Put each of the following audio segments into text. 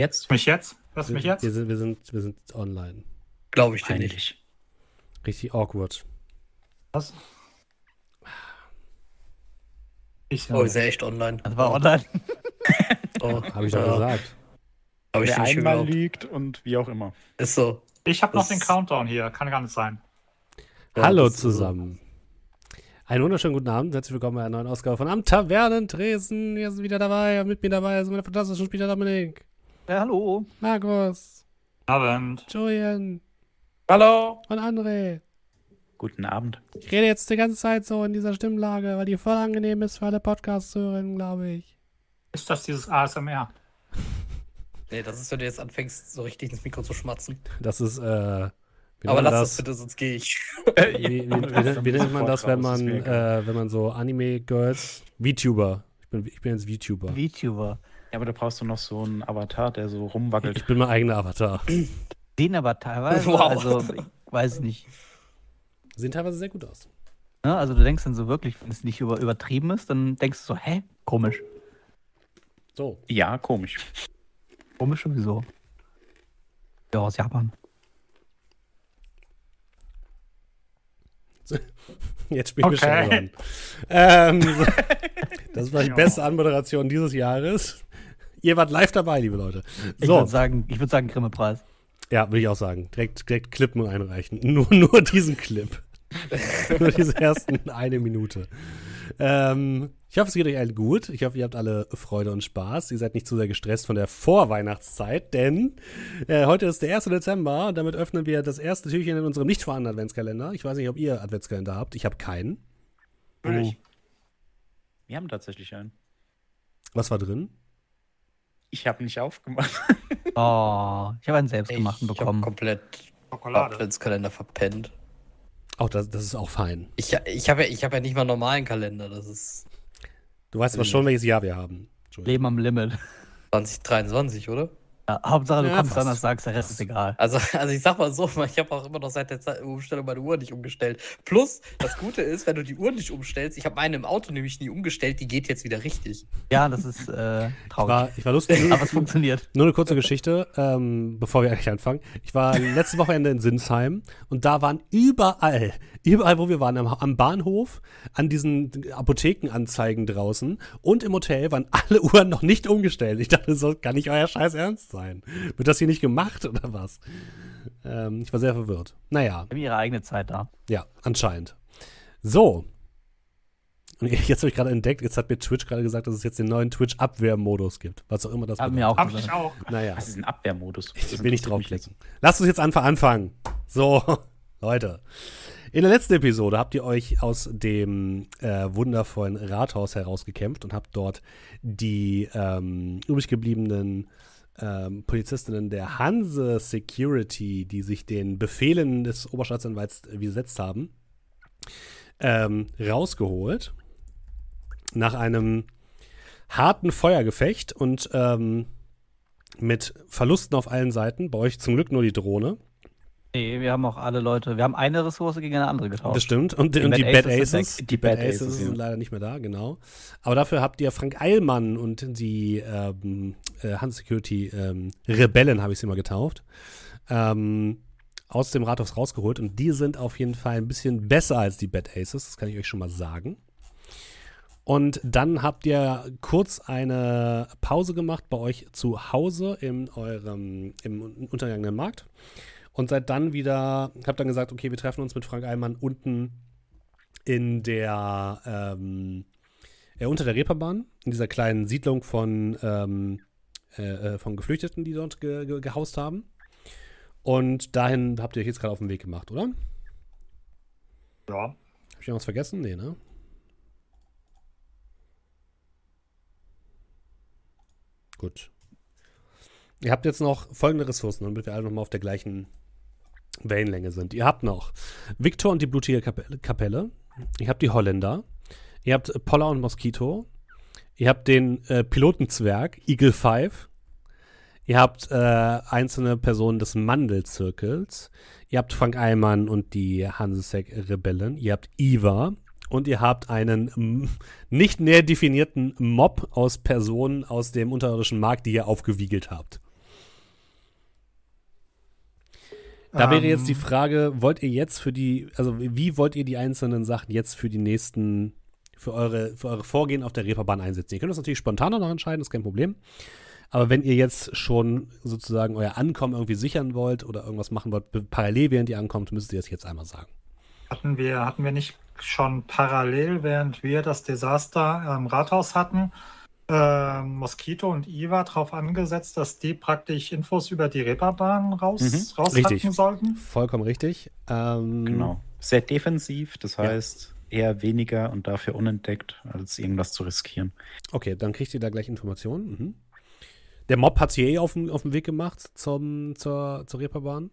Jetzt? Mich jetzt? Wir, mich jetzt? wir, sind, wir, sind, wir sind online. Glaube ich dir nicht. Richtig awkward. Was? Ich Oh, ist er echt online. Das war online. Oh, Habe ich doch ja. gesagt. Hab ich Wer einmal lügt und wie auch immer. Ist so. ich habe noch den Countdown hier. Kann gar nicht sein. Ja, Hallo so. zusammen. Einen wunderschönen guten Abend. Herzlich willkommen bei einer neuen Ausgabe von Am Tavernentresen. Wir sind wieder dabei. Mit mir dabei ist meine fantastischen Spieler Dominik, Ja, hallo. Markus, Abend. Julian Hallo. und André. Guten Abend. Ich rede jetzt die ganze Zeit so in dieser Stimmlage, weil die voll angenehm ist für alle Podcast-Hörerinnen, glaube ich. Ist das dieses ASMR? Nee, das ist, wenn du jetzt anfängst, so richtig ins Mikro zu schmatzen. Das ist, äh, wie Aber lass das? das bitte, sonst gehe ich. Wie, wie, wie, wie nennt man das, wenn man, äh, wenn man so Anime-Girls, VTuber. Ich bin, ich bin jetzt VTuber. VTuber. Ja, aber da brauchst du noch so einen Avatar, der so rumwackelt. Ich bin mein eigener Avatar. Den aber teilweise, Wow. also, ich weiß ich nicht. Sehen teilweise sehr gut aus. Ne? Also du denkst dann so wirklich, wenn es nicht über, übertrieben ist, dann denkst du so, hä? Komisch. So. Ja, komisch. Komisch sowieso. Ja, aus Japan. Jetzt spielen wir schon Okay. Ähm, das war die beste Anmoderation dieses Jahres. Ihr wart live dabei, liebe Leute. Ich So, würde sagen, ich würde sagen Grimme-Preis. ja, würde ich auch sagen. Direkt, direkt Clippen einreichen. Nur, nur diesen Clip. nur diese ersten eine Minute. Ähm, ich hoffe, es geht euch allen gut. Ich hoffe, ihr habt alle Freude und Spaß. Ihr seid nicht zu sehr gestresst von der Vorweihnachtszeit, denn äh, heute ist der 1. Dezember und damit öffnen wir das erste Türchen in unserem nicht vorhandenen Adventskalender. Ich weiß nicht, ob ihr Adventskalender habt. Ich habe keinen. Natürlich. Wir haben tatsächlich einen. Was war drin? Ich habe nicht aufgemacht. Oh, ich habe einen selbstgemachten ich bekommen. habe komplett Schokolade. Adventskalender verpennt. Auch das, das ist auch fein. Ich, ich habe ja, ich hab ja nicht mal einen normalen Kalender. Das ist Du weißt aber schon, welches Jahr wir haben. Leben am Limit. 2023, oder? Ja, Hauptsache, du Ja, kommst fast. donnerstags, der Rest ist egal. Also, also ich sag mal so, ich habe auch immer noch seit der Zeit- Umstellung meine Uhr nicht umgestellt. Plus, das Gute ist, wenn du die Uhr nicht umstellst, ich habe meine im Auto nämlich nie umgestellt, die geht jetzt wieder richtig. Ja, das ist äh, Ich traurig. war, ich war lustig. Aber es funktioniert. Nur eine kurze Geschichte, ähm, bevor wir eigentlich anfangen. Ich war letztes Wochenende in Sinsheim und da waren überall, überall, wo wir waren, am, am Bahnhof, an diesen Apothekenanzeigen draußen und im Hotel waren alle Uhren noch nicht umgestellt. Ich dachte, so kann nicht euer Scheiß ernst sein. Wird das hier nicht gemacht oder was? Ähm, ich war sehr verwirrt. Naja, haben ihre eigene Zeit da. ja, anscheinend. So. Und jetzt habe ich gerade entdeckt, jetzt hat mir Twitch gerade gesagt, dass es jetzt den neuen Twitch-Abwehrmodus gibt. Was auch immer das Haben wir auch Hab ich auch. Naja. Das ist ein Abwehrmodus. Ich will nicht draufklicken. Lasst uns jetzt einfach anfangen. So, Leute. In der letzten Episode habt ihr euch aus dem äh, wundervollen Rathaus herausgekämpft und habt dort die ähm, übrig gebliebenen ähm, Polizistinnen der Hanse Security, die sich den Befehlen des Oberstaatsanwalts widersetzt haben, ähm, rausgeholt. Nach einem harten Feuergefecht und ähm, mit Verlusten auf allen Seiten. Bei euch zum Glück nur die Drohne. Nee, wir haben auch alle Leute, wir haben eine Ressource gegen eine andere getauscht. Das stimmt. Und, Die und die Bad Aces Aces, sind die Bad Aces Aces, sind leider nicht mehr da, genau. Aber dafür habt ihr Frank Eilmann und die ähm, äh, Hans Security ähm, Rebellen, habe ich sie mal getauft, ähm, aus dem Rathaus rausgeholt. Und die sind auf jeden Fall ein bisschen besser als die Bad Aces, das kann ich euch schon mal sagen. Und dann habt ihr kurz eine Pause gemacht bei euch zu Hause in eurem im untergegangenen Markt. Und seid dann wieder, habt dann gesagt, okay, wir treffen uns mit Frank Eilmann unten in der, ähm, äh, unter der Reeperbahn, in dieser kleinen Siedlung von, ähm, äh, äh, von Geflüchteten, die dort ge ge gehaust haben. Und dahin habt ihr euch jetzt gerade auf den Weg gemacht, oder? Ja. Hab ich irgendwas vergessen? Nee, ne? Gut. Ihr habt jetzt noch folgende Ressourcen, damit wir alle nochmal auf der gleichen Wellenlänge sind. Ihr habt noch Victor und die blutige Kapelle. Ihr habt die Holländer. Ihr habt Polla und Mosquito. Ihr habt den äh, Pilotenzwerg Eagle 5. Ihr habt äh, einzelne Personen des Mandelzirkels. Ihr habt Frank Eimann und die Hansesek-Rebellen. Ihr habt Iva. Und ihr habt einen mm, nicht näher definierten Mob aus Personen aus dem unterirdischen Markt, die ihr aufgewiegelt habt. Da wäre Ähm, jetzt die Frage, wollt ihr jetzt für die, also wie wollt ihr die einzelnen Sachen jetzt für die nächsten, für eure, für eure Vorgehen auf der Reeperbahn einsetzen? Ihr könnt das natürlich spontaner noch entscheiden, ist kein Problem. Aber wenn ihr jetzt schon sozusagen euer Ankommen irgendwie sichern wollt oder irgendwas machen wollt, parallel während ihr ankommt, müsst ihr das jetzt einmal sagen. Hatten wir, hatten wir nicht schon parallel, während wir das Desaster im Rathaus hatten, äh, Moskito und Iva darauf angesetzt, dass die praktisch Infos über die Reeperbahn raus, Mhm, raushacken sollten? Vollkommen richtig. Ähm, Genau. Sehr defensiv, das Ja. heißt eher weniger und dafür unentdeckt, als irgendwas zu riskieren. Okay, dann kriegt ihr da gleich Informationen. Mhm. Der Mob hat sich eh auf den, auf den Weg gemacht zum, zur, zur Reeperbahn.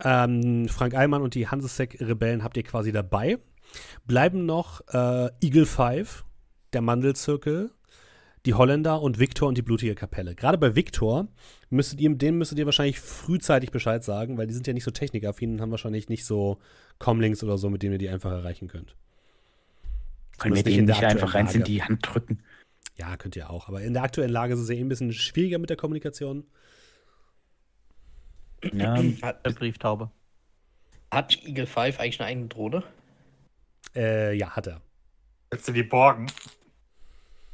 Ähm, Frank Eilmann und die Hansesek-Rebellen habt ihr quasi dabei. Bleiben noch äh, Eagle 5, der Mandelzirkel, die Holländer und Victor und die blutige Kapelle. Gerade bei Victor müsstet ihr, denen müsstet ihr wahrscheinlich frühzeitig Bescheid sagen, weil die sind ja nicht so technikaffin und haben wahrscheinlich nicht so Comlinks oder so, mit denen ihr die einfach erreichen könnt. Können wir denen in der nicht einfach eins in die Hand drücken? Ja, könnt ihr auch. Aber in der aktuellen Lage ist es ja eh ein bisschen schwieriger mit der Kommunikation. Ja, Hat, Der Brieftaube. hat Eagle 5 eigentlich eine eigene Drohne? Äh, ja, hat er. Willst du die borgen?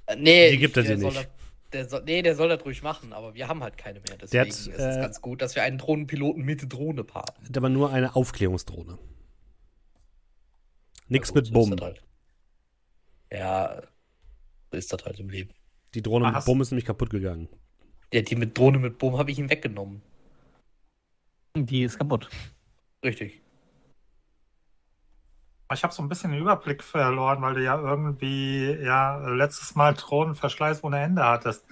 Äh, nee, Die gibt er der dir soll nicht. Das, der soll, nee, der soll das ruhig machen, aber wir haben halt keine mehr. Deswegen hat, ist es äh, ganz gut, dass wir einen Drohnenpiloten mit Drohne haben. Hat aber nur eine Aufklärungsdrohne. Nix Ja, gut, mit Bumm. Halt. Ja, so ist das halt im Leben. Die Drohne Ah, mit Bumm ist nämlich kaputt gegangen. Ja, die mit Drohne mit Bumm habe ich ihm weggenommen. Die ist kaputt. Richtig. Ich habe so ein bisschen den Überblick verloren, weil du ja irgendwie ja letztes Mal Thronenverschleiß ohne Ende hattest.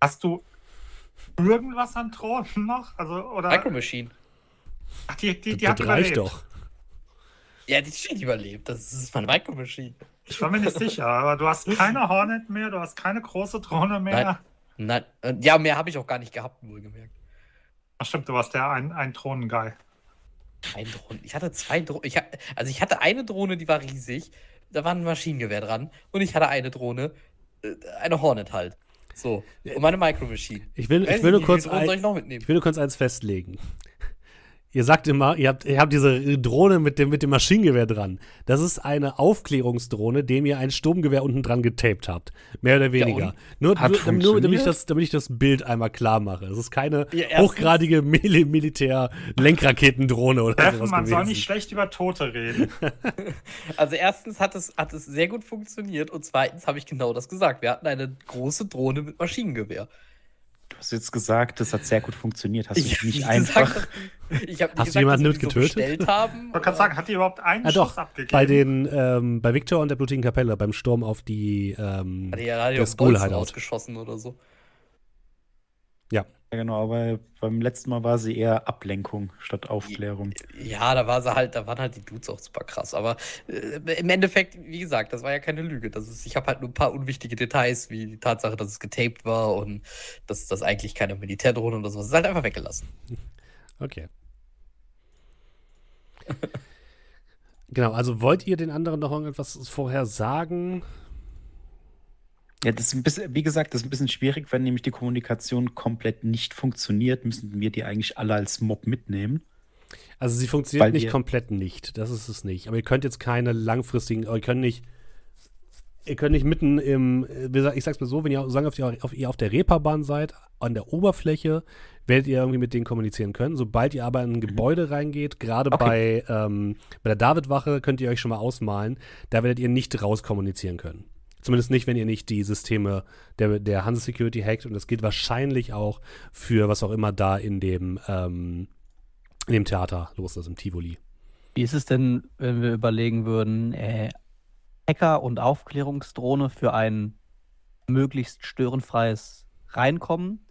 Hast du irgendwas an Thronen noch? Also, oder? Micro Machine. Ach, die, die, die hat überlebt. doch. Ja, die steht überlebt. Das ist meine Micro Machine. Ich war mir nicht sicher, aber du hast keine Hornet mehr, du hast keine große Drohne mehr. Nein. Nein. Ja, mehr habe ich auch gar nicht gehabt, wohlgemerkt. Ach stimmt, du warst der ein, ein Thronen-Guy. Ein Drohnen. Ich hatte zwei Drohnen. Ich ha also ich hatte eine Drohne, die war riesig. Da war ein Maschinengewehr dran. Und ich hatte eine Drohne, äh, eine Hornet halt. So. Und meine Micro Machine. Ich will, ich will nur kurz Drohnen soll ein, ich noch mitnehmen? ich will nur kurz eins festlegen. Ihr sagt immer, ihr habt, ihr habt diese Drohne mit dem, mit dem Maschinengewehr dran. Das ist eine Aufklärungsdrohne, dem ihr ein Sturmgewehr unten dran getaped habt. Mehr oder weniger. und? nur, Hat nur, nur damit, ich das, damit ich das Bild einmal klar mache. Es ist keine Ja, hochgradige Mil Militär-Lenkraketendrohne oder Steffen, sowas man soll gewesen. nicht schlecht über Tote reden. Also erstens hat es, hat es sehr gut funktioniert und zweitens habe ich genau das gesagt. Wir hatten eine große Drohne mit Maschinengewehr. Du hast jetzt gesagt, das hat sehr gut funktioniert. Hast du Ich nicht hab nicht einfach. gesagt, ich habe Hast du gesagt, jemanden dass getötet? So bestellt haben. Ich wollte gerade sagen, hat die überhaupt einen Ah, Schuss doch, abgegeben? bei den, ähm, bei Victor und der blutigen Kapelle, beim Sturm auf die, ähm, Hat die ja, das auf Bolzen School-Hideout. ausgeschossen oder so. ja. Ja, genau, aber beim letzten Mal war sie eher Ablenkung statt Aufklärung. Ja, da war sie halt, da waren halt die Dudes auch super krass. Aber äh, im Endeffekt, wie gesagt, das war ja keine Lüge. Das ist, ich habe halt nur ein paar unwichtige Details, wie die Tatsache, dass es getaped war und dass das eigentlich keine Militärdrohne oder sowas ist. halt einfach weggelassen. Okay. genau, also wollt ihr den anderen noch irgendetwas vorher sagen? Ja, das ist ein bisschen, wie gesagt, das ist ein bisschen schwierig, wenn nämlich die Kommunikation komplett nicht funktioniert, müssen wir die eigentlich alle als Mob mitnehmen. Also sie funktioniert Weil nicht komplett nicht, das ist es nicht. Aber ihr könnt jetzt keine langfristigen, ihr könnt nicht, ihr könnt nicht mitten im, ich sag's mal so, wenn ihr sagen, auf, die, auf, ihr auf der Reeperbahn seid, an der Oberfläche, werdet ihr irgendwie mit denen kommunizieren können. Sobald ihr aber in ein Gebäude reingeht, gerade Okay. bei, ähm, bei der Davidwache, könnt ihr euch schon mal ausmalen, da werdet ihr nicht raus kommunizieren können. Zumindest nicht, wenn ihr nicht die Systeme der, der Hanse Security hackt. Und das gilt wahrscheinlich auch für was auch immer da in dem, ähm, in dem Theater los ist, im Tivoli. Wie ist es denn, wenn wir überlegen würden, äh, Hacker und Aufklärungsdrohne für ein möglichst störenfreies Reinkommen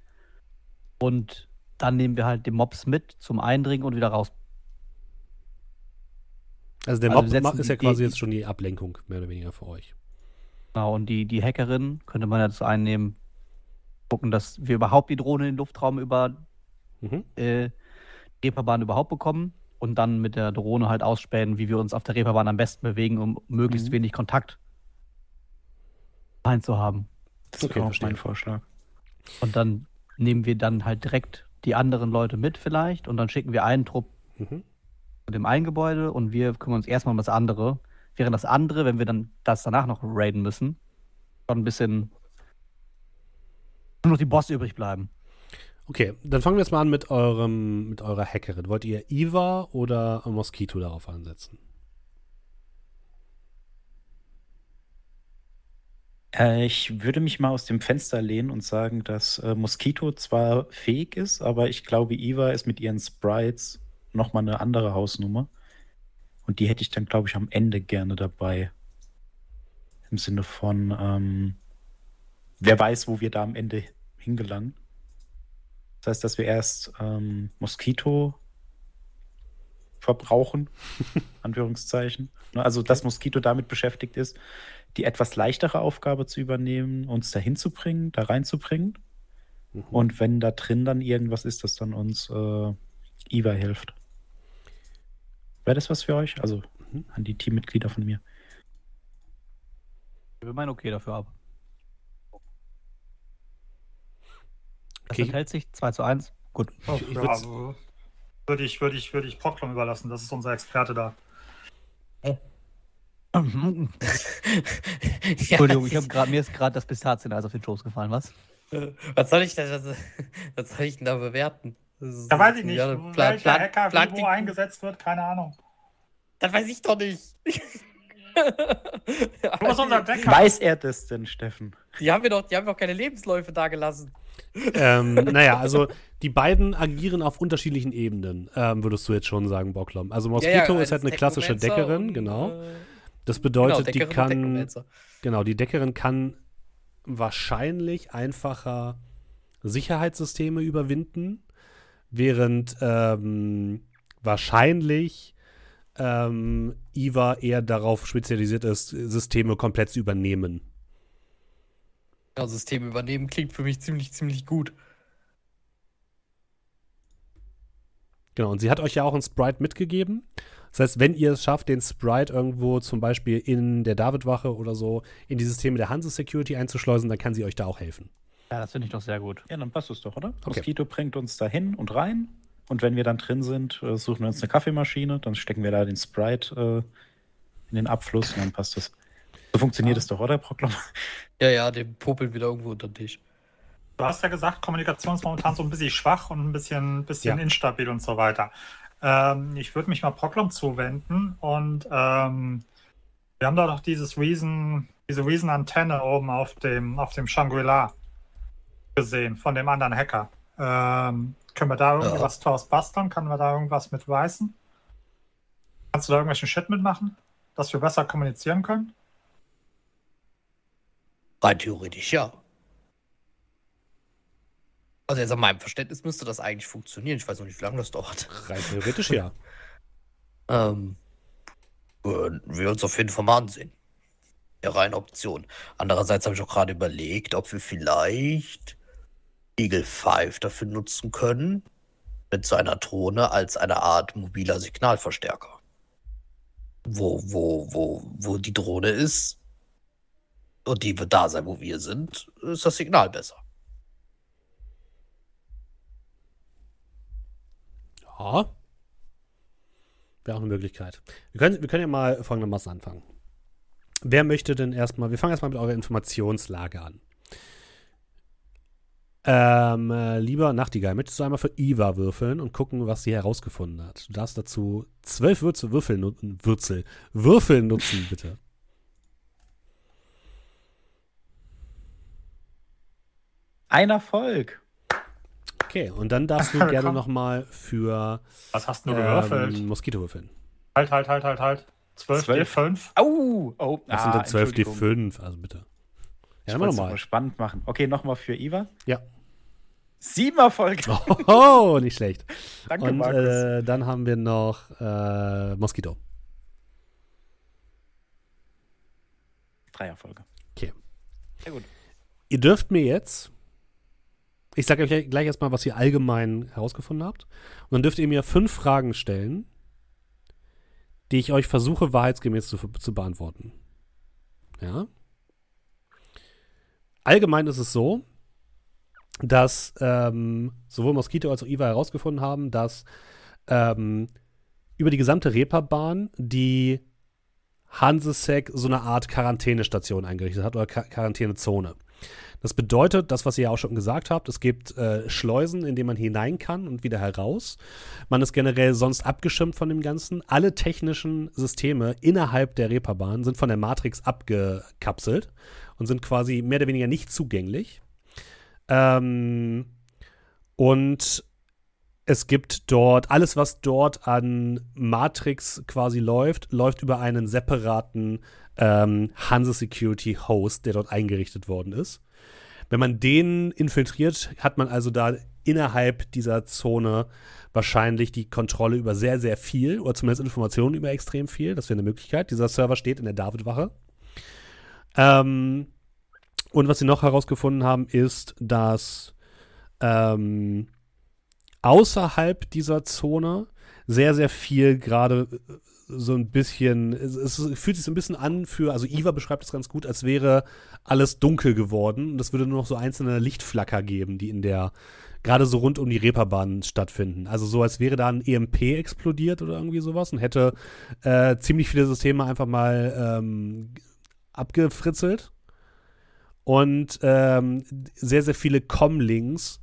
und dann nehmen wir halt die Mobs mit zum Eindringen und wieder raus. Also der Also Mob ist ja quasi die- jetzt schon die Ablenkung, mehr oder weniger für euch. Genau, und die, die Hackerin könnte man ja dazu einnehmen, gucken, dass wir überhaupt die Drohne in den Luftraum über Mhm. äh, die Reeperbahn überhaupt bekommen und dann mit der Drohne halt ausspähen, wie wir uns auf der Reeperbahn am besten bewegen, um möglichst Mhm. wenig Kontakt rein zu haben. Das Okay, wäre auch mein Vorschlag. Und dann nehmen wir dann halt direkt die anderen Leute mit vielleicht und dann schicken wir einen Trupp Mhm. zu dem einen Gebäude und wir kümmern uns erstmal um das andere. Während das andere, wenn wir dann das danach noch raiden müssen, schon ein bisschen nur noch die Bosse übrig bleiben. Okay, dann fangen wir jetzt mal an mit eurem, mit eurer Hackerin. Wollt ihr Eva oder Mosquito darauf ansetzen? Äh, ich würde mich mal aus dem Fenster lehnen und sagen, dass äh, Mosquito zwar fähig ist, aber ich glaube, Eva ist mit ihren Sprites nochmal eine andere Hausnummer. Und die hätte ich dann, glaube ich, am Ende gerne dabei. Im Sinne von, ähm, wer weiß, wo wir da am Ende hingelangen. Das heißt, dass wir erst ähm, Mosquito verbrauchen, Anführungszeichen. Ne, Also, dass Mosquito damit beschäftigt ist, die etwas leichtere Aufgabe zu übernehmen, uns dahin zu bringen, da reinzubringen. Mhm. Und wenn da drin dann irgendwas ist, das dann uns äh, Iva hilft. Wäre das was für euch? Also Mhm. an die Teammitglieder von mir. Wir meinen okay dafür ab. Das Okay. enthält sich 2 zu 1. Gut. Oh, Ich- ich ja, also, würde ich, würde ich, würde ich Proclum überlassen. Das ist unser Experte da. Entschuldigung, ich hab grad, mir ist gerade das Pistazieneis auf den Schoß gefallen, was? Was soll ich denn, was, was soll ich denn da bewerten? Ist- Da weiß ich nicht, ja, welcher Plan- Hacker Plan- wie wo eingesetzt wird, keine Ahnung. Das weiß ich doch nicht. Du bist unser Decker. Weiß er das denn, Steffen? Die haben wir doch, die haben doch keine Lebensläufe da gelassen. ähm, naja, also die beiden agieren auf unterschiedlichen Ebenen, ähm, würdest du jetzt schon sagen, Bocklom. Also Mosquito ist halt eine klassische Deckerin, genau. Das bedeutet, die Deckerin und kann, genau, die Deckerin kann wahrscheinlich einfacher Sicherheitssysteme überwinden, während ähm, wahrscheinlich ähm, Eva eher darauf spezialisiert ist, Systeme komplett zu übernehmen. Ja, System übernehmen klingt für mich ziemlich, ziemlich gut. Genau, und sie hat euch ja auch ein Sprite mitgegeben. Das heißt, wenn ihr es schafft, den Sprite irgendwo zum Beispiel in der Davidwache oder so in die Systeme der Hanse Security einzuschleusen, dann kann sie euch da auch helfen. Ja, das finde ich doch sehr gut. Ja, dann passt es doch, oder? Okay. Mosquito bringt uns da hin und rein. Und wenn wir dann drin sind, äh, suchen wir uns eine Kaffeemaschine, dann stecken wir da den Sprite äh, in den Abfluss und dann passt das. So funktioniert es doch, oder, Proklam? Ja, ja, den popeln wieder irgendwo unter den Tisch. Du hast ja gesagt, Kommunikation ist momentan so ein bisschen schwach und ein bisschen, bisschen Ja. instabil und so weiter. Ähm, ich würde mich mal Proclum zuwenden und ähm, wir haben da doch dieses Reason, diese Reason-Antenne oben auf dem, auf dem Shangri-La gesehen von dem anderen Hacker. Ähm, können wir da irgendwie Ja. was draus basteln? Können wir da irgendwas mit reißen? Kannst du da irgendwelchen Shit mitmachen, dass wir besser kommunizieren können? Rein theoretisch, ja. Also jetzt an meinem Verständnis müsste das eigentlich funktionieren. Ich weiß noch nicht, wie lange das dauert. Rein theoretisch ja. Ähm, würden wir uns auf jeden Fall mal ansehen. Wäre eine Option. Andererseits habe ich auch gerade überlegt, ob wir vielleicht Eagle 5 dafür nutzen können, mit seiner Drohne als eine Art mobiler Signalverstärker. Wo, wo, wo, wo die Drohne ist und die wird da sein, wo wir sind, ist das Signal besser. Ja. Wäre auch eine Möglichkeit. Wir können, wir können ja mal folgendermaßen anfangen. Wer möchte denn erstmal, wir fangen erstmal mit eurer Informationslage an. Ähm, äh, lieber Nachtigall, möchtest du einmal für Iva würfeln und gucken, was sie herausgefunden hat? Du darfst dazu zwölf Würze, Würfel, Würzel, Würfel nutzen, bitte. Ein Erfolg. Okay, und dann darfst du gerne nochmal für Was hast du gewürfelt? ähm, Moskito würfeln. Halt, halt, halt, halt, halt. 12 Zwölf? D5. Au! Oh, Das sind dann 12 die Entschuldigung. 5, also bitte. Ich Ja, immer wollte es spannend machen. Okay, nochmal für Iva. Ja. Sieben Erfolge. Oh, nicht schlecht. Danke, Und Markus. äh, dann haben wir noch äh, Moskito. Drei Erfolge. Okay. Sehr gut. Ihr dürft mir jetzt, ich sage euch gleich- gleich erstmal, was ihr allgemein herausgefunden habt. Und dann dürft ihr mir fünf Fragen stellen, die ich euch versuche, wahrheitsgemäß zu, zu beantworten. Ja. Allgemein ist es so, dass ähm, sowohl Mosquito als auch Iva herausgefunden haben, dass ähm, über die gesamte Reeperbahn die Hansesec so eine Art Quarantänestation eingerichtet hat oder Quar Quarantänezone. Das bedeutet, das, was ihr ja auch schon gesagt habt, es gibt äh, Schleusen, in denen man hinein kann und wieder heraus. Man ist generell sonst abgeschirmt von dem Ganzen. Alle technischen Systeme innerhalb der Reeperbahn sind von der Matrix abgekapselt und sind quasi mehr oder weniger nicht zugänglich. Ähm, und es gibt dort, alles, was dort an Matrix quasi läuft, läuft über einen separaten ähm, Hanse Security Host, der dort eingerichtet worden ist. Wenn man den infiltriert, hat man also da innerhalb dieser Zone wahrscheinlich die Kontrolle über sehr, sehr viel oder zumindest Informationen über extrem viel. Das wäre eine Möglichkeit. Dieser Server steht in der Davidwache. Ähm, und was sie noch herausgefunden haben, ist, dass ähm, außerhalb dieser Zone sehr, sehr viel gerade äh, so ein bisschen, es, fühlt sich so ein bisschen an für, also Iva beschreibt es ganz gut, als wäre alles dunkel geworden und es würde nur noch so einzelne Lichtflacker geben, die in der, gerade so rund um die Reeperbahn stattfinden. Also so, als wäre da ein EMP explodiert oder irgendwie sowas und hätte äh, ziemlich viele Systeme einfach mal ähm, abgefritzelt und ähm, sehr, sehr viele Comlinks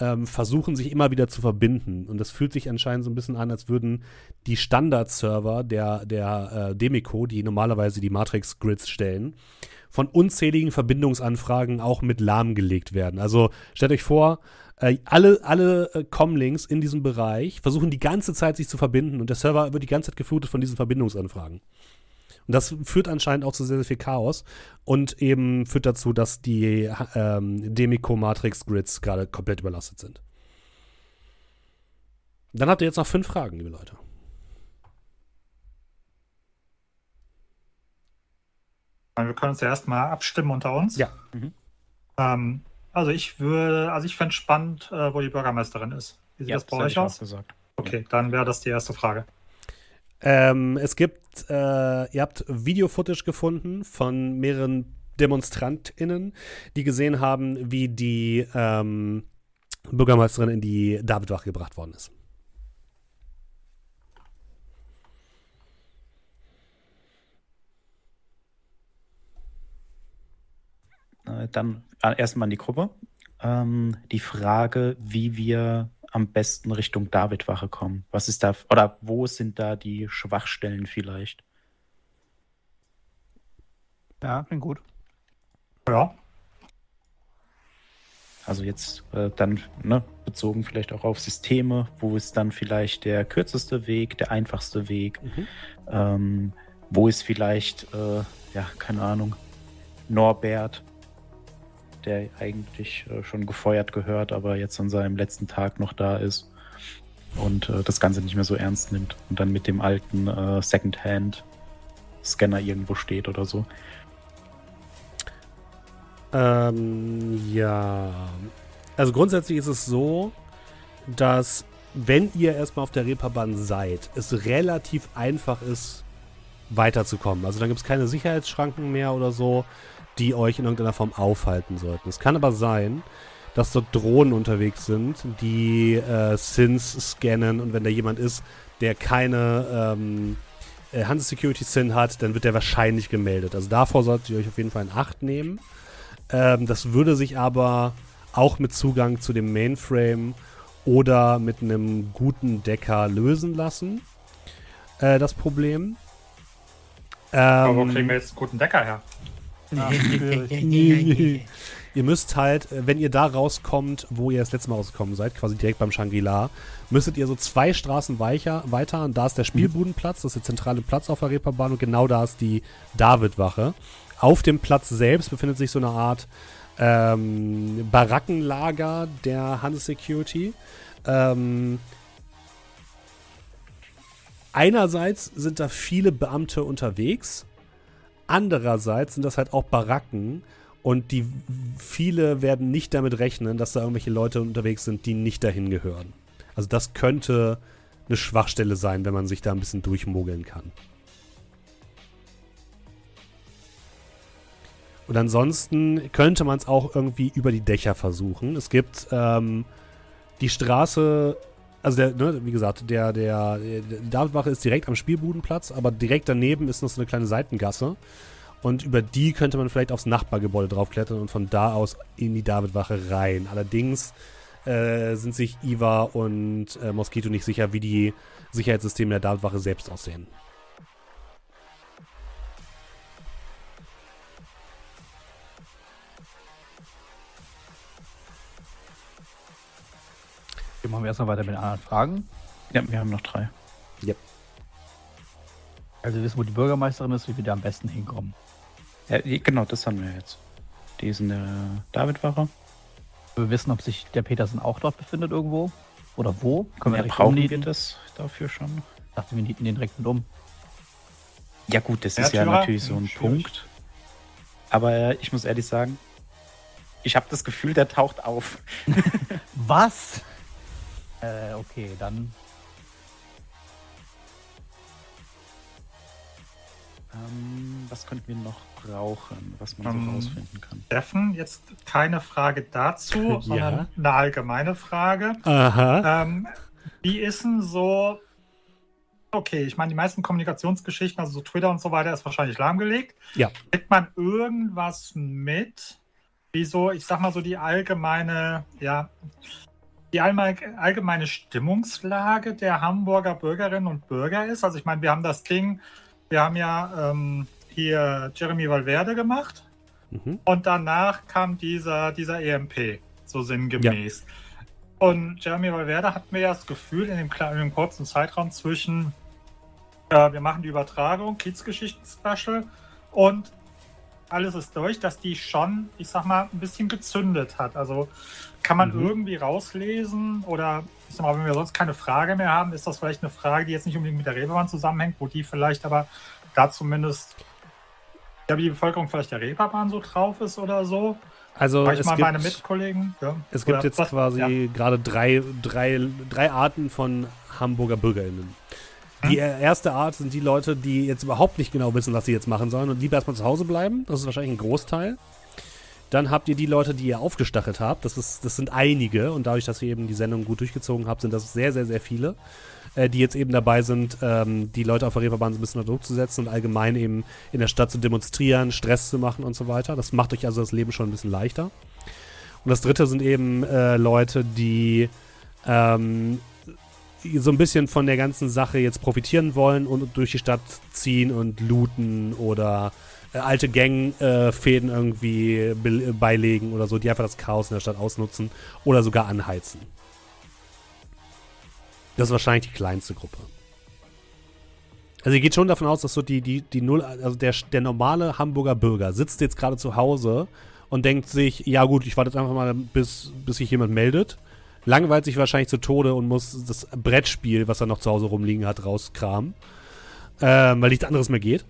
ähm, versuchen sich immer wieder zu verbinden. Und das fühlt sich anscheinend so ein bisschen an, als würden die Standard-Server der, der äh, Demico, die normalerweise die Matrix-Grids stellen, von unzähligen Verbindungsanfragen auch mit lahmgelegt werden. Also stellt euch vor, äh, alle, alle äh, Comlinks in diesem Bereich versuchen die ganze Zeit sich zu verbinden und der Server wird die ganze Zeit geflutet von diesen Verbindungsanfragen. Und das führt anscheinend auch zu sehr, sehr viel Chaos und eben führt dazu, dass die ähm, Demico-Matrix-Grids gerade komplett überlastet sind. Dann habt ihr jetzt noch fünf Fragen, liebe Leute. Wir können uns ja erstmal abstimmen unter uns. Ja. Mhm. Ähm, also ich würde, also ich fände spannend, äh, wo die Bürgermeisterin ist. Wie sieht Ja, das bei euch aus? auch gesagt. Okay, dann wäre das die erste Frage. Ähm, es gibt, äh, ihr habt Video-Footage gefunden von mehreren DemonstrantInnen, die gesehen haben, wie die ähm, Bürgermeisterin in die Davidwache gebracht worden ist. Äh, Dann äh, erstmal an die Gruppe. Ähm, die Frage, wie wir am besten Richtung Davidwache kommen. Was ist da, oder wo sind da die Schwachstellen vielleicht? Ja, klingt gut. Ja, Also jetzt äh, dann ne, bezogen vielleicht auch auf Systeme, wo ist dann vielleicht der kürzeste Weg, der einfachste Weg, Mhm. ähm, wo ist vielleicht, äh, ja, keine Ahnung, Norbert, der eigentlich äh, schon gefeuert gehört, aber jetzt an seinem letzten Tag noch da ist und äh, das Ganze nicht mehr so ernst nimmt und dann mit dem alten äh, Secondhand-Scanner irgendwo steht oder so. Ähm, ja. Also grundsätzlich ist es so, dass wenn ihr erstmal auf der Reeperbahn seid, es relativ einfach ist, weiterzukommen. Also dann gibt es keine Sicherheitsschranken mehr oder so, die euch in irgendeiner Form aufhalten sollten. Es kann aber sein, dass dort Drohnen unterwegs sind, die äh, Sins scannen und wenn da jemand ist, der keine ähm, äh, Hanse Security Sin hat, dann wird der wahrscheinlich gemeldet. Also davor solltet ihr euch auf jeden Fall in Acht nehmen. Ähm, das würde sich aber auch mit Zugang zu dem Mainframe oder mit einem guten Decker lösen lassen. Äh, das Problem. aber wo Ähm, kriegen wir jetzt einen guten Decker her? Ihr müsst halt, äh, wenn ihr da rauskommt, wo ihr das letzte Mal rausgekommen seid, quasi direkt beim Shangri-La, müsstet ihr so zwei Straßen weicher, weiter, und da ist der Spielbudenplatz, das ist der zentrale Platz auf der Reeperbahn und genau da ist die Davidwache. Auf dem Platz selbst befindet sich so eine Art ähm, Barackenlager der Hanse Security. Ähm, einerseits sind da viele Beamte unterwegs, andererseits sind das halt auch Baracken und die viele werden nicht damit rechnen, dass da irgendwelche Leute unterwegs sind, die nicht dahin gehören. Also das könnte eine Schwachstelle sein, wenn man sich da ein bisschen durchmogeln kann. Und ansonsten könnte man es auch irgendwie über die Dächer versuchen. Es gibt ähm, die Straße, also der, ne, wie gesagt, der, der, der Davidwache ist direkt am Spielbudenplatz, aber direkt daneben ist noch so eine kleine Seitengasse. Und über die könnte man vielleicht aufs Nachbargebäude draufklettern und von da aus in die Davidwache rein. Allerdings äh, sind sich Iva und äh, Mosquito nicht sicher, wie die Sicherheitssysteme der Davidwache selbst aussehen. Wir machen wir erstmal weiter mit anderen Fragen. Ja, wir haben noch drei. Also wir wissen, wo die Bürgermeisterin ist, wie wir da am besten hinkommen. Ja, genau, das haben wir jetzt. Die ist in der Davidwache. Wir wissen, ob sich der Petersen auch dort befindet irgendwo. Oder wo. Können wir Ja, direkt brauchen wir das dafür schon? Ich dachte, wir nieten den direkt mit um. Ja gut, das ist ja natürlich so ein schwierig. Punkt. Aber äh, ich muss ehrlich sagen, ich habe das Gefühl, der taucht auf. Was? Äh, okay, dann. Ähm, was könnten wir noch brauchen, was man so Ähm, rausfinden kann? Steffen, jetzt keine Frage dazu, Ja. sondern eine allgemeine Frage. Aha. Ähm, wie ist denn so. Okay, ich meine, die meisten Kommunikationsgeschichten, also so Twitter und so weiter, ist wahrscheinlich lahmgelegt. Ja. Kriegt man irgendwas mit, wie so, ich sag mal so die allgemeine, ja, die allgemeine, Stimmungslage der Hamburger Bürgerinnen und Bürger ist? Also ich meine, wir haben das Ding, wir haben ja ähm, hier Jeremy Valverde gemacht. Mhm. Und danach kam dieser, dieser EMP, so sinngemäß. Und Jeremy Valverde hat mir ja das Gefühl, in dem, in dem kurzen Zeitraum zwischen, äh, wir machen die Übertragung, Kiezgeschichten-Special und alles ist durch, dass die schon, ich sag mal, ein bisschen gezündet hat. Also kann man Mhm. irgendwie rauslesen oder, ich sag mal, wenn wir sonst keine Frage mehr haben, ist das vielleicht eine Frage, die jetzt nicht unbedingt mit der Reeperbahn zusammenhängt, wo die vielleicht aber da zumindest, ja, wie die Bevölkerung vielleicht der Reeperbahn so drauf ist oder so. Also es mal gibt, meine Mitkollegen. Ja. es gibt jetzt was- quasi Ja. gerade drei, drei, drei Arten von Hamburger BürgerInnen. Die Hm? erste Art sind die Leute, die jetzt überhaupt nicht genau wissen, was sie jetzt machen sollen und lieber erstmal zu Hause bleiben. Das ist wahrscheinlich ein Großteil. Dann habt ihr die Leute, die ihr aufgestachelt habt. Das, ist, das sind einige und dadurch, dass ihr eben die Sendung gut durchgezogen habt, sind das sehr, sehr, sehr viele, äh, die jetzt eben dabei sind, ähm, die Leute auf der Reeperbahn so ein bisschen unter Druck zu setzen und allgemein eben in der Stadt zu demonstrieren, Stress zu machen und so weiter. Das macht euch also das Leben schon ein bisschen leichter. Und das dritte sind eben äh, Leute, die ähm, so ein bisschen von der ganzen Sache jetzt profitieren wollen und durch die Stadt ziehen und looten oder äh, alte Gangfäden irgendwie be- beilegen oder so, die einfach das Chaos in der Stadt ausnutzen oder sogar anheizen. Das ist wahrscheinlich die kleinste Gruppe. Also ihr geht schon davon aus, dass so die, die, die Null, also der, der normale Hamburger Bürger sitzt jetzt gerade zu Hause und denkt sich, ja gut, ich warte jetzt einfach mal, bis, bis sich jemand meldet. Langweilt sich wahrscheinlich zu Tode und muss das Brettspiel, was er noch zu Hause rumliegen hat, rauskramen. Ähm, weil nichts anderes mehr geht.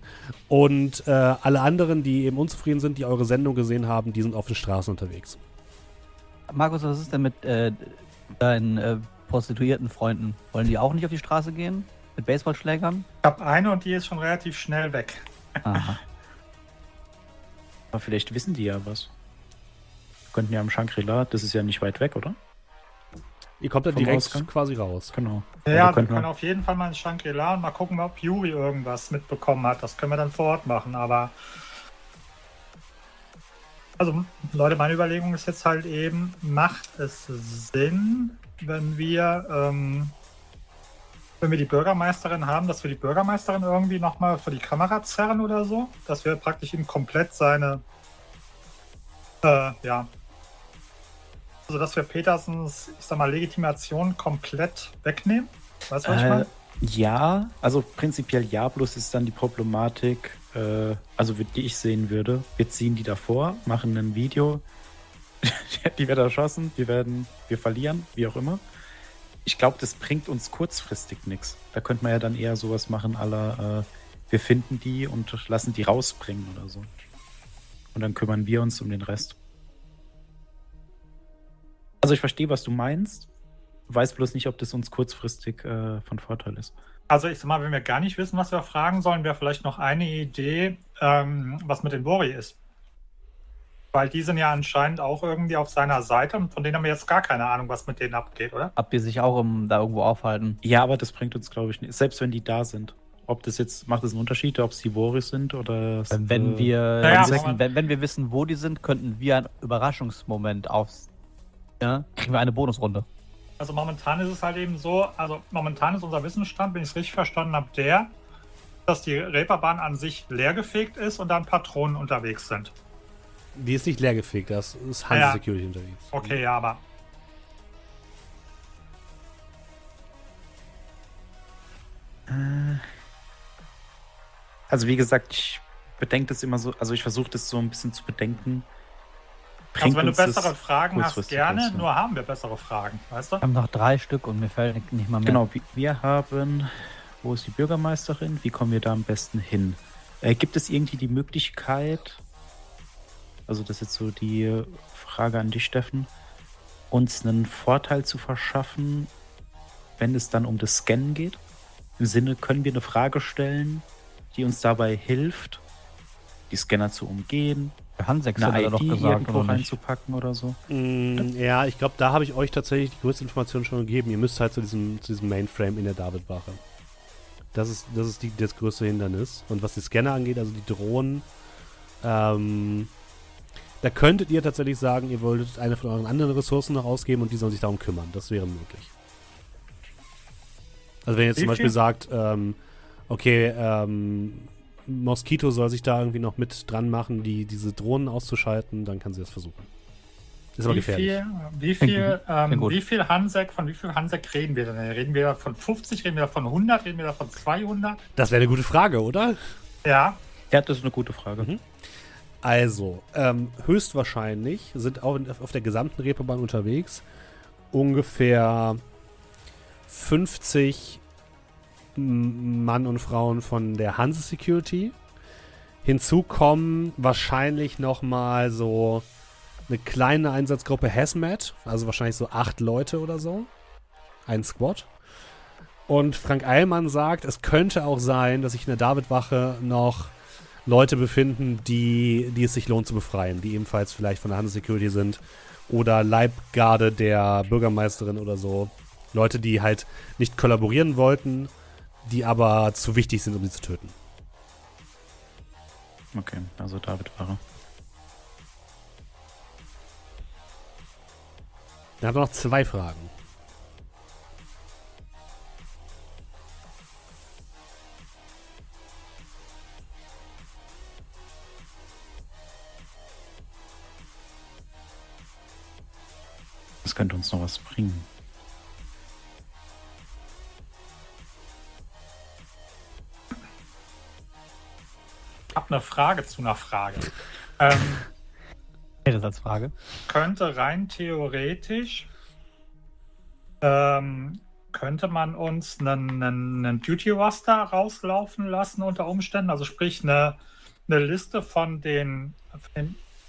Und äh, alle anderen, die eben unzufrieden sind, die eure Sendung gesehen haben, die sind auf den Straßen unterwegs. Markus, was ist denn mit äh, deinen äh, prostituierten Freunden? Wollen die auch nicht auf die Straße gehen? Mit Baseballschlägern? Ich habe eine und die ist schon relativ schnell weg. Aha. Aber vielleicht wissen die ja was. Wir könnten ja am Shangri-La, das ist ja nicht weit weg, oder? Ihr kommt dann direkt Ausgang? quasi raus. Genau. Ja, Also wir könnten können auf jeden Fall mal in Shangri-La und mal gucken, ob Yuri irgendwas mitbekommen hat. Das können wir dann vor Ort machen, aber. Also, Leute, meine Überlegung ist jetzt halt eben, macht es Sinn, wenn wir, ähm, wenn wir die Bürgermeisterin haben, dass wir die Bürgermeisterin irgendwie nochmal für die Kamera zerren oder so? Dass wir praktisch ihm komplett seine, äh, ja, also dass wir Petersens, ich sag mal, Legitimation komplett wegnehmen? Weißt du, was ich Äh, meine? ja, also prinzipiell ja, bloß ist dann die Problematik, äh, also die ich sehen würde, wir ziehen die davor, machen ein Video, die wird erschossen, wir werden, wir verlieren, wie auch immer. Ich glaube, das bringt uns kurzfristig nichts. Da könnte man ja dann eher sowas machen, aller, äh, wir finden die und lassen die rausbringen oder so. Und dann kümmern wir uns um den Rest. Also ich verstehe, was du meinst, weiß bloß nicht, ob das uns kurzfristig äh, von Vorteil ist. Also ich sag mal, wenn wir gar nicht wissen, was wir fragen sollen, wäre vielleicht noch eine Idee, ähm, was mit den Bori ist. Weil die sind ja anscheinend auch irgendwie auf seiner Seite und von denen haben wir jetzt gar keine Ahnung, was mit denen abgeht, oder? Habt ihr sich auch im, da irgendwo aufhalten? Ja, aber das bringt uns, glaube ich, nicht. Selbst wenn die da sind. Ob das jetzt, macht das einen Unterschied, ob es die Voris sind oder. Wenn, wenn äh, wir Naja, wissen, wenn, wenn wir wissen, wo die sind, könnten wir einen Überraschungsmoment aufs. Ja, kriegen wir eine Bonusrunde. Also momentan ist es halt eben so, also momentan ist unser Wissensstand, wenn ich es richtig verstanden habe, der, dass die Reeperbahn an sich leergefegt ist und da ein paar Drohnen unterwegs sind. Die ist nicht leergefegt, da ist Hanse ja. Security unterwegs. Okay, ja, aber Also wie gesagt, ich bedenke das immer so, also ich versuche das so ein bisschen zu bedenken. Also wenn du bessere Fragen hast, gerne, ja. nur haben wir bessere Fragen, weißt du? Wir haben noch drei Stück und mir fällt nicht mal mehr. Genau, wir- wir haben, wo ist die Bürgermeisterin? Wie kommen wir da am besten hin? Äh, gibt es irgendwie die Möglichkeit, also das ist jetzt so die Frage an dich, Steffen, uns einen Vorteil zu verschaffen, wenn es dann um das Scannen geht? Im Sinne, können wir eine Frage stellen, die uns dabei hilft, die Scanner zu umgehen, Hansex hat eine er doch ID gesagt, irgendwo reinzupacken oder so? Mm, ja, ich glaube, da habe ich euch tatsächlich die größte Information schon gegeben. Ihr müsst halt zu diesem, zu diesem Mainframe in der David-Wache. Das ist, das ist die, das größte Hindernis. Und was die Scanner angeht, also die Drohnen, ähm, da könntet ihr tatsächlich sagen, ihr wolltet eine von euren anderen Ressourcen noch ausgeben und die sollen sich darum kümmern. Das wäre möglich. Also wenn ihr jetzt zum Beispiel sagt, ähm, okay, ähm, Mosquito soll sich da irgendwie noch mit dran machen, die, diese Drohnen auszuschalten, dann kann sie das versuchen. Ist aber Wie gefährlich. viel, wie viel, ähm, wie viel Hansek, von wie viel Hansek reden wir denn? Reden wir von 50, reden wir von 100, reden wir von 200? Das wäre eine gute Frage, oder? Ja, Ja, das ist eine gute Frage. Mhm. Also, ähm, höchstwahrscheinlich sind auch in- auf der gesamten Reeperbahn unterwegs ungefähr 50 M- Mann und Frauen von der Hanse Security. Hinzu kommen wahrscheinlich noch mal so eine kleine Einsatzgruppe Hazmat, also wahrscheinlich so acht Leute oder so. Ein Squad. Und Frank Eilmann sagt, es könnte auch sein, dass sich in der Davidwache noch Leute befinden, die, die es sich lohnt zu befreien, die ebenfalls vielleicht von der Handelssecurity sind oder Leibgarde der Bürgermeisterin oder so. Leute, die halt nicht kollaborieren wollten, die aber zu wichtig sind, um sie zu töten. Okay, also David war er. Dann haben wir noch zwei Fragen. Das könnte uns noch was bringen. Ich habe eine Frage zu einer Frage. ähm, Wäre das als Frage. könnte rein theoretisch ähm, könnte man uns einen, einen, einen Duty Roster rauslaufen lassen unter Umständen, also sprich eine, eine Liste von den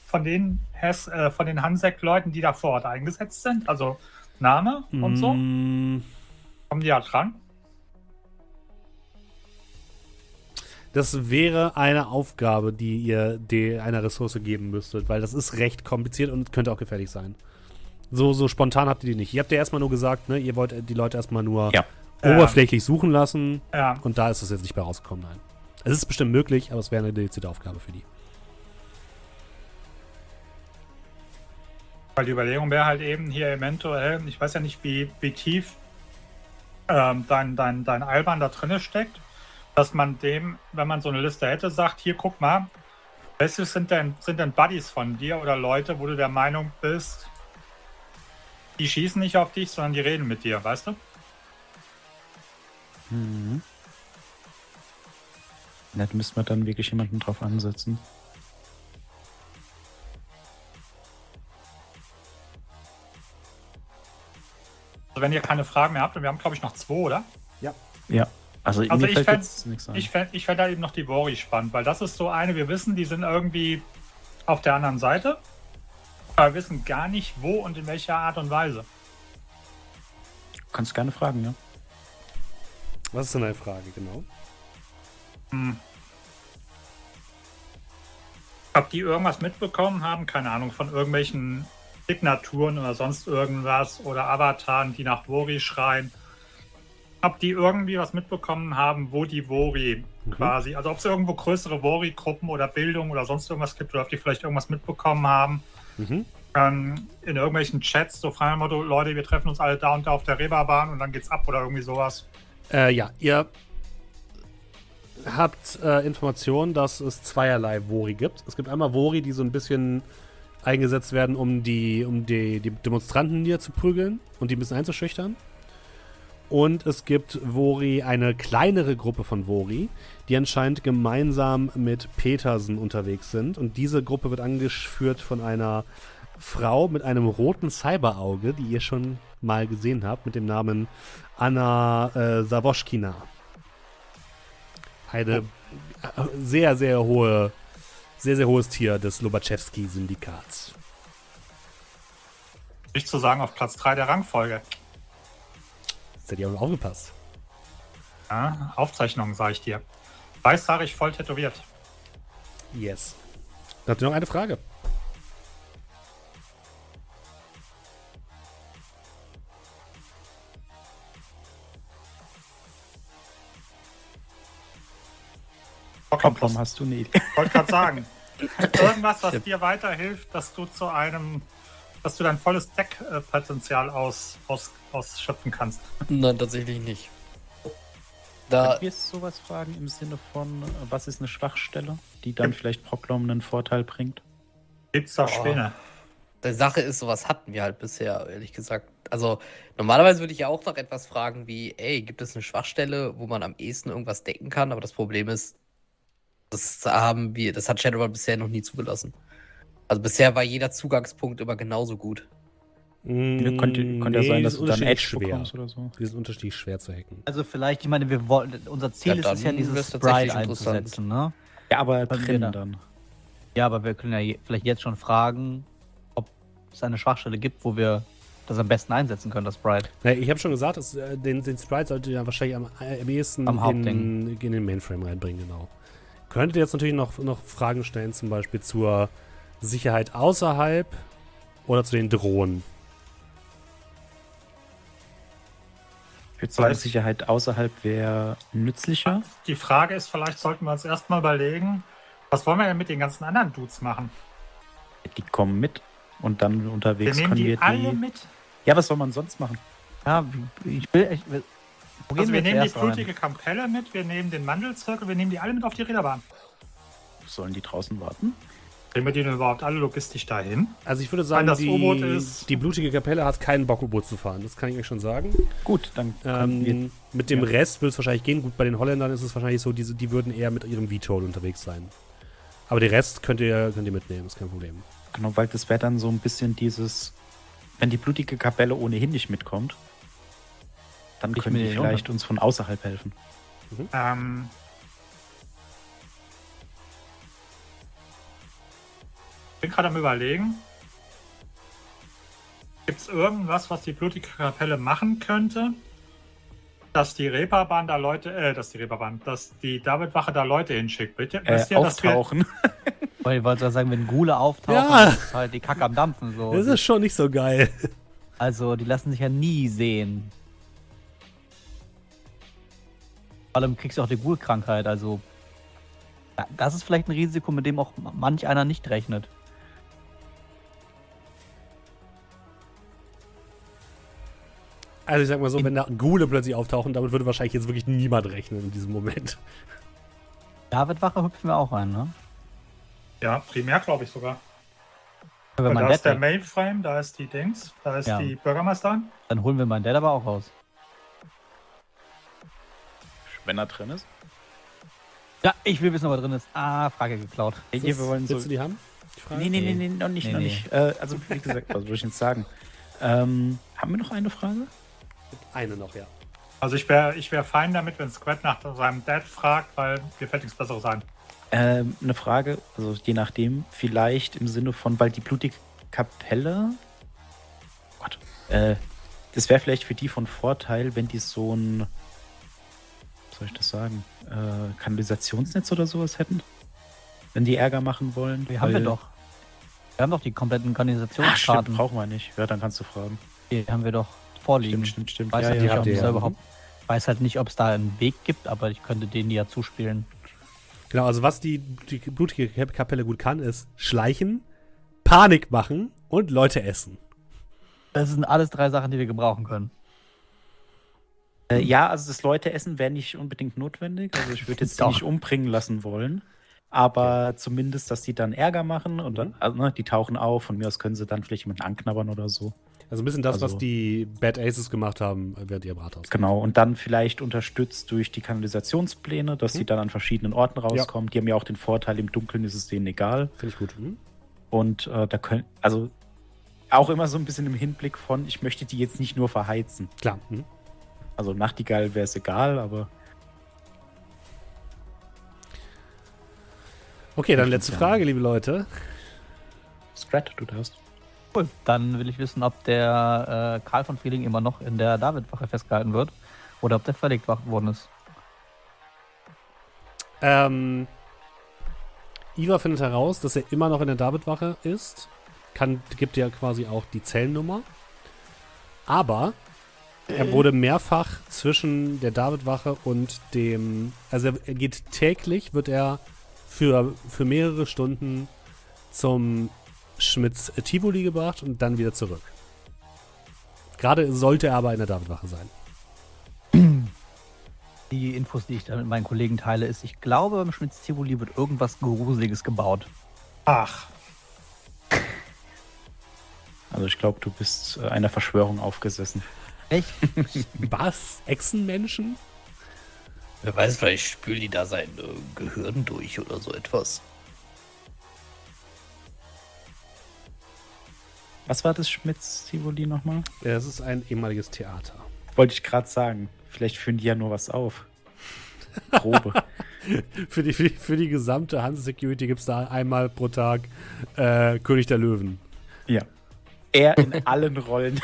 von den, Hes- äh, von den Hansek-Leuten, die da vor Ort eingesetzt sind, also Name und so, Mm, kommen die ja dran. Das wäre eine Aufgabe, die ihr die einer Ressource geben müsstet, weil das ist recht kompliziert und könnte auch gefährlich sein. So, so spontan habt ihr die nicht. Ihr habt ja erstmal nur gesagt, ne, ihr wollt die Leute erstmal nur Ja. oberflächlich suchen lassen Ja, und da ist es jetzt nicht bei rausgekommen, nein. Es ist bestimmt möglich, aber es wäre eine dedizierte Aufgabe für die. weil die Überlegung wäre halt eben hier eventuell, ich weiß ja nicht, wie, wie tief ähm, dein, dein, dein Alban da drinne steckt, dass man dem, wenn man so eine Liste hätte, sagt, hier guck mal, welche sind denn, sind denn Buddies von dir oder Leute, wo du der Meinung bist, die schießen nicht auf dich, sondern die reden mit dir, weißt du? Mhm. Da müssen wir dann wirklich jemanden drauf ansetzen. Also wenn ihr keine Fragen mehr habt, und wir haben glaube ich noch zwei, oder? Ja. Also, Also ich fänd- ein. Ich fände ich fänd da eben noch die Bori spannend, weil das ist so eine, wir wissen, die sind irgendwie auf der anderen Seite, aber wir wissen gar nicht, wo und in welcher Art und Weise. Du kannst gerne fragen, ja. Was ist denn eine Frage, genau? Hm. Ob die irgendwas mitbekommen haben, keine Ahnung, von irgendwelchen Signaturen oder sonst irgendwas oder Avataren, die nach Wori schreien. Ob die irgendwie was mitbekommen haben, wo die Wori Mhm. quasi, also ob es irgendwo größere Wori-Gruppen oder Bildung oder sonst irgendwas gibt oder ob die vielleicht irgendwas mitbekommen haben. Mhm. Ähm, in irgendwelchen Chats, so frei Motto, Leute, wir treffen uns alle da und da auf der Reeperbahn und dann geht's ab oder irgendwie sowas. Äh, ja, ihr habt äh, Informationen, dass es zweierlei Wori gibt. Es gibt einmal Wori, die so ein bisschen eingesetzt werden, um die, um die, die Demonstranten hier zu prügeln und die ein bisschen einzuschüchtern. Und es gibt Wori, eine kleinere Gruppe von Wori, die anscheinend gemeinsam mit Petersen unterwegs sind. Und diese Gruppe wird angeführt von einer Frau mit einem roten Cyberauge, die ihr schon mal gesehen habt, mit dem Namen Anna äh, Savoschkina. Eine äh, sehr, sehr hohe, sehr, sehr hohes Tier des Lobachewski-Syndikats. Nicht zu sagen, auf Platz 3 der Rangfolge. Jetzt hätte ich auch aufgepasst. Ja, Aufzeichnungen, sage ich dir. Weißhaarig voll tätowiert. Yes. Dann habt ihr noch eine Frage? Warum hast du eine Idee? Ich wollte gerade sagen, irgendwas, was dir weiterhilft, dass du zu einem, dass du dein volles Deck-Potenzial aus, aus, ausschöpfen kannst. Nein, tatsächlich nicht. Da, Können wir sowas fragen im Sinne von, was ist eine Schwachstelle, die dann vielleicht Proklom einen Vorteil bringt? Gibt's da Oh. Späne? die Sache ist, sowas hatten wir halt bisher, ehrlich gesagt. Also, normalerweise würde ich ja auch noch etwas fragen wie, ey, gibt es eine Schwachstelle, wo man am ehesten irgendwas decken kann? Aber das Problem ist, das haben wir, das hat Shadowrun bisher noch nie zugelassen. Also bisher war jeder Zugangspunkt immer genauso gut. könnte könnte ja nee, sein, die dass du dann Edge schwer. bekommst oder so. Die sind unterschiedlich schwer zu hacken. Also vielleicht, ich meine, wir wollen, unser Ziel Ja, ist es ja, dieses Sprite einzusetzen, ne? Ja, aber drin da- dann. Ja, aber wir können ja je, vielleicht jetzt schon fragen, ob es eine Schwachstelle gibt, wo wir das am besten einsetzen können, das Sprite. Na, ich habe schon gesagt, dass, äh, den, den Sprite sollte ihr wahrscheinlich am, äh, am ehesten Am in, in den Mainframe reinbringen, genau. Könntet ihr jetzt natürlich noch, noch Fragen stellen, zum Beispiel zur Sicherheit außerhalb oder zu den Drohnen. Ich würde Sicherheit außerhalb wäre nützlicher. Die Frage ist, vielleicht sollten wir uns erstmal überlegen, was wollen wir denn mit den ganzen anderen Dudes machen? Die kommen mit und dann Wir unterwegs nehmen können die wir die. alle mit. Ja, was soll man sonst machen? Ja, ich will. Ich will Also wir nehmen die blutige Kapelle mit, wir nehmen den Mandelzirkel, wir nehmen die alle mit auf die Räderbahn. Sollen die draußen warten? Kriegen wir die denn überhaupt alle logistisch dahin? Also ich würde sagen, das die, U-Boot ist- die blutige Kapelle hat keinen Bock, U-Boot zu fahren. Das kann ich euch schon sagen. Gut, dann können wir. Ähm, mit dem ja. Rest würde es wahrscheinlich gehen. Gut, bei den Holländern ist es wahrscheinlich so, diese, die würden eher mit ihrem VTOL unterwegs sein. Aber den Rest könnt ihr, könnt ihr mitnehmen, ist kein Problem. Genau, weil das wäre dann so ein bisschen dieses, wenn die blutige Kapelle ohnehin nicht mitkommt, dann können die den vielleicht uns von außerhalb helfen. Ähm, bin gerade am überlegen. Gibt es irgendwas, was die blutige Kapelle machen könnte? Dass die Reeperbahn da Leute, äh, dass die Reeperbahn, dass die Davidwache da Leute hinschickt. Bitte, Äh, wisst ihr, dass wir, auftauchen. Weil ich wollte sagen, wenn Gule auftauchen, Ja. ist halt die Kacke am Dampfen. So. Das ist schon nicht so geil. Also, die lassen sich ja nie sehen. Vor allem kriegst du auch die Ghoul-Krankheit, also. Das ist vielleicht ein Risiko, mit dem auch manch einer nicht rechnet. Also ich sag mal so, wenn da Gule plötzlich auftauchen, damit würde wahrscheinlich jetzt wirklich niemand rechnen in diesem Moment. David-Wache hüpfen wir auch rein, ne? ja, primär glaube ich sogar. Weil da ist der Mainframe, da ist die Dings, da ist Ja. die Bürgermeisterin. dann holen wir meinen Dead aber auch raus. Wenn er drin ist. Ja, ich will wissen, ob er drin ist. Ah, Frage geklaut. Hey, hier, wir wollen so. Willst du die haben? Die Frage? Nee, nee, nee, nee, noch nicht, Nee, noch nee. nicht. Äh, also, wie gesagt, was soll ich jetzt sagen? Ähm, haben wir noch eine Frage? Eine noch, ja. Also ich wäre ich wär fein damit, wenn Squad nach seinem Dad fragt, weil mir fällt nichts Besseres ein. Ähm, eine Frage, also je nachdem, vielleicht im Sinne von, weil die blutige Kapelle. Gott. Äh, das wäre vielleicht für die von Vorteil, wenn die so ein. Was soll ich das sagen? Äh, Kanalisationsnetz oder sowas hätten. wenn die Ärger machen wollen. Die haben wir doch. Wir haben doch die kompletten Ah, stimmt, Organisationskarten. brauchen wir nicht. Ja, dann kannst du fragen. die haben wir doch vorliegen. Stimmt, stimmt, stimmt. Weiß Ja, halt ja, nicht, ja. da überhaupt, weiß halt nicht, ob es da einen Weg gibt, aber ich könnte denen ja zuspielen. Genau, also was die, die blutige Kap- Kapelle gut kann, ist schleichen, Panik machen und Leute essen. Das sind alles drei Sachen, die wir gebrauchen können. Äh, ja, also das Leute essen wäre nicht unbedingt notwendig. Also ich würde jetzt die nicht umbringen lassen wollen. Aber zumindest, dass die dann Ärger machen und dann, also, ne, die tauchen auf. Von mir aus können sie dann vielleicht jemanden anknabbern oder so. Also ein bisschen das, was Also- die Bad Aces gemacht haben, während ihr im Rathaus. Genau. Und dann vielleicht unterstützt durch die Kanalisationspläne, dass sie dann an verschiedenen Orten rauskommen. Die haben ja auch den Vorteil, im Dunkeln ist es denen egal. Finde ich gut. Hm? Und äh, da können, also auch immer so ein bisschen im Hinblick von, ich möchte die jetzt nicht nur verheizen. Klar. Hm? Also Nachtigall wäre es egal, aber Okay, dann letzte Ja. Frage, liebe Leute. Strat, du darfst. Cool. Dann will ich wissen, ob der äh, Karl von Frieling immer noch in der Davidwache festgehalten wird oder ob der verlegt worden ist. Ähm, Iva findet heraus, dass er immer noch in der Davidwache ist. Kann, gibt ja quasi auch die Zellennummer. Aber er wurde mehrfach zwischen der Davidwache und dem. Also er- er geht täglich, wird er für, für mehrere Stunden zum Schmitz Tivoli gebracht und dann wieder zurück. Gerade sollte er aber in der Davidwache sein. Die Infos, die ich da mit meinen Kollegen teile, ist, ich glaube, beim Schmitz Tivoli wird irgendwas Gruseliges gebaut. Ach, Also ich glaube, du bist äh, einer Verschwörung aufgesessen. Echt? Was? Echsenmenschen? Wer weiß, vielleicht spülen die da sein äh, Gehirn durch oder so etwas. Was war das Schmitz-Tivoli nochmal? Ja, es ist ein ehemaliges Theater. Wollte ich gerade sagen. Vielleicht führen die ja nur was auf. Probe. Für die, für die, für die gesamte Hanse Security gibt es da einmal pro Tag äh, König der Löwen. ja. Er in allen Rollen.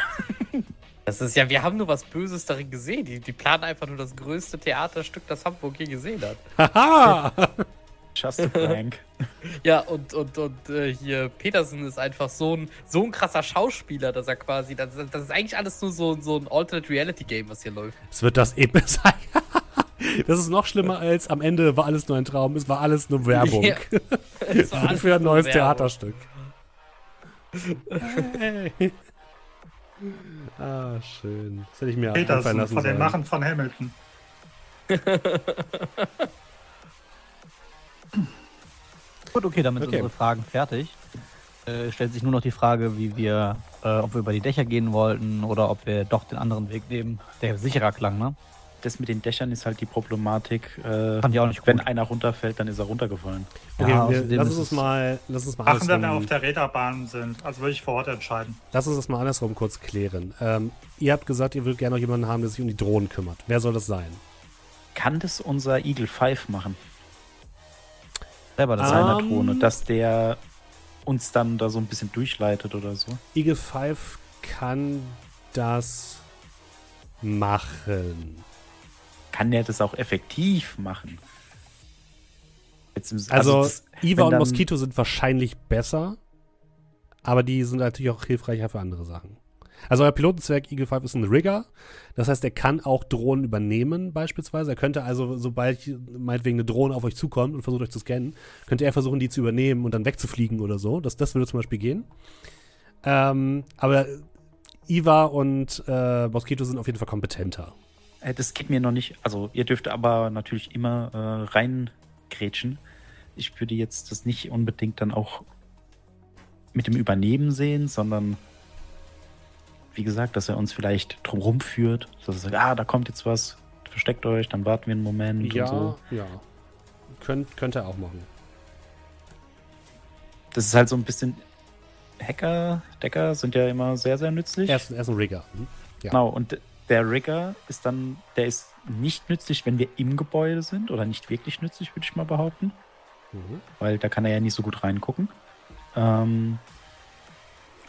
Das ist ja, wir haben nur was Böses darin gesehen. Die, die planen einfach nur das größte Theaterstück, das Hamburg je gesehen hat. Haha! Just a prank. Ja, und, und, und äh, hier Petersen ist einfach so ein, so ein krasser Schauspieler, dass er quasi, das, das ist eigentlich alles nur so, so ein Alternate Reality Game, was hier läuft. Es wird das eben sein. Das ist noch schlimmer als am Ende war alles nur ein Traum, es war alles nur Werbung. Ja. Es war alles Für ein neues Werbung. Theaterstück. Hey. Ah, schön. Das hätte ich mir Peterson lassen von den sollen. Machen von Hamilton. Gut, okay, damit Okay. sind unsere Fragen fertig. Äh, stellt sich nur noch die Frage, wie wir, äh, ob wir über die Dächer gehen wollten oder ob wir doch den anderen Weg nehmen, der sicherer klang, ne? Das mit den Dächern ist halt die Problematik. Äh, Fand ich auch nicht gut. wenn einer runterfällt, dann ist er runtergefallen. Okay, Ja, wir, lass uns es- mal, lass uns mal Machen, wenn wir andersrum- auf der Räderbahn sind. Also würde ich vor Ort entscheiden. Lass uns das mal andersrum kurz klären. Ähm, ihr habt gesagt, ihr würdet gerne noch jemanden haben, der sich um die Drohnen kümmert. Wer soll das sein? Kann das unser Eagle 5 machen? Selber das. Seiner Ähm. Drohne, dass der uns dann da so ein bisschen durchleitet oder so? Eagle 5 kann das machen. Kann der das auch effektiv machen? Jetzt im, Also, das- Iva und Moskito sind wahrscheinlich besser, aber die sind natürlich auch hilfreicher für andere Sachen. Also euer Pilotenzwerg Eagle 5 ist ein Rigger. Das heißt, er kann auch Drohnen übernehmen beispielsweise. Er könnte also, sobald meinetwegen eine Drohne auf euch zukommt und versucht euch zu scannen, könnte er versuchen, die zu übernehmen und dann wegzufliegen oder so. Das, das würde zum Beispiel gehen. Ähm, aber Iva und äh, Moskito sind auf jeden Fall kompetenter. Äh, Das geht mir noch nicht. Also, ihr dürft aber natürlich immer äh, reingrätschen. Ich würde jetzt das nicht unbedingt dann auch mit dem Übernehmen sehen, sondern wie gesagt, dass er uns vielleicht drumrum führt. Dass er sagt, ah, da kommt jetzt was, versteckt euch, dann warten wir einen Moment Ja, und so. ja. Könnt, könnte er auch machen. Das ist halt so ein bisschen. Hacker, Decker sind ja immer sehr, sehr nützlich. Er ist, er ist ein Rigger. Hm? Ja. Genau, und der Rigger ist dann, der ist nicht nützlich, wenn wir im Gebäude sind, oder nicht wirklich nützlich, würde ich mal behaupten, Mhm. weil da kann er ja nicht so gut reingucken. Ähm,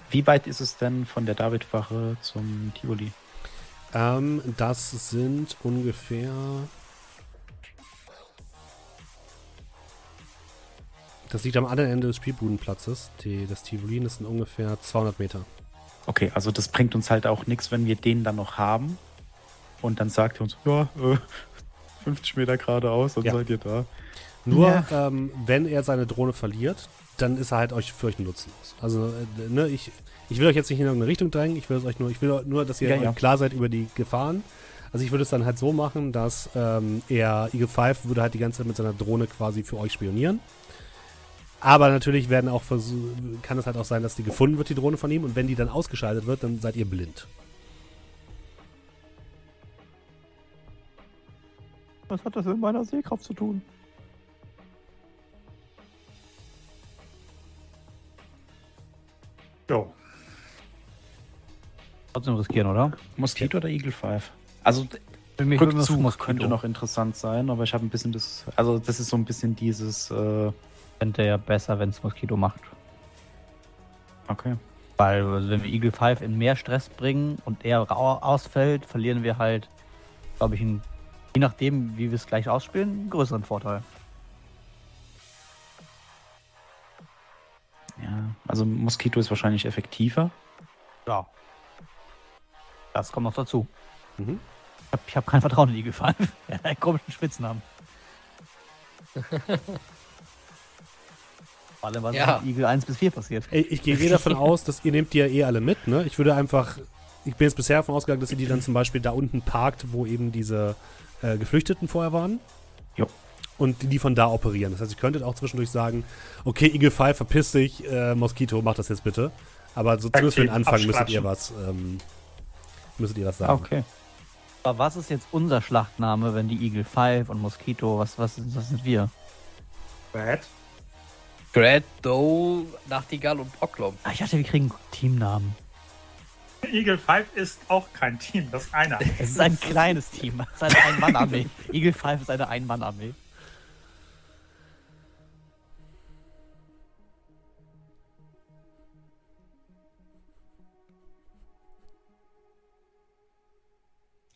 wie weit ist es denn von der Davidwache zum Tivoli? Ähm, das sind ungefähr Das liegt am anderen Ende des Spielbudenplatzes. Die, das Tivolin ist in ungefähr 200 Meter. Okay, also das bringt uns halt auch nichts, wenn wir den dann noch haben. Und dann sagt er uns, ja, äh, 50 Meter geradeaus, dann Ja. seid ihr da. Nur ähm, wenn er seine Drohne verliert, dann ist er halt euch für euch nutzlos. Also, äh, ne, ich, ich will euch jetzt nicht in irgendeine Richtung drängen, ich will es euch nur, ich will nur, dass ihr Ja, ja. klar seid über die Gefahren. Also ich würde es dann halt so machen, dass ähm, er, Eagle 5 würde halt die ganze Zeit mit seiner Drohne quasi für euch spionieren. Aber natürlich werden auch kann es halt auch sein, dass die gefunden wird, die Drohne von ihm, und wenn die dann ausgeschaltet wird, dann seid ihr blind. Was hat das mit meiner Sehkraft zu tun? Jo. Trotzdem riskieren, oder? Moskito oder Eagle 5? Also Rückzug könnte noch interessant sein, aber ich habe ein bisschen das, also das ist so ein bisschen dieses, äh, Fände ja besser, wenn es Moskito macht. okay. Weil also wenn wir Eagle 5 in mehr Stress bringen und er ausfällt, verlieren wir halt, glaube ich, einen, je nachdem, wie wir es gleich ausspielen, einen größeren Vorteil. Ja, also Moskito ist wahrscheinlich effektiver. Ja. Das kommt noch dazu. Mhm. Ich habe hab kein Vertrauen in Eagle 5. Er hat einen komischen Spitznamen. Vor allem, was Ja. mit Eagle 1 bis 4 passiert. Ey, Ich gehe eh davon aus, dass ihr nehmt die ja eh alle mit, ne? Ich würde einfach, ich bin jetzt bisher davon ausgegangen, dass ihr die dann zum Beispiel da unten parkt, wo eben diese äh, Geflüchteten vorher waren. Jo. Und die, von da operieren. Das heißt, ihr könntet auch zwischendurch sagen, okay, Eagle 5, verpiss dich, äh, Moskito, mach das jetzt bitte. Aber so zumindest für den Anfang müsstet ihr was, ähm, müsstet ihr was sagen. Okay. Aber was ist jetzt unser Schlachtname, wenn die Eagle 5 und Moskito, was, was, was sind wir? Bad. Grad, Doe, Nachtigall und Poklom. Ah, ich dachte, wir kriegen Teamnamen. Eagle 5 ist auch kein Team, das ist einer. Es ist ein kleines Team. Es ist eine Ein-Mann-Armee. Eagle 5 ist eine Ein-Mann-Armee.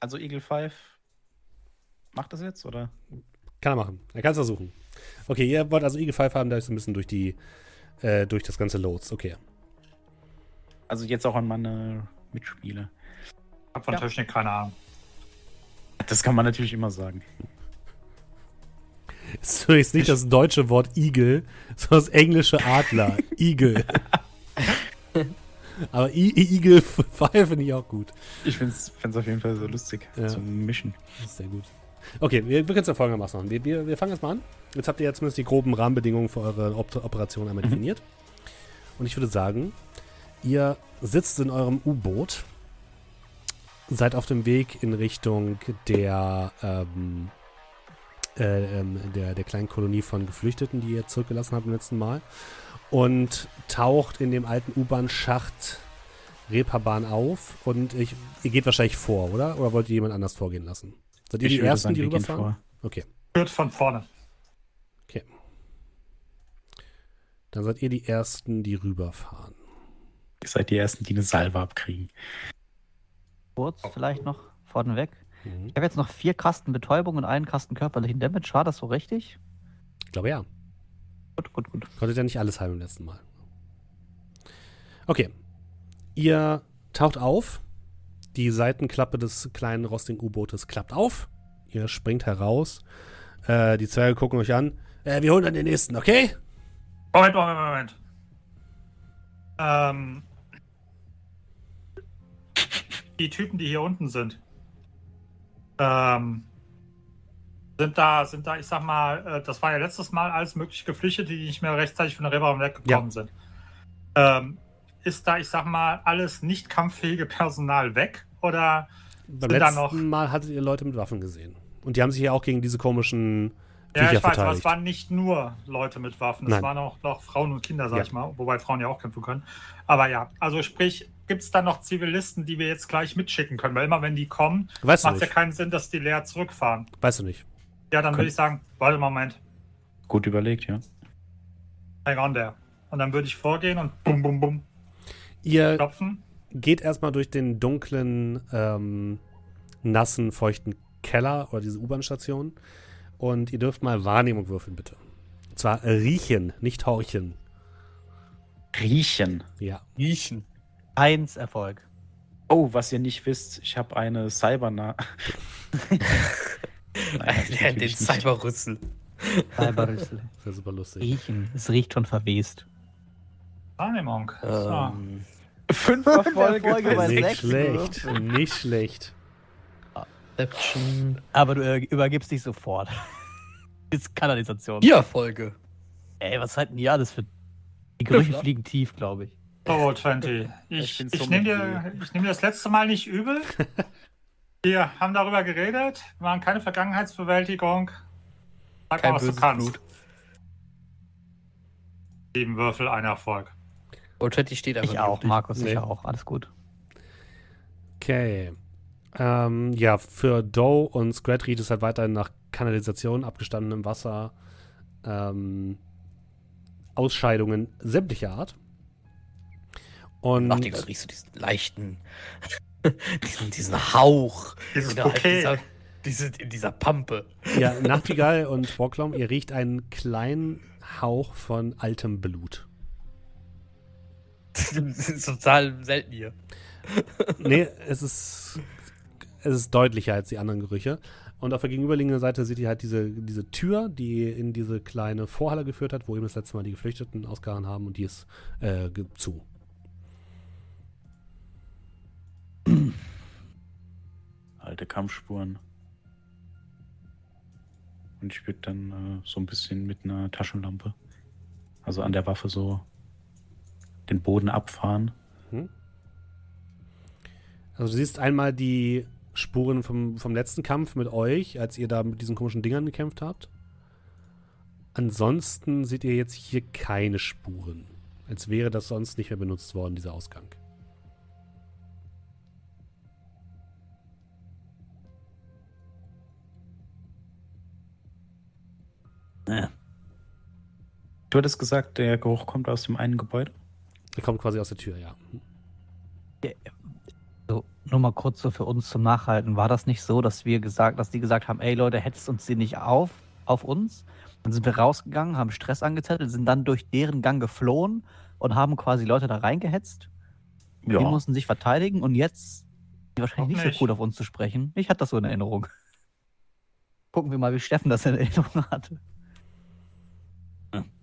Also Eagle 5 macht das jetzt, oder? Kann er machen. Er kann es versuchen. Okay, ihr wollt also Eagle 5 haben, da ist ein bisschen durch die, äh, durch das ganze Loads. Okay. Also jetzt auch an meine Mitspieler. Ich hab von Ja. Technik keine Ahnung. Das kann man natürlich immer sagen. Es ist übrigens nicht das deutsche Wort Igel, sondern das englische Adler. Igel. Aber I Igel 5 finde ich auch gut. Ich finde es auf jeden Fall so lustig Ja. zum Mischen. Das ist sehr gut. Okay, wir, wir können es ja folgendermaßen machen. Wir, wir, wir fangen jetzt mal an. Jetzt habt ihr ja zumindest die groben Rahmenbedingungen für eure Op Operation einmal definiert. Und ich würde sagen, ihr sitzt in eurem U-Boot, seid auf dem Weg in Richtung der, ähm, äh, ähm, der, der kleinen Kolonie von Geflüchteten, die ihr zurückgelassen habt im letzten Mal. Und taucht in dem alten U-Bahn-Schacht Reeperbahn auf. Und ich, ihr geht wahrscheinlich vor, oder? Oder wollt ihr jemand anders vorgehen lassen? Seid ihr Ich die Ersten, sagen, die rüberfahren? vor. Okay. Führt von vorne. Dann seid ihr die Ersten, die rüberfahren. Ihr seid die Ersten, die eine Salve abkriegen. Kurz vielleicht noch vorneweg. Mhm. Ich habe jetzt noch vier Kasten Betäubung und einen Kasten körperlichen Damage. War das so richtig? Ich glaube ja. Gut, gut, gut. Konntet ja nicht alles heim im letzten Mal. Okay. Ihr taucht auf. Die Seitenklappe des kleinen Rosting-U-Bootes klappt auf. Ihr springt heraus. Äh, die Zwerge gucken euch an. Äh, wir holen dann den nächsten, okay? Moment, Moment, Moment. Ähm, die Typen, die hier unten sind, ähm, sind da, sind da, ich sag mal, äh, das war ja letztes Mal alles mögliche Geflüchtete, die nicht mehr rechtzeitig von der Reeperbahn weggekommen Ja. sind. Ähm, ist da, ich sag mal, alles nicht kampffähige Personal weg? Oder Beim letzten noch- Mal hattet ihr Leute mit Waffen gesehen. Und die haben sich ja auch gegen diese komischen Ja, ich weiß, aber es waren nicht nur Leute mit Waffen, es Nein. waren auch noch Frauen und Kinder, sag Ja. ich mal, wobei Frauen ja auch kämpfen können. Aber ja, also sprich, gibt es da noch Zivilisten, die wir jetzt gleich mitschicken können? Weil immer wenn die kommen, macht es ja keinen Sinn, dass die leer zurückfahren. Weißt du nicht. Ja, dann würde ich sagen, warte mal, Moment, Gut überlegt, ja. hang on there. Und dann würde ich vorgehen und bum, bum, bum, Ihr klopfen. geht erstmal durch den dunklen, ähm, nassen, feuchten Keller oder diese U-Bahn-Station. Und ihr dürft mal Wahrnehmung würfeln, bitte. zwar riechen, nicht horchen. Riechen. Ja. Riechen. Eins Erfolg. Oh, was ihr nicht wisst, ich habe eine Cyberna. Nein, Den. Cyberrüssel. Cyberrüssel. Das wäre super lustig. Riechen. Es riecht schon verwest. Wahrnehmung. So. Ähm, Fünf Erfolge bei Nicht sechs schlecht. Nicht schlecht. Aber du äh, übergibst dich sofort. Ist Kanalisation. Vier Folge. Ey, was halten die alles für. Die Gerüche fliegen tief, glaube ich. So, 20. Ich Ich, ich, so nehme dir, ich nehm dir das letzte Mal nicht übel. Wir haben darüber geredet, waren keine Vergangenheitsbewältigung. Sag Kein mal, was du kannst. Blut. Sieben Würfel, ein Erfolg. Und Chatty steht einfach Ich auch, dich. Markus, Nee. ich auch. Alles gut. Okay. Ähm, ja, für Doe und Scrat riecht es halt weiterhin nach Kanalisation, abgestandenem Wasser, ähm, Ausscheidungen sämtlicher Art. Und Nachtigall riechst du diesen leichten, diesen, diesen Hauch Dieses innerhalb dieser, diese, in dieser Pampe. ja, Nachtigall und Borglom, ihr riecht einen kleinen Hauch von altem Blut. Das ist total selten hier. Nee, es ist, es ist deutlicher als die anderen Gerüche. Und auf der gegenüberliegenden Seite seht ihr halt diese, diese Tür, die in diese kleine Vorhalle geführt hat, wo eben das letzte Mal die Geflüchteten ausgeharren haben und die ist äh, zu. Alte Kampfspuren. Und ich würde dann äh, so ein bisschen mit einer Taschenlampe, also an der Waffe so den Boden abfahren. Also du siehst einmal die Spuren vom, vom letzten Kampf mit euch, als ihr da mit diesen komischen Dingern gekämpft habt. Ansonsten seht ihr jetzt hier keine Spuren. Als wäre das sonst nicht mehr benutzt worden, dieser Ausgang. Du hattest gesagt, der Geruch kommt aus dem einen Gebäude. Der kommt quasi aus der Tür, ja. So, nur mal kurz so für uns zum Nachhalten. War das nicht so, dass wir gesagt, dass die gesagt haben, ey Leute, hetzt uns sie nicht auf, auf uns? Dann sind wir rausgegangen, haben Stress angezettelt, sind dann durch deren Gang geflohen und haben quasi Leute da reingehetzt. Die mussten sich verteidigen und jetzt sind die wahrscheinlich nicht, nicht. so gut auf uns zu sprechen. Ich hatte das so in Erinnerung. Gucken wir mal, wie Steffen das in Erinnerung hatte.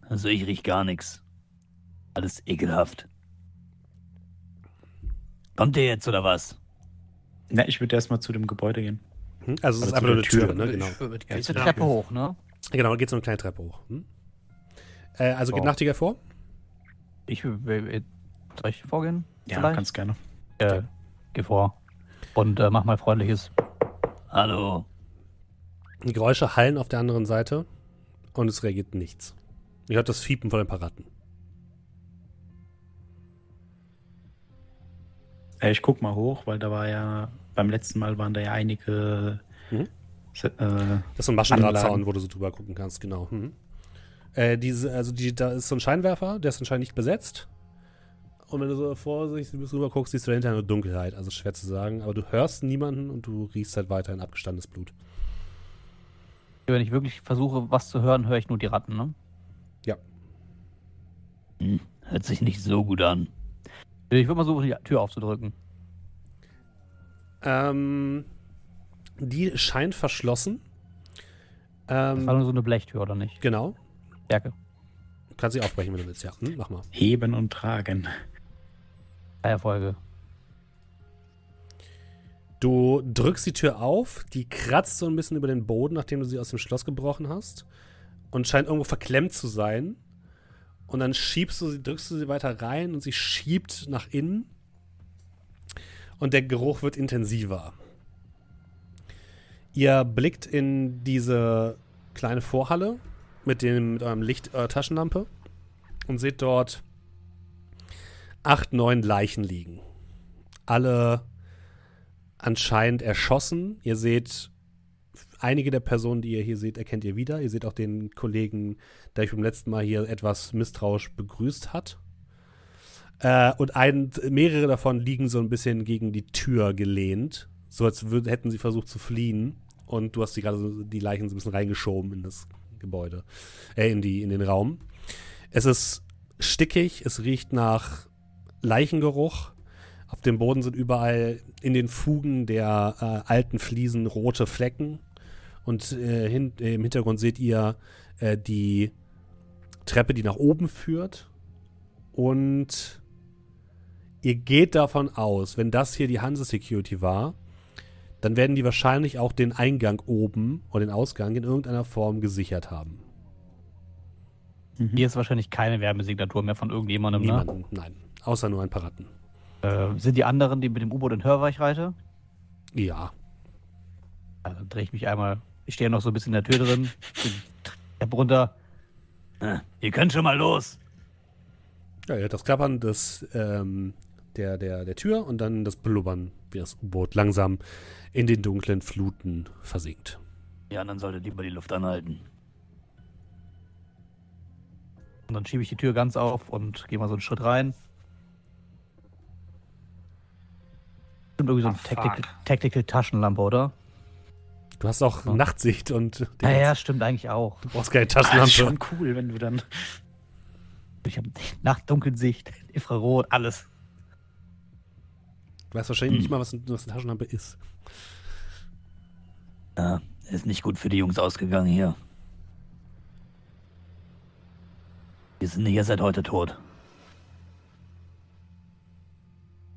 Also ich riech gar nichts. Alles ekelhaft. Kommt ihr jetzt oder was? Na, ich würde erstmal zu dem Gebäude gehen. Hm? Also es ist Oder einfach nur eine Tür, Tür. ne? Genau. Mit Ja, eine Ja. Treppe hoch, ne? Genau, da geht so eine kleine Treppe hoch. Hm? Äh, also geht Oh. Nachtigall vor. Ich will, will- soll ich vorgehen? Ja, Vielleicht? ganz gerne. Äh, geh vor. Und äh, mach mal freundliches. Hallo. Die Geräusche hallen auf der anderen Seite und es reagiert nichts. Ihr hört das Fiepen von den Paratten. Äh, ich guck mal hoch, weil da war ja, beim letzten Mal waren da ja einige. Mhm. Äh, Das ist so ein Maschendrahtzaun, wo du so drüber gucken kannst, genau. Mhm. Äh, diese, also die, da ist so ein Scheinwerfer, der ist anscheinend nicht besetzt. Und wenn du so vorsichtig ein bisschen rüber guckst, siehst du dahinter nur Dunkelheit. Also schwer zu sagen, aber du hörst niemanden und du riechst halt weiterhin abgestandenes Blut. Wenn ich wirklich versuche, was zu hören, höre ich nur die Ratten, ne? Hm, hört sich nicht so gut an. Ich würde mal versuchen, die Tür aufzudrücken. Ähm, die scheint verschlossen. Das war nur Ähm, so eine Blechtür, oder nicht? genau. Stärke. Du kannst sie aufbrechen, wenn du willst, ja. Hm, mach mal. heben und tragen. Erfolge. Du drückst die Tür auf, die kratzt so ein bisschen über den Boden, nachdem du sie aus dem Schloss gebrochen hast. Und scheint irgendwo verklemmt zu sein. Und dann schiebst du sie, drückst du sie weiter rein und sie schiebt nach innen. Und der Geruch wird intensiver. Ihr blickt in diese kleine Vorhalle mit, dem, mit eurem Licht, eurer Taschenlampe und seht dort acht, neun Leichen liegen. Alle anscheinend erschossen. Ihr seht einige der Personen, die ihr hier seht, erkennt ihr wieder. Ihr seht auch den Kollegen, der euch beim letzten Mal hier etwas misstrauisch begrüßt hat. Äh, und ein, mehrere davon liegen so ein bisschen gegen die Tür gelehnt, so als würd, hätten sie versucht zu fliehen. Und du hast die gerade so, die Leichen so ein bisschen reingeschoben in das Gebäude, äh, in, die, in den Raum. Es ist stickig, es riecht nach Leichengeruch. Auf dem Boden sind überall in den Fugen der äh, alten Fliesen rote Flecken. Und äh, hin, äh, im Hintergrund seht ihr äh, die Treppe, die nach oben führt. Und ihr geht davon aus, wenn das hier die Hanse Security war, dann werden die wahrscheinlich auch den Eingang oben oder den Ausgang in irgendeiner Form gesichert haben. Hier ist wahrscheinlich keine Wärmesignatur mehr von irgendjemandem, ne? Niemanden, nein. Außer nur ein paar Ratten. Äh, sind die anderen, die mit dem U-Boot in Hörweichreite? Ja. Also drehe ich mich einmal. Ich stehe noch so ein bisschen in der Tür drin. bin Treppe runter. Äh, ihr könnt schon mal los. Ja, ihr hört das Klappern des, ähm, der, der, der Tür und dann das Blubbern, wie das U-Boot langsam in den dunklen Fluten versinkt. Die anderen solltet lieber die Luft anhalten. Und dann schiebe ich die Tür ganz auf und gehe mal so einen Schritt rein. Stimmt irgendwie so Ah, eine Tactical, fuck. Tactical Taschenlampe, oder? Du hast auch Ja. Nachtsicht und Ja, ja, stimmt eigentlich auch. du brauchst keine Ah, ist Taschenlampe. schon cool, wenn du dann. Ich habe Nachtdunkelsicht, Infrarot, alles. Du weißt wahrscheinlich nicht mal, was, was eine Taschenlampe ist. Ja, ist nicht gut für die Jungs ausgegangen hier. Wir sind hier seit heute tot.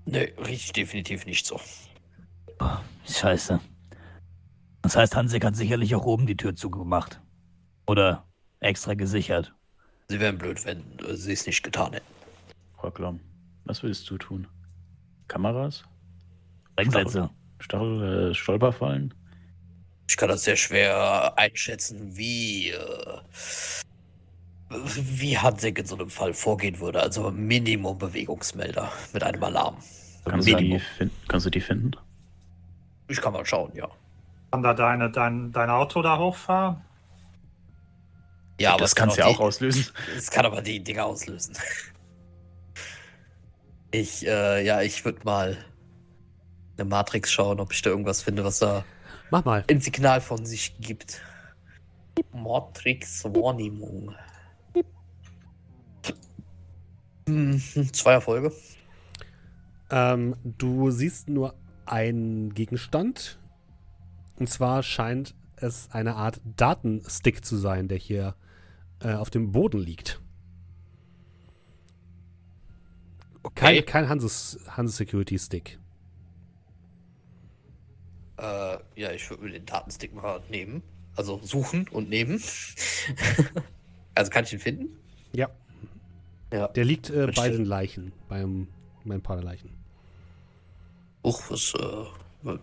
Nee, riecht definitiv nicht so. Scheiße. Das heißt, Hansik hat sicherlich auch oben die Tür zugemacht. Oder extra gesichert. Sie wären blöd, wenn äh, sie es nicht getan hätten. Rocklam, was willst du tun? Kameras? Sprengsätze. Stachel, äh, Stolperfallen? Ich kann das sehr schwer einschätzen, wie, äh, wie Hansek in so einem Fall vorgehen würde. Also Minimum Bewegungsmelder mit einem Alarm. Kannst du, die kannst du die finden? Ich kann mal schauen, ja. Kann da deine, dein, dein Auto da hochfahren? Ja, aber das es kann kannst du ja die- auch auslösen. Es kann aber die Dinger auslösen. Ich, äh, ja, ich würde mal eine Matrix schauen, ob ich da irgendwas finde, was da Mach mal. ein Signal von sich gibt. Matrix Wahrnehmung. Hm, zwei Erfolge. Ähm, du siehst nur einen Gegenstand. Und zwar scheint es eine Art Datenstick zu sein, der hier äh, auf dem Boden liegt. Kein, kein Hanses, Hanses Security Stick. Äh, ja, ich würde mir den Datenstick mal nehmen. Also suchen und nehmen. also kann ich ihn finden? Ja. Ja. Der liegt äh, bei den Leichen, beim, beim Paar der Leichen. Uch, was, äh,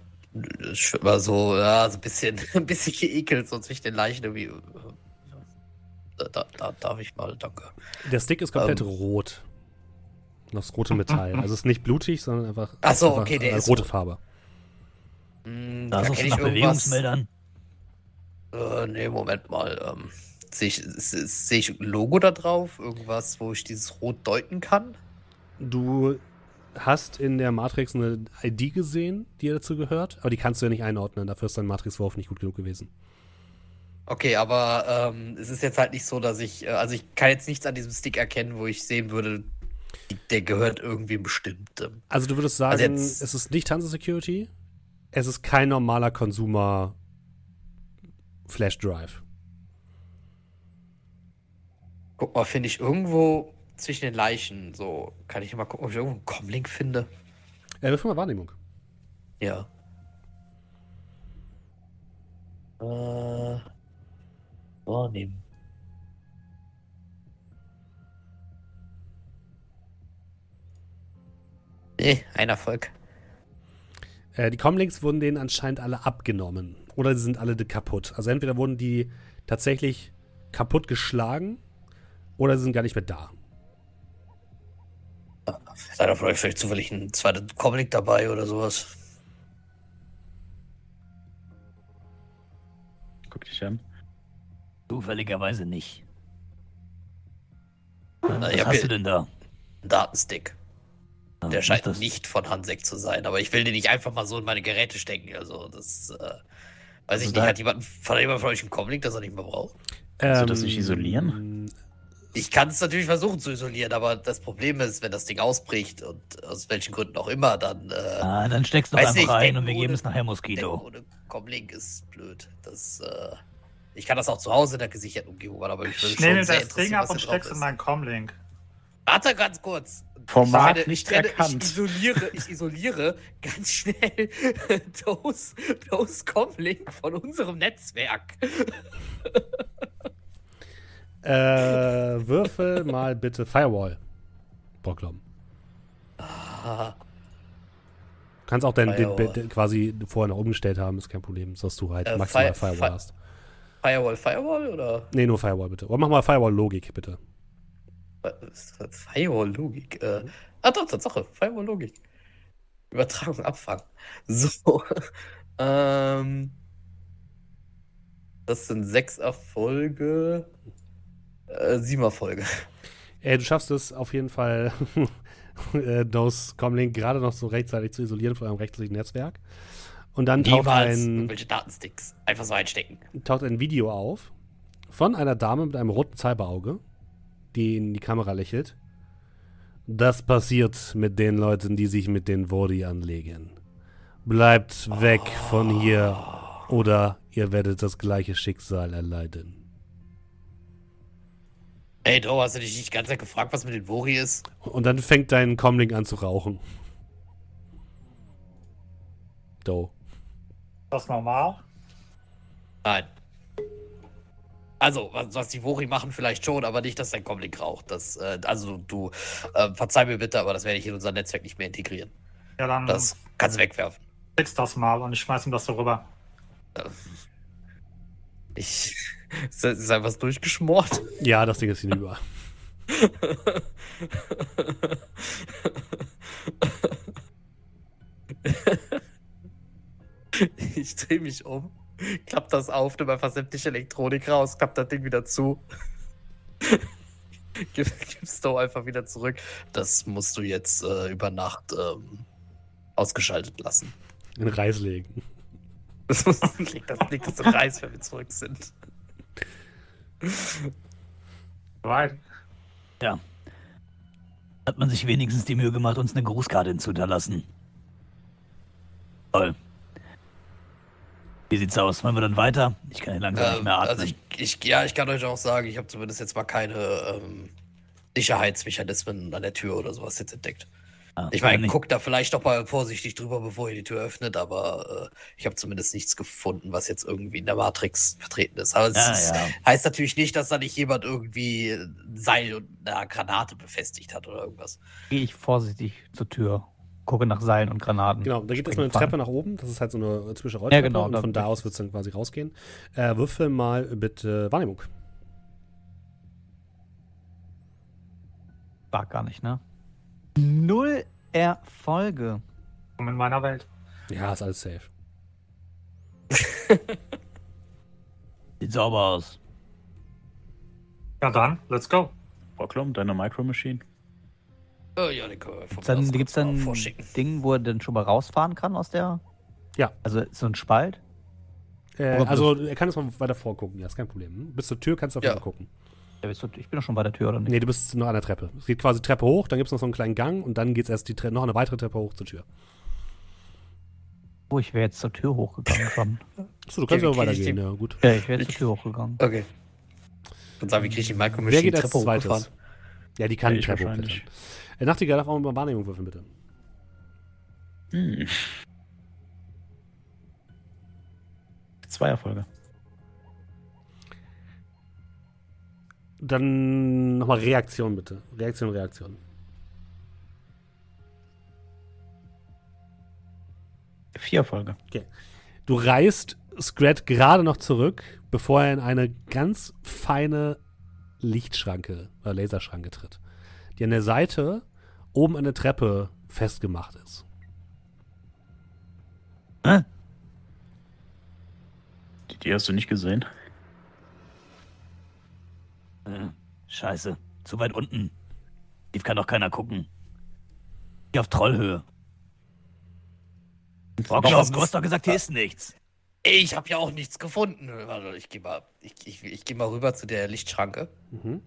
war so, ja, so ein bisschen, ein bisschen geekelt, so zwischen den Leichen irgendwie. Da, da, da darf ich mal, danke. Der Stick ist komplett Ähm. rot. Das rote Metall. Also es ist nicht blutig, sondern einfach, Ach so, einfach okay, der ist rote rot. Farbe. Hm, Da da kenne du ich nach irgendwas. Bewegungsmeldern. Äh, nee, Moment mal. Ähm, Sehe ich, se- sehe ich ein Logo da drauf? Irgendwas, wo ich dieses Rot deuten kann? Du hast in der Matrix eine ID gesehen, die dazu gehört, aber die kannst du ja nicht einordnen. Dafür ist dein Matrix-Wurf nicht gut genug gewesen. Okay, aber ähm, es ist jetzt halt nicht so, dass ich, äh, also ich kann jetzt nichts an diesem Stick erkennen, wo ich sehen würde, der gehört irgendwie bestimmtem. Also du würdest sagen, Also es ist nicht Hansa Security, es ist kein normaler Consumer Flash Drive. Guck mal, finde ich irgendwo zwischen den Leichen, so, kann ich mal gucken, ob ich irgendwo einen Comlink finde? Äh, wirf mal Wahrnehmung. Ja. Äh, wahrnehmen. Nee, ein Erfolg. Äh, die Comlinks wurden denen anscheinend alle abgenommen. Oder sie sind alle kaputt. Also entweder wurden die tatsächlich kaputt geschlagen oder sie sind gar nicht mehr da. Sei da vielleicht, vielleicht zufällig ein zweiter Comlink dabei oder sowas. Guck dich an. Zufälligerweise nicht. Na, Was ich hast du denn da? einen Datenstick. Ah, Der scheint nicht von Hansek zu sein, aber ich will den nicht einfach mal so in meine Geräte stecken. Also, das, äh, weiß ich Also nicht. da- Hat jemand, hat jemand von euch einen Comlink, das er nicht mehr braucht? Kannst du das nicht isolieren? Ich kann es natürlich versuchen zu isolieren, aber das Problem ist, wenn das Ding ausbricht und aus welchen Gründen auch immer, dann. Äh, Ah, dann steckst du einfach nicht, rein und wir ohne- geben es nachher Moskito. ohne Comlink ist blöd. Das, äh, ich kann das auch zu Hause in der gesicherten Umgebung machen, aber ich würde Ich nehme schon sehr das Ding ab und hier drauf steck's in meinen Comlink. Warte ganz kurz. Format Ich meine, nicht ich trenne- erkannt. Ich isoliere, ich isoliere ganz schnell Dose, Dose Comlink von unserem Netzwerk. Äh, würfel mal bitte Firewall. Bocklom. Ah, Kannst auch dein, den, den, quasi vorher noch umgestellt haben, ist kein Problem, dass du halt Äh, maximal Fire- Firewall Fi- hast. Firewall, Firewall oder? Nee, nur Firewall bitte. Oder mach mal Firewall-Logik bitte. Firewall-Logik. Äh, ah, doch, Tatsache. Firewall-Logik. Übertragung, Abfang. So. ähm, das sind sechs Erfolge. Äh, sieben Erfolge. Äh, du schaffst es auf jeden Fall, äh, Dose Comlink gerade noch so rechtzeitig zu isolieren von eurem rechtlichen Netzwerk. Und dann taucht Niemals ein, irgendwelche Datensticks. Einfach so einstecken. taucht ein Video auf von einer Dame mit einem roten Cyberauge, die in die Kamera lächelt. Das passiert mit den Leuten, die sich mit den Vori anlegen. Bleibt weg von hier oder ihr werdet das gleiche Schicksal erleiden. Ey, Do, hast du dich nicht die ganze Zeit gefragt, was mit den Vori ist? Und dann fängt dein Comlink an zu rauchen. Do. Ist das normal? Nein. Also, was, was die Vori machen, vielleicht schon, aber nicht, dass dein Comlink raucht. Das, äh, also, du, äh, verzeih mir bitte, aber das werde ich in unser Netzwerk nicht mehr integrieren. Ja, dann Das kannst du wegwerfen. fix das mal und ich schmeiß ihm das so rüber. Ich. Ist, ist einfach durchgeschmort. Ja, das Ding ist hinüber. Ich drehe mich um, klapp das auf, nimm einfach sämtliche Elektronik raus, klapp das Ding wieder zu. Gib, gib's doch einfach wieder zurück. Das musst du jetzt äh, über Nacht ähm, ausgeschaltet lassen. In Reis legen. Das muss liegt das, liegt das im Reis, wenn wir zurück sind. Right. Ja. Hat man sich wenigstens die Mühe gemacht, uns eine Grußkarte hinzuhinterlassen. Toll. Wie sieht's aus? Wollen wir dann weiter? Ich kann hier langsam nicht Ähm, mehr atmen. also ich, ich, ja, ich kann euch auch sagen, ich habe zumindest jetzt mal keine ähm, Sicherheitsmechanismen an der Tür oder sowas jetzt entdeckt. Ah, Ich meine, guckt da vielleicht doch mal vorsichtig drüber, bevor ihr die Tür öffnet, aber äh, ich habe zumindest nichts gefunden, was jetzt irgendwie in der Matrix vertreten ist. Aber es Ja, ist, ja. heißt natürlich nicht, dass da nicht jemand irgendwie ein Seil und eine Granate befestigt hat oder irgendwas. Gehe ich vorsichtig zur Tür, gucke nach Seilen und Granaten. Genau, da gibt es Spring eine. Treppe nach oben. Das ist halt so eine Zwischenrolltreppe. Ja, genau, Und von da aus wird es dann quasi rausgehen. Äh, würfel mal bitte Wahrnehmung. War gar nicht, ne? Null Erfolge. In meiner Welt. Ja, ist alles safe. Sieht sauber aus. Ja dann, let's go. Bocklom, deine Micro Machine. Äh, ja, den können wir Gibt's dann, gibt's dann ein Ding, wo er dann schon mal rausfahren kann aus der. Ja. Also so ein Spalt? Äh, also, er kann jetzt mal weiter vorgucken. Ja, ist kein Problem. Bis zur Tür kannst du auf jeden Ja. Fall gucken. Du- Ich bin doch schon bei der Tür, oder nicht? Nee, du bist noch an der Treppe. Es geht quasi Treppe hoch, dann gibt es noch so einen kleinen Gang und dann geht es erst die Tre noch eine weitere Treppe hoch zur Tür. Oh, ich wäre jetzt zur Tür hochgegangen schon. Achso, du kannst Okay, ja wie ich weitergehen, ja, gut. ja, ich wäre zur Tür hochgegangen. Okay. Dann sagen wir, kriege ich die Micro Wer Machine geht als Treppe zweites? hochgefahren? Ja, die kann Ja, die ich Treppe hochklettern. Äh, Nachtigall darf auch mal Wahrnehmung würfeln, bitte. Hm. Zwei Erfolge. Dann nochmal Reaktion, bitte. Reaktion, Reaktion. Vier Erfolge. Du reißt Scrat gerade noch zurück, bevor er in eine ganz feine Lichtschranke oder Laserschranke tritt, die an der Seite oben an der Treppe festgemacht ist. Hä? Die, die hast du nicht gesehen? Äh, scheiße. Zu weit unten. Tief kann doch keiner gucken. Geh auf Trollhöhe. Brockloff, du hast doch gesagt, hier ist nichts. Ich habe ja auch nichts gefunden. Warte, ich gehe mal, ich, ich, ich geh mal rüber zu der Lichtschranke. Mhm.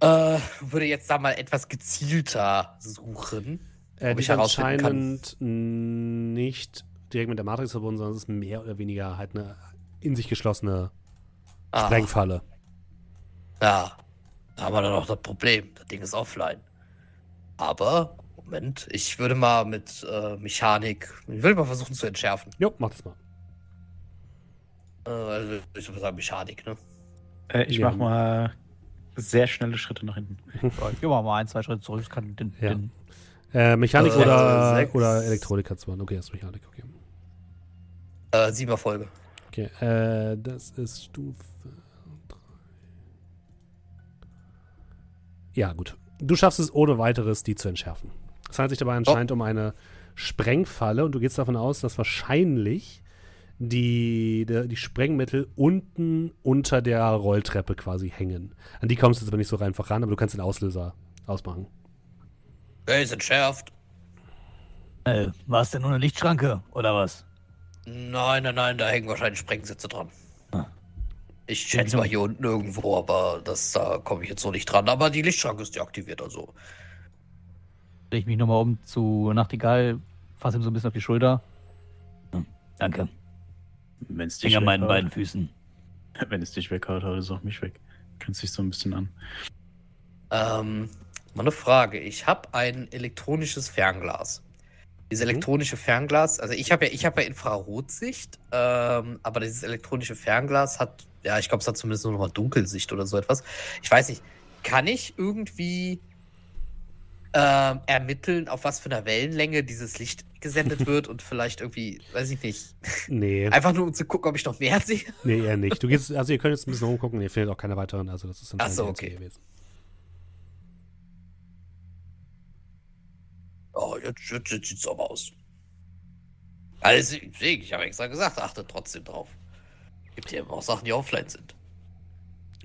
Äh, würde jetzt da mal etwas gezielter suchen. Äh, die ich ist herausfinden kann. anscheinend nicht direkt mit der Matrix verbunden, sondern es ist mehr oder weniger halt eine in sich geschlossene Ah, Sprengfalle. Ja, da haben wir dann auch das Problem. Das Ding ist offline. Aber, Moment, ich würde mal mit äh, Mechanik, ich würde mal versuchen zu entschärfen. Jo, mach das mal. Äh, also ich würde sagen Mechanik, ne? Äh, ich Ja. mach mal sehr schnelle Schritte nach hinten. Ich geh mal ein, zwei Schritte zurück. Das kann den, Ja. den Äh, Mechanik Äh, oder, sechs. oder Elektronik hat's waren. Okay, das ist Mechanik, okay. Äh, sieben Erfolge. Okay, äh, das ist Stufe. Ja, gut. Du schaffst es ohne weiteres, die zu entschärfen. Es handelt sich dabei anscheinend um eine Sprengfalle und du gehst davon aus, dass wahrscheinlich die, der, die Sprengmittel unten unter der Rolltreppe quasi hängen. An die kommst du jetzt aber nicht so einfach ran, aber du kannst den Auslöser ausmachen. Er ist entschärft. Äh, war es denn nur eine Lichtschranke, oder was? Nein, nein, nein, da hängen wahrscheinlich Sprengsätze dran. Ich schätze mal hier unten irgendwo, aber das da komme ich jetzt so nicht dran. Aber die Lichtschranke ist deaktiviert, also. Dreh ich mich nochmal um zu Nachtigall, fasse ihm so ein bisschen auf die Schulter. Hm, danke. Wenn es dich Finger an meinen beiden Füßen. Wenn es dich weghaut, haut es auch mich weg. Grenzt dich so ein bisschen an. Ähm, mal eine Frage. Ich habe ein elektronisches Fernglas. Dieses Mhm. elektronische Fernglas, also ich habe ja, ich habe ja Infrarotsicht, ähm, aber dieses elektronische Fernglas hat, ja, ich glaube, es hat zumindest nur noch mal Dunkelsicht oder so etwas. Ich weiß nicht, kann ich irgendwie ähm, ermitteln, auf was für einer Wellenlänge dieses Licht gesendet wird und vielleicht irgendwie, weiß ich nicht, Nee, einfach nur um zu gucken, ob ich noch mehr sehe? nee, eher nicht. Du gehst, also ihr könnt jetzt ein bisschen rumgucken, ihr findet auch keine weiteren, also das ist Ach so, okay. gewesen. Oh, jetzt, jetzt, jetzt sieht's aber aus. Also, deswegen, ich habe extra gesagt, achtet trotzdem drauf. Gibt ja auch Sachen, die offline sind.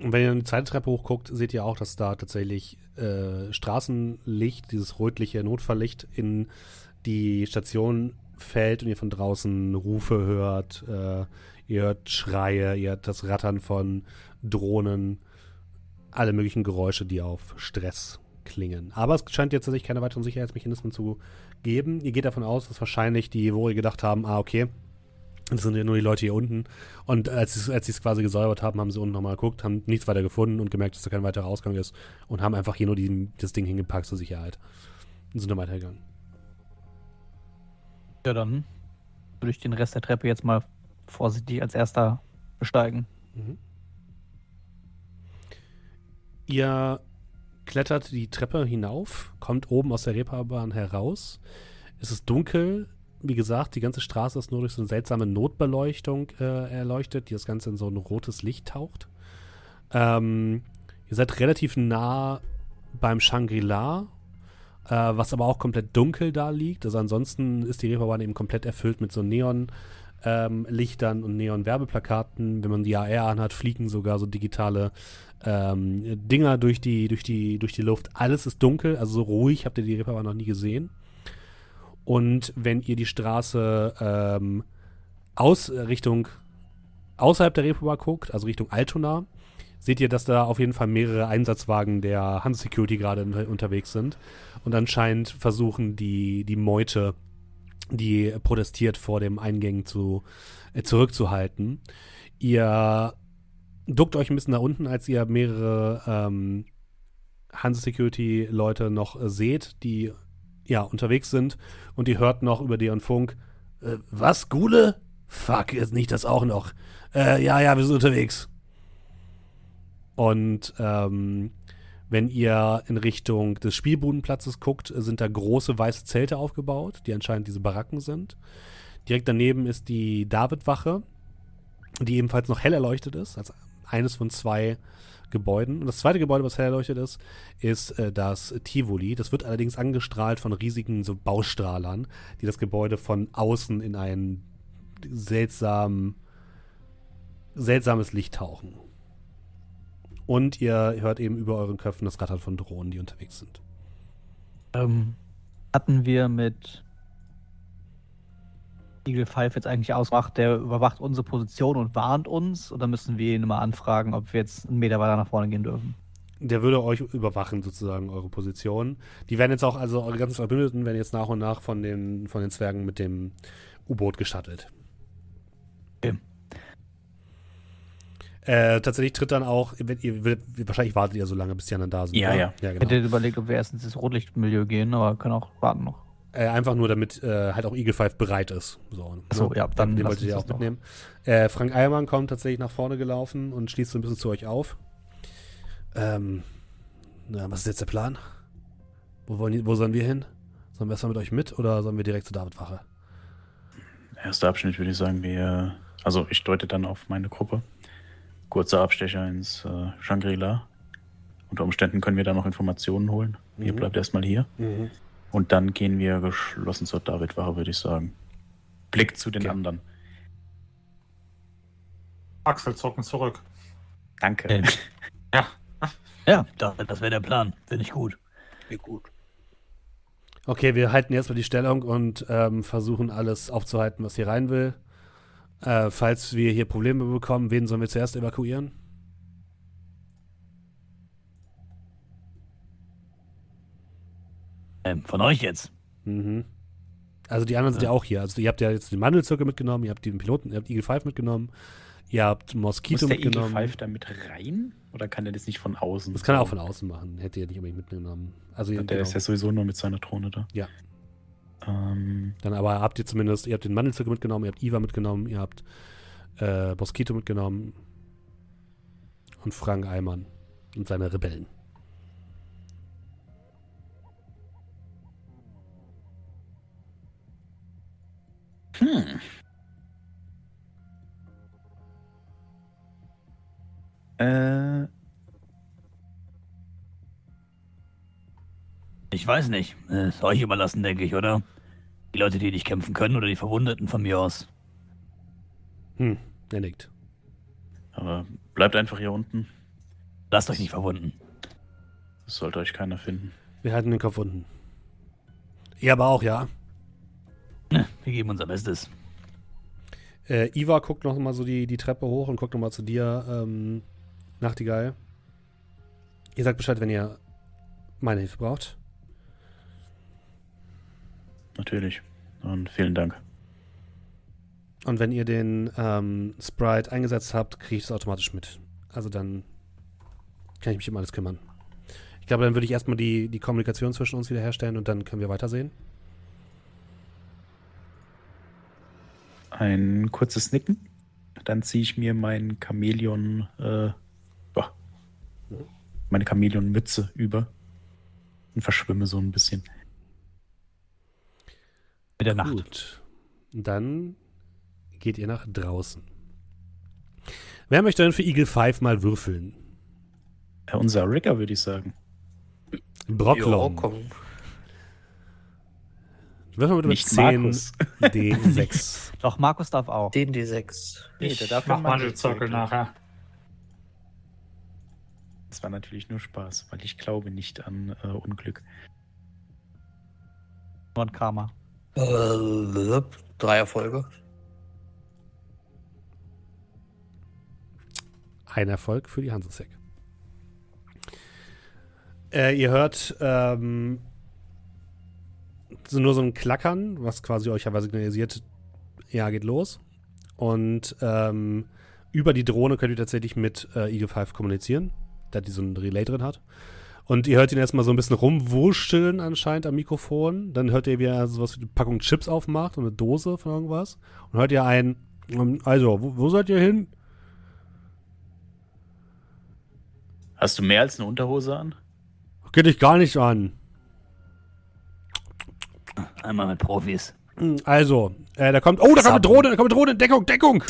Und wenn ihr eine zweite Treppe hochguckt, seht ihr auch, dass da tatsächlich äh, Straßenlicht, dieses rötliche Notfalllicht in die Station fällt und ihr von draußen Rufe hört, äh, ihr hört Schreie, ihr hört das Rattern von Drohnen, alle möglichen Geräusche, die auf Stress klingen. Aber es scheint jetzt tatsächlich keine weiteren Sicherheitsmechanismen zu geben. Ihr geht davon aus, dass wahrscheinlich die Vori gedacht haben, ah, okay, das sind ja nur die Leute hier unten. Und als sie als es quasi gesäubert haben, haben sie unten nochmal geguckt, haben nichts weiter gefunden und gemerkt, dass da kein weiterer Ausgang ist und haben einfach hier nur die, das Ding hingepackt zur Sicherheit. Und sind dann weitergegangen. Ja, dann würde ich den Rest der Treppe jetzt mal vorsichtig als erster besteigen. Mhm. Ihr klettert die Treppe hinauf, kommt oben aus der Reeperbahn heraus. Es ist dunkel. Wie gesagt, die ganze Straße ist nur durch so eine seltsame Notbeleuchtung äh, erleuchtet, die das Ganze in so ein rotes Licht taucht. Ähm, ihr seid relativ nah beim Shangri-La, äh, was aber auch komplett dunkel da liegt. Also ansonsten ist die Reeperbahn eben komplett erfüllt mit so Neon. Ähm, Lichtern und Neon-Werbeplakaten. Wenn man die AR anhat, fliegen sogar so digitale ähm, Dinger durch die, durch, die, durch die Luft. Alles ist dunkel, also so ruhig habt ihr die Reeperbahn noch nie gesehen. Und wenn ihr die Straße ähm, aus Richtung außerhalb der Reeperbahn guckt, also Richtung Altona, seht ihr, dass da auf jeden Fall mehrere Einsatzwagen der Hans Security gerade unterwegs sind und anscheinend versuchen, die, die Meute, die protestiert vor dem Eingängen zu, äh, zurückzuhalten. Ihr duckt euch ein bisschen nach unten, als ihr mehrere ähm, Hanse Security Leute noch äh, seht, die ja unterwegs sind und ihr hört noch über deren Funk, äh, was, Gule? Fuck, ist nicht das auch noch? Äh, ja, ja, wir sind unterwegs. Und ähm, wenn ihr in Richtung des Spielbudenplatzes guckt, sind da große weiße Zelte aufgebaut, die anscheinend diese Baracken sind. Direkt daneben ist die David-Wache, die ebenfalls noch hell erleuchtet ist, als eines von zwei Gebäuden. Und das zweite Gebäude, was hell erleuchtet ist, ist äh, das Tivoli. Das wird allerdings angestrahlt von riesigen so Baustrahlern, die das Gebäude von außen in ein seltsam, seltsames Licht tauchen. Und ihr hört eben über euren Köpfen das Rattern von Drohnen, die unterwegs sind. Ähm, hatten wir mit Eagle 5 jetzt eigentlich ausmacht, der überwacht unsere Position und warnt uns? Oder müssen wir ihn mal anfragen, ob wir jetzt einen Meter weiter nach vorne gehen dürfen? Der würde euch überwachen, sozusagen, eure Position. Die werden jetzt auch, also eure ganzen Verbündeten werden jetzt nach und nach von den, von den Zwergen mit dem U-Boot geschattelt. Okay. Äh, tatsächlich tritt dann auch, wenn ihr, wahrscheinlich wartet ihr so lange, bis die anderen da sind. Ja, oder? ja. ja Ich genau. hätte überlegt, ob wir erst ins Rotlichtmilieu gehen, aber können auch warten noch. Äh, einfach nur, damit äh, halt auch Eagle 5 bereit ist. So, Ach so, ja, dann den ihr uns auch mitnehmen. Äh, Frank Eilmann kommt tatsächlich nach vorne gelaufen und schließt so ein bisschen zu euch auf. Ähm, na, was ist jetzt der Plan? Wo, wollen, die- wo sollen wir hin? Sollen wir erstmal mit euch mit oder sollen wir direkt zur Davidwache? Erster Abschnitt würde ich sagen, wir. Also ich deute dann auf meine Gruppe. Kurzer Abstecher ins äh, Shangri-La. Unter Umständen können wir da noch Informationen holen. Ihr Mhm. bleibt erstmal hier. Und dann gehen wir geschlossen zur Davidwache, würde ich sagen. Blick zu den Okay. anderen. Achselzucken zurück. Danke. Äh, Ja, das, das wäre der Plan. Finde ich gut. Wie gut. Okay, wir halten jetzt mal die Stellung und ähm, versuchen alles aufzuhalten, was hier rein will. Äh, falls wir hier Probleme bekommen, wen sollen wir zuerst evakuieren? Ähm, von euch jetzt. Mhm. Also die anderen sind ja. auch hier. Also ihr habt ja jetzt den Mandelzirkel mitgenommen, ihr habt den Piloten, ihr habt Eagle 5 mitgenommen, ihr habt Muss Moskito der Eagle mitgenommen. 5 da mit rein? Oder kann der das nicht von außen? Das kann er auch von außen machen. Hätte ihr nicht unbedingt mitgenommen. Also ihr, Der genau. ist ja sowieso nur mit seiner Drohne da. Ja. Ähm, Dann aber habt ihr zumindest, ihr habt den Mandelzirkel mitgenommen, ihr habt Iva mitgenommen, ihr habt äh, Moskito mitgenommen und Frank Eimann und seine Rebellen. Hm. Äh, Ich weiß nicht. Ist euch überlassen, denke ich, oder? Die Leute, die nicht kämpfen können oder die Verwundeten von mir aus. Hm, er nickt. aber bleibt einfach hier unten. Lasst euch nicht verwunden. Das sollte euch keiner finden. Wir halten den Kopf unten. Ihr aber auch, ja. Wir geben unser Bestes. Äh, Iva guckt noch mal so die, die Treppe hoch und guckt noch mal zu dir, ähm, Nachtigall. Ihr sagt Bescheid, wenn ihr meine Hilfe braucht. Natürlich. Und vielen Dank. Und wenn ihr den ähm, Sprite eingesetzt habt, kriege ich das automatisch mit. Also dann kann ich mich um alles kümmern. Ich glaube, dann würde ich erstmal die, die Kommunikation zwischen uns wiederherstellen und dann können wir weitersehen. Ein kurzes Nicken. Dann ziehe ich mir mein Chamäleon, äh, boah, meine Chamäleon-Mütze über und verschwimme so ein bisschen. Mit der Nacht. Gut. Dann geht ihr nach draußen. Wer möchte denn für Eagle 5 mal würfeln? Äh, unser Rigger, würde ich sagen. Brocklon. Ja, komm. Würfel mal mit Nicht 10 Markus. D6. Doch, Markus darf auch. Den D6. Nee, der darf mach ja Mandelzirkel Mandelzirkel. nachher. Das war natürlich nur Spaß, weil ich glaube nicht an äh, Unglück. Nur ein Karma. Äh, drei Erfolge. Ein Erfolg für die Hansesek. Äh, ihr hört ähm, so nur so ein Klackern, was quasi euch aber signalisiert, ja, geht los. Und ähm, über die Drohne könnt ihr tatsächlich mit äh, Eagle 5 kommunizieren, da die so ein Relay drin hat. Und ihr hört ihn erstmal so ein bisschen rumwurschteln anscheinend am Mikrofon. Dann hört ihr, wie er sowas wie eine Packung Chips aufmacht und eine Dose von irgendwas. Und hört ihr ein, ähm, also, wo, wo seid ihr hin? Hast du mehr als eine Unterhose an? Geht dich gar nicht an. Einmal mit Profis. Also, äh, da kommt, oh, da kommt eine Drohne, da kommt eine Drohne, Deckung, Deckung.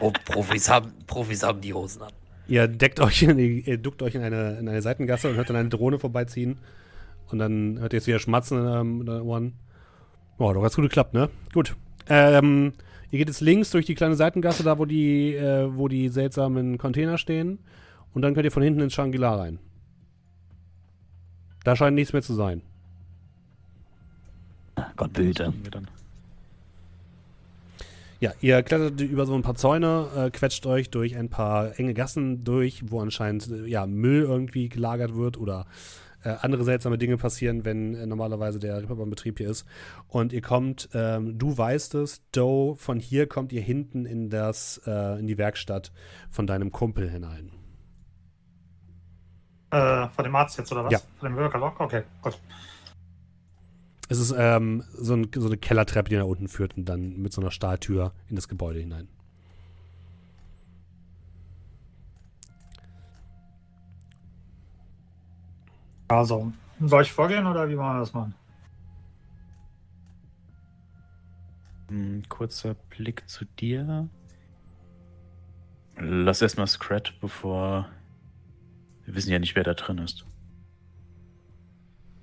Oh, Profis haben, Profis haben die Hosen an. Ihr deckt euch, in ihr duckt euch in eine, in eine Seitengasse und hört dann eine Drohne vorbeiziehen. Und dann hört ihr jetzt wieder Schmatzen in euren Ohren. Boah, doch ganz gut geklappt, ne? Gut. Ähm, ihr geht jetzt links durch die kleine Seitengasse, da wo die, äh, wo die seltsamen Container stehen. Und dann könnt ihr von hinten ins Shangri-La rein. Da scheint nichts mehr zu sein. Gott behüte. Ja, ihr klettert über so ein paar Zäune, äh, quetscht euch durch ein paar enge Gassen durch, wo anscheinend äh, ja, Müll irgendwie gelagert wird oder äh, andere seltsame Dinge passieren, wenn äh, normalerweise der Reeperbahn-Betrieb hier ist. Und ihr kommt, ähm, du weißt es, Doe, von hier kommt ihr hinten in, das, äh, in die Werkstatt von deinem Kumpel hinein. Äh, von dem Arzt jetzt, oder was? Ja. Von dem Workerlock? Okay, gut. Es ist ähm, so, ein, so eine Kellertreppe, die nach unten führt und dann mit so einer Stahltür in das Gebäude hinein. Also, soll ich vorgehen oder wie wollen wir das machen? Ein kurzer Blick zu dir. Lass erstmal Scrat, bevor. Wir wissen ja nicht, wer da drin ist.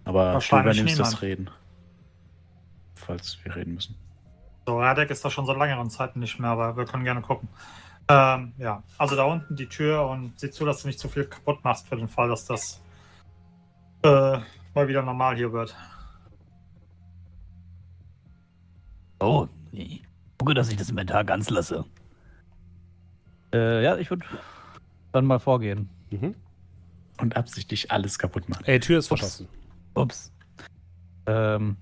Aber du übernimmst das. Reden. Falls wir reden müssen. So, Radek ist da schon seit längeren Zeiten nicht mehr, aber wir können gerne gucken. Ähm, ja, also da unten die Tür und sieh zu, dass du nicht zu viel kaputt machst für den Fall, dass das äh, mal wieder normal hier wird. Oh, ich gucke, dass ich das Inventar ganz lasse. Äh, ja, ich würde dann mal vorgehen. Mhm. Und absichtlich alles kaputt machen. Ey, Tür ist Ups. verschlossen. Ups. Ähm,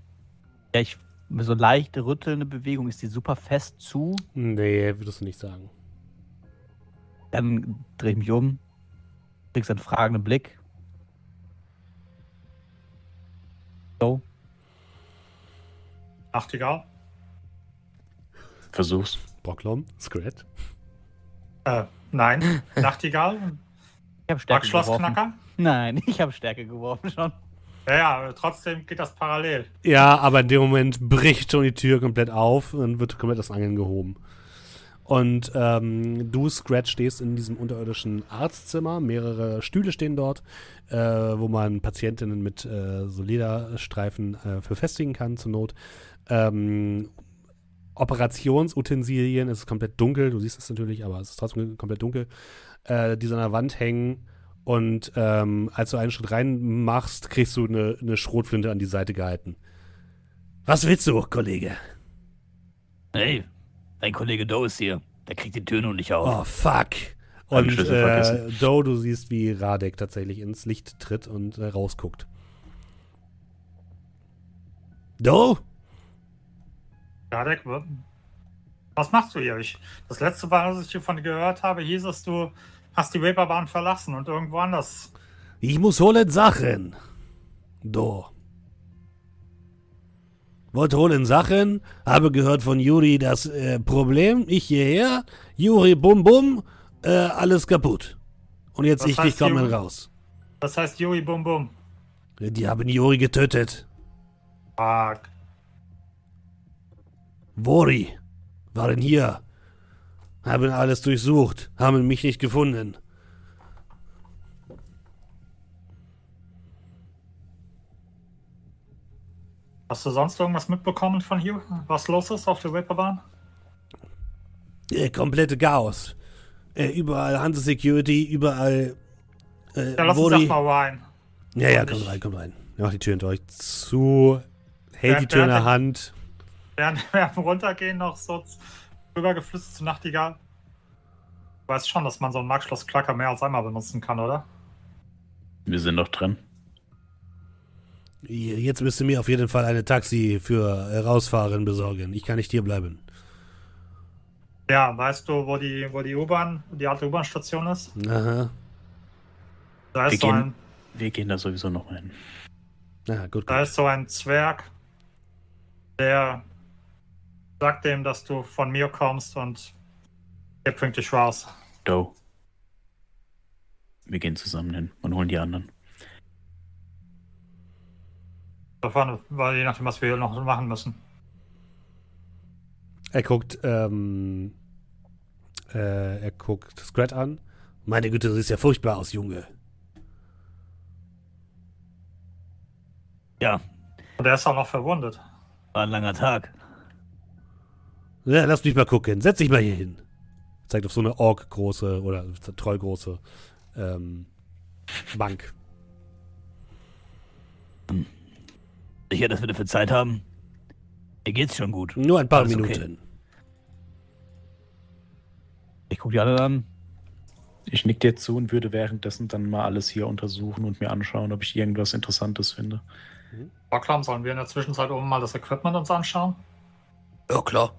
ja, ich so leichte rüttelnde Bewegung, ist die super fest zu. Nee, würdest du nicht sagen. Dann drehe ich mich um, kriegst einen fragenden Blick. So. Nachtigall? Versuch's. Brocklom, Scrat. Äh, nein. Nachtigall? Ich habe Stärke geworfen. Backschlossknacker? Nein, ich habe Stärke geworfen schon. Ja, ja, trotzdem geht das parallel. Ja, aber in dem Moment bricht schon die Tür komplett auf und wird komplett das Angeln gehoben. Und ähm, du, Scratch, stehst in diesem unterirdischen Arztzimmer. Mehrere Stühle stehen dort, äh, wo man Patientinnen mit äh, so Lederstreifen äh, für kann, zur Not. Ähm, Operationsutensilien, es ist komplett dunkel, du siehst es natürlich, aber es ist trotzdem komplett dunkel, äh, die so an der Wand hängen. Und ähm, als du einen Schritt rein machst, kriegst du eine, eine Schrotflinte an die Seite gehalten. Was willst du, Kollege? Hey, dein Kollege Doe ist hier. Der kriegt die Tür noch nicht auf. Oh, fuck. Und äh. Doe, du siehst, wie Radek tatsächlich ins Licht tritt und äh, rausguckt. Doe? Radek, was machst du hier? Ich, das letzte Mal, als ich davon gehört habe, hieß es, du hast die Reeperbahn verlassen und irgendwo anders. Ich muss holen Sachen. Do. Wollte holen Sachen, habe gehört von Juri das äh, Problem, ich hierher, Juri bum bum, äh, alles kaputt. Und jetzt Was ich kommen Juri? raus. Das heißt Juri Bum Bum. Die haben Juri getötet. Fuck. Wori waren hier, haben alles durchsucht, haben mich nicht gefunden. Hast du sonst irgendwas mitbekommen von hier, was los ist auf der Reeperbahn? Äh, komplette Chaos. Äh, überall Hanse Security, überall äh, Ja, lass uns Wori. erstmal rein. Ja, ja, komm rein, komm rein. Mach die Tür hinter euch zu. Hält die Tür in der Hand. Während wir Runtergehen noch so rübergeflüstert zu Nachtigall. Du weißt schon, dass man so ein Markschloss-Klacker mehr als einmal benutzen kann, oder? Wir sind noch drin. Jetzt müsst ihr mir auf jeden Fall eine Taxi für rausfahren besorgen. Ich kann nicht hier bleiben. Ja, weißt du, wo die, wo die U-Bahn, die alte U-Bahn-Station ist? Aha. Da Wir ist, so gehen- ein, Wir gehen da sowieso noch mal hin. Ja, gut, da gut. ist so ein Zwerg, der sagt dem, dass du von mir kommst und er bringt dich raus. Doe. Wir gehen zusammen hin und holen die anderen. Davon, weil je nachdem, was wir hier noch machen müssen. Er guckt, ähm, äh, er guckt Scrat an. Meine Güte, du siehst ja furchtbar aus, Junge. Ja, Und er ist auch noch verwundet. war ein langer Tag. Ja, lass mich mal gucken. Setz dich mal hier hin. Zeigt auf so eine Ork-große oder trollgroße ähm, Bank. Sicher, dass wir dafür Zeit haben? Mir geht's schon gut. Nur ein paar Alles okay. Minuten. Ich gucke die alle an. Ich nick dir zu und würde währenddessen dann mal alles hier untersuchen und mir anschauen, ob ich irgendwas Interessantes finde. Rocklam, sollen wir in der Zwischenzeit oben mal das Equipment uns anschauen? Ja, klar.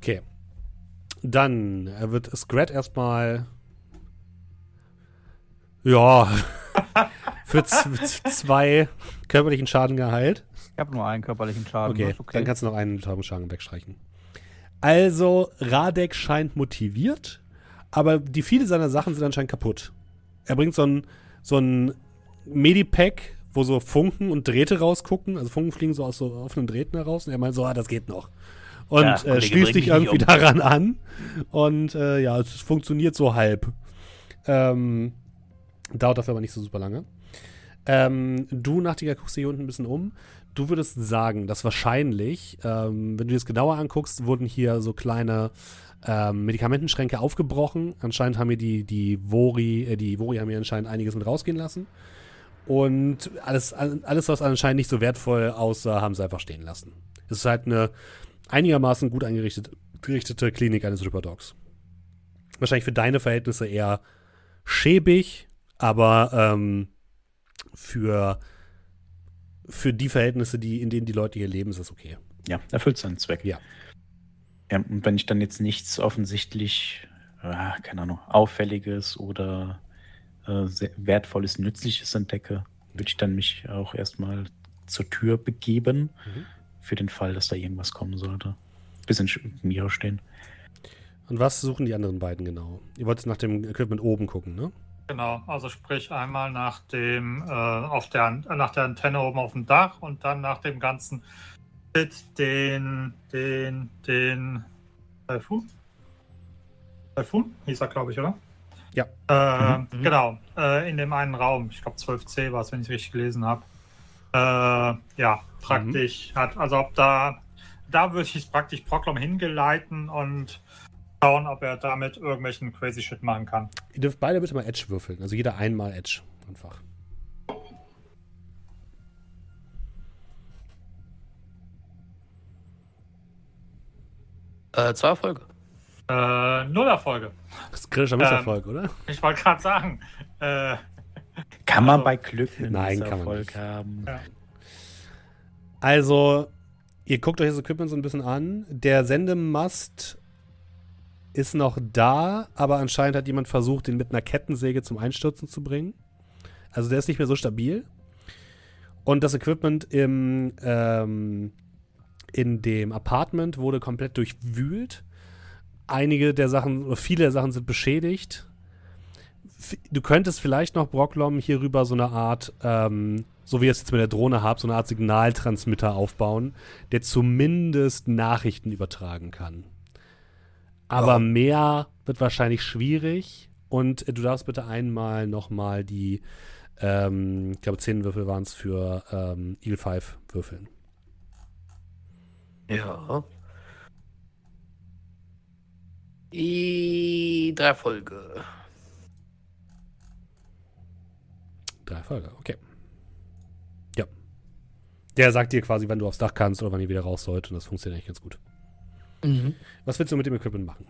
Okay. Dann äh, wird Scrat erstmal. Ja. für zwei körperlichen Schaden geheilt. Ich habe nur einen körperlichen Schaden. Okay, ist dann kannst du noch einen Betäubungsschaden wegstreichen. Also, Radek scheint motiviert, aber die viele seiner Sachen sind anscheinend kaputt. Er bringt so ein, so ein Medipack, wo so Funken und Drähte rausgucken. Also Funken fliegen so aus so offenen Drähten heraus. Und er meint so, ah, das geht noch. Und Ja, äh, schließt dich irgendwie um. daran an. Und äh, ja, es funktioniert so halb. Ähm, dauert dafür aber nicht so super lange. Ähm, du, Nachtiger, guckst dir hier unten ein bisschen um. Du würdest sagen, dass wahrscheinlich, ähm, wenn du dir das genauer anguckst, wurden hier so kleine ähm, Medikamentenschränke aufgebrochen. Anscheinend haben hier die, die Vori, äh, die Vori haben hier anscheinend einiges mit rausgehen lassen. Und alles, alles, was anscheinend nicht so wertvoll aussah, haben sie einfach stehen lassen. Es ist halt eine einigermaßen gut eingerichtete gerichtete Klinik eines Ripperdogs. Wahrscheinlich für deine Verhältnisse eher schäbig, aber ähm, für, für die Verhältnisse, die, in denen die Leute hier leben, ist das okay. Ja, erfüllt seinen Zweck. Ja. ja und wenn ich dann jetzt nichts offensichtlich, ah, keine Ahnung, Auffälliges oder äh, wertvolles, Nützliches entdecke, würde ich dann mich auch erstmal zur Tür begeben, Mhm. Für den Fall, dass da irgendwas kommen sollte. Bisschen Mira stehen. Und was suchen die anderen beiden genau? Ihr wollt nach dem Equipment oben gucken, ne? Genau, also sprich einmal nach dem, äh, auf der, äh, nach der Antenne oben auf dem Dach und dann nach dem ganzen Shit, den, den, den Typhoon? Typhoon hieß er, glaube ich, oder? Ja. Äh, Mhm. Genau, äh, in dem einen Raum, ich glaube 12c war es, wenn ich richtig gelesen habe. Äh, ja, praktisch hat, also ob da, da würde ich es praktisch Proklom hingeleiten und schauen, ob er damit irgendwelchen crazy Shit machen kann. Ihr dürft beide bitte mal Edge würfeln. Also jeder einmal Edge. Einfach. Äh, zwei Erfolge. Äh, Null Erfolge. Das ist kritischer Misserfolg, oder? Ich wollte gerade sagen, äh, Kann man Also- bei Glück einen Nein, kann man Misserfolg nicht. haben? Ja. Also, ihr guckt euch das Equipment so ein bisschen an. Der Sendemast ist noch da, aber anscheinend hat jemand versucht, den mit einer Kettensäge zum Einstürzen zu bringen. Also der ist nicht mehr so stabil. Und das Equipment im, ähm, in dem Apartment wurde komplett durchwühlt. Einige der Sachen, oder viele der Sachen sind beschädigt. Du könntest vielleicht noch Brocklom hierüber so eine Art, ähm, so wie ihr es jetzt mit der Drohne habt, so eine Art Signaltransmitter aufbauen, der zumindest Nachrichten übertragen kann. Aber Ja. mehr wird wahrscheinlich schwierig. Und äh, du darfst bitte einmal nochmal die, ähm, ich glaube, 10 Würfel waren es für ähm, Eagle 5 würfeln. Ja. I drei Erfolge. Drei Folge, okay. Ja. Der sagt dir quasi, wann du aufs Dach kannst oder wann ihr wieder raus sollt und das funktioniert eigentlich ganz gut. Mhm. Was willst du mit dem Equipment machen?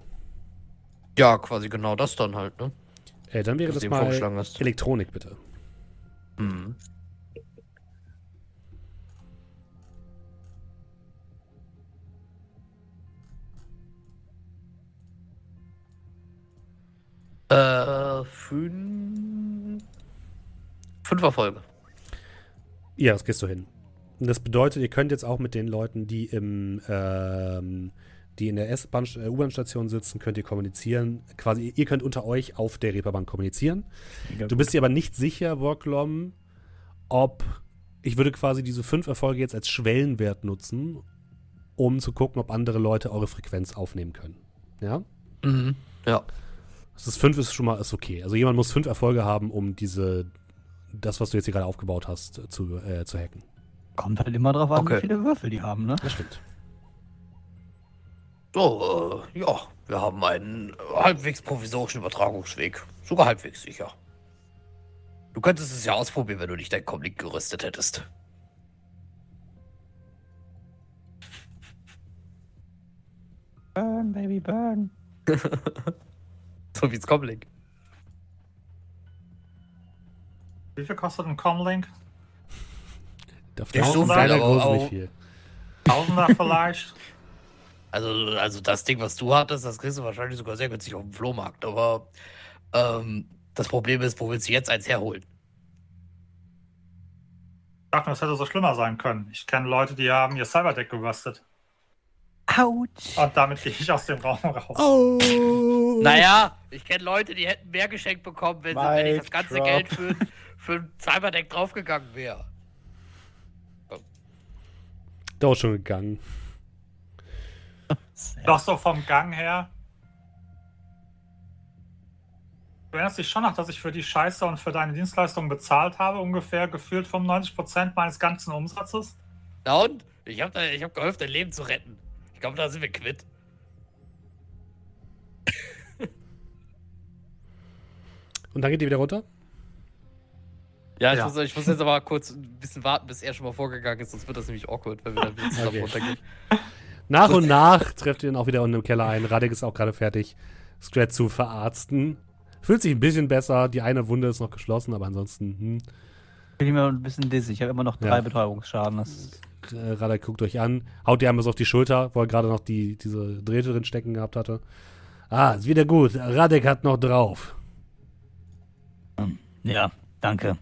Ja, quasi genau das dann halt, ne? Äh, dann wäre Was das mal. Elektronik, bitte. Mhm. Äh, fünf. Fünf Erfolge. Ja, das gehst du hin. Und das bedeutet, ihr könnt jetzt auch mit den Leuten, die im, ähm, die in der S-Bahn, äh, U-Bahn-Station sitzen, könnt ihr kommunizieren. Quasi, ihr könnt unter euch auf der Reeperbahn kommunizieren. Du bist dir aber nicht sicher, Worklom, ob ich würde quasi diese fünf Erfolge jetzt als Schwellenwert nutzen, um zu gucken, ob andere Leute eure Frequenz aufnehmen können. Ja? Mhm. Ja. Das ist fünf ist schon mal ist okay. Also jemand muss fünf Erfolge haben, um diese, das, was du jetzt hier gerade aufgebaut hast, zu, äh, zu hacken. Kommt halt immer drauf an, Okay. wie viele Würfel die haben, ne? Das stimmt. So, äh, ja, wir haben einen halbwegs provisorischen Übertragungsweg. Sogar halbwegs sicher. Du könntest es ja ausprobieren, wenn du nicht dein Comlink gerüstet hättest. Burn, Baby, burn. so wie es Comlink. Wie viel kostet ein Comlink? Auf der viel, aber groß nicht viel. Tausender vielleicht? Also, also das Ding, was du hattest, das kriegst du wahrscheinlich sogar sehr günstig auf dem Flohmarkt. Aber ähm, das Problem ist, wo willst du jetzt eins herholen? Ich dachte, das hätte so schlimmer sein können. Ich kenne Leute, die haben ihr Cyberdeck geröstet. Autsch. Und damit gehe ich aus dem Raum raus. Oh! Naja, ich kenne Leute, die hätten mehr geschenkt bekommen, wenn, sie, wenn ich das ganze. Geld für, für ein Cyberdeck draufgegangen wäre. Doch schon gegangen. Doch so vom Gang her. Du erinnerst dich schon noch, dass ich für die Scheiße und für deine Dienstleistung bezahlt habe, ungefähr gefühlt 95% meines ganzen Umsatzes? Na und? Ich habe ich hab geholfen, dein Leben zu retten. Ich glaube, da sind wir quitt. Und dann geht die wieder runter? Ja, ich, Ja. Muss, ich muss jetzt aber kurz ein bisschen warten, bis er schon mal vorgegangen ist, sonst wird das nämlich awkward, wenn wir dann wieder zusammen Okay. runtergehen. Nach und nach trefft ihr dann auch wieder unten im Keller ein. Radek ist auch gerade fertig, Scrat zu verarzten. Fühlt sich ein bisschen besser. Die eine Wunde ist noch geschlossen, aber ansonsten, hm. Bin ich mir ein bisschen dizzy. Ich habe immer noch drei Ja. Betäubungsschaden. Das Äh, Radek guckt euch an, haut dir einmal so auf die Schulter, wo er gerade noch die, diese Drähte drin stecken gehabt hatte. Ah, ist wieder gut. Radek hat noch drauf. Ja, danke.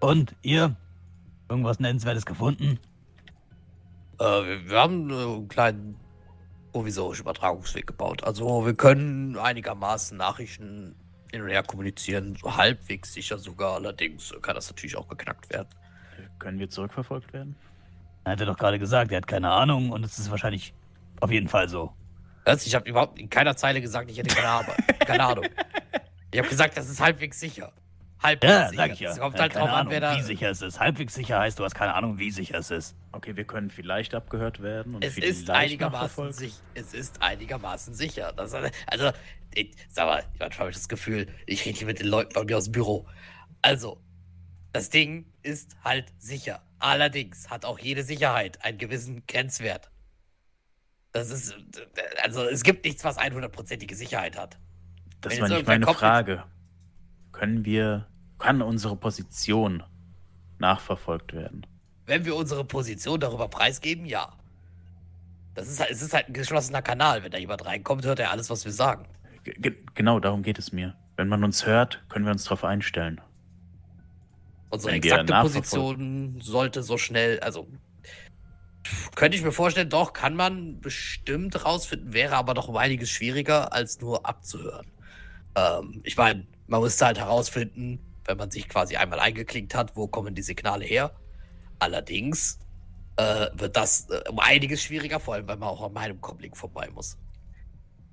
Und ihr? Irgendwas Nennenswertes gefunden? Äh, wir, wir haben äh, einen kleinen provisorischen Übertragungsweg gebaut. Also wir können einigermaßen Nachrichten hin und her kommunizieren, so halbwegs sicher sogar. Allerdings kann das natürlich auch geknackt werden. Können wir zurückverfolgt werden? Er hat er doch gerade gesagt, er hat keine Ahnung und es ist wahrscheinlich auf jeden Fall so. Was? Ich habe überhaupt in keiner Zeile gesagt, ich hätte keine Ahnung. keine Ahnung. Ich habe gesagt, das ist halbwegs sicher. Halbwegs Ja, sicher. sag ich ja. Es kommt Er halt drauf an, Ahnung, wer da. wie sicher es ist. Halbwegs sicher heißt, du hast keine Ahnung, wie sicher es ist. Okay, wir können vielleicht abgehört werden und Es vielleicht ist einigermaßen sicher. Es ist einigermaßen sicher. Das, also, ich, sag mal, manchmal habe ich das Gefühl, ich rede hier mit den Leuten bei mir aus dem Büro. Also, das Ding ist halt sicher. Allerdings hat auch jede Sicherheit einen gewissen Grenzwert. Das ist, also es gibt nichts, was 100%ige Sicherheit hat. Das Wenn war nicht meine Frage. Können wir, kann unsere Position nachverfolgt werden? Wenn wir unsere Position darüber preisgeben, ja. Das ist, halt- es ist halt ein geschlossener Kanal. Wenn da jemand reinkommt, hört er alles, was wir sagen. Ge ge genau, darum geht es mir. Wenn man uns hört, können wir uns darauf einstellen. Unsere Wenn exakte. Position sollte so schnell, also könnte ich mir vorstellen, doch, kann man bestimmt rausfinden, wäre aber doch um einiges schwieriger, als nur abzuhören. Ähm, ich meine, man müsste halt herausfinden, wenn man sich quasi einmal eingeklinkt hat, wo kommen die Signale her. Allerdings äh, wird das äh, um einiges schwieriger, vor allem, weil man auch an meinem Comlink vorbei muss.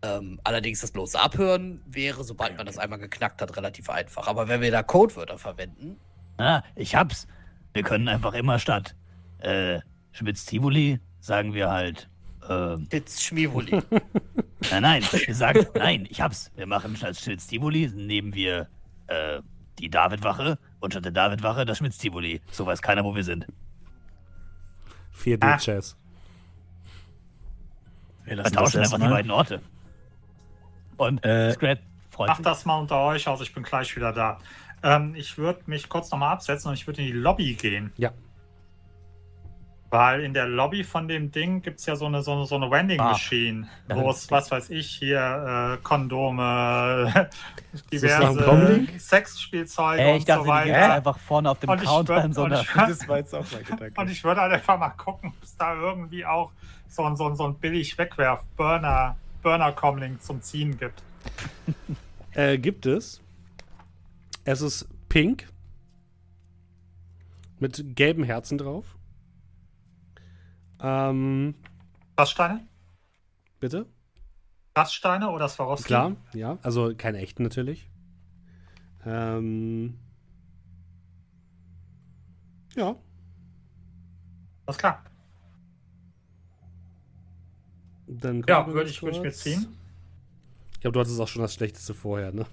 Ähm, allerdings das bloße Abhören wäre, sobald man das einmal geknackt hat, relativ einfach. Aber wenn wir da Codewörter verwenden, Ah, ich hab's. Wir können einfach immer statt äh, Schmitz-Tivoli sagen wir halt äh, Jetzt Schmievoli. Nein, nein, wir sagen, nein, ich hab's. Wir machen statt Schmitz-Tivoli, nehmen wir äh, die David-Wache und statt der David-Wache das Schmitz-Tivoli. So weiß keiner, wo wir sind. 4D-Chess. Wir Wir das tauschen einfach die erstmal. beiden Orte. Und Äh, Scrat freut Macht das mal unter euch aus, ich bin gleich wieder da. Ähm, ich würde mich kurz nochmal absetzen und ich würde in die Lobby gehen. Ja. Weil in der Lobby von dem Ding gibt es ja so eine, so eine, so eine Vending Ah. Machine, Ja. wo es, was weiß ich, hier äh, Kondome, diverse? Sexspielzeuge Ey, ich und dachte, so weiter. einfach vorne auf dem Und ich Counter würd- in so und einer. ich würd- Das war jetzt auch mein Gedanke. Und ich würde halt einfach mal gucken, ob es da irgendwie auch so, ein- so, ein- so ein billig Wegwerf Burner Burner Comlink zum Ziehen gibt. Äh, gibt es. Es ist pink. Mit gelben Herzen drauf. Ähm, Glassteine? bitte? Glassteine oder Swarovski? Klar, ja. Also keine echten natürlich. Ähm, ja. Alles klar. Dann Ja, würde ich, würde ich mir ziehen. Ich glaube, du hattest auch schon das Schlechteste vorher, ne?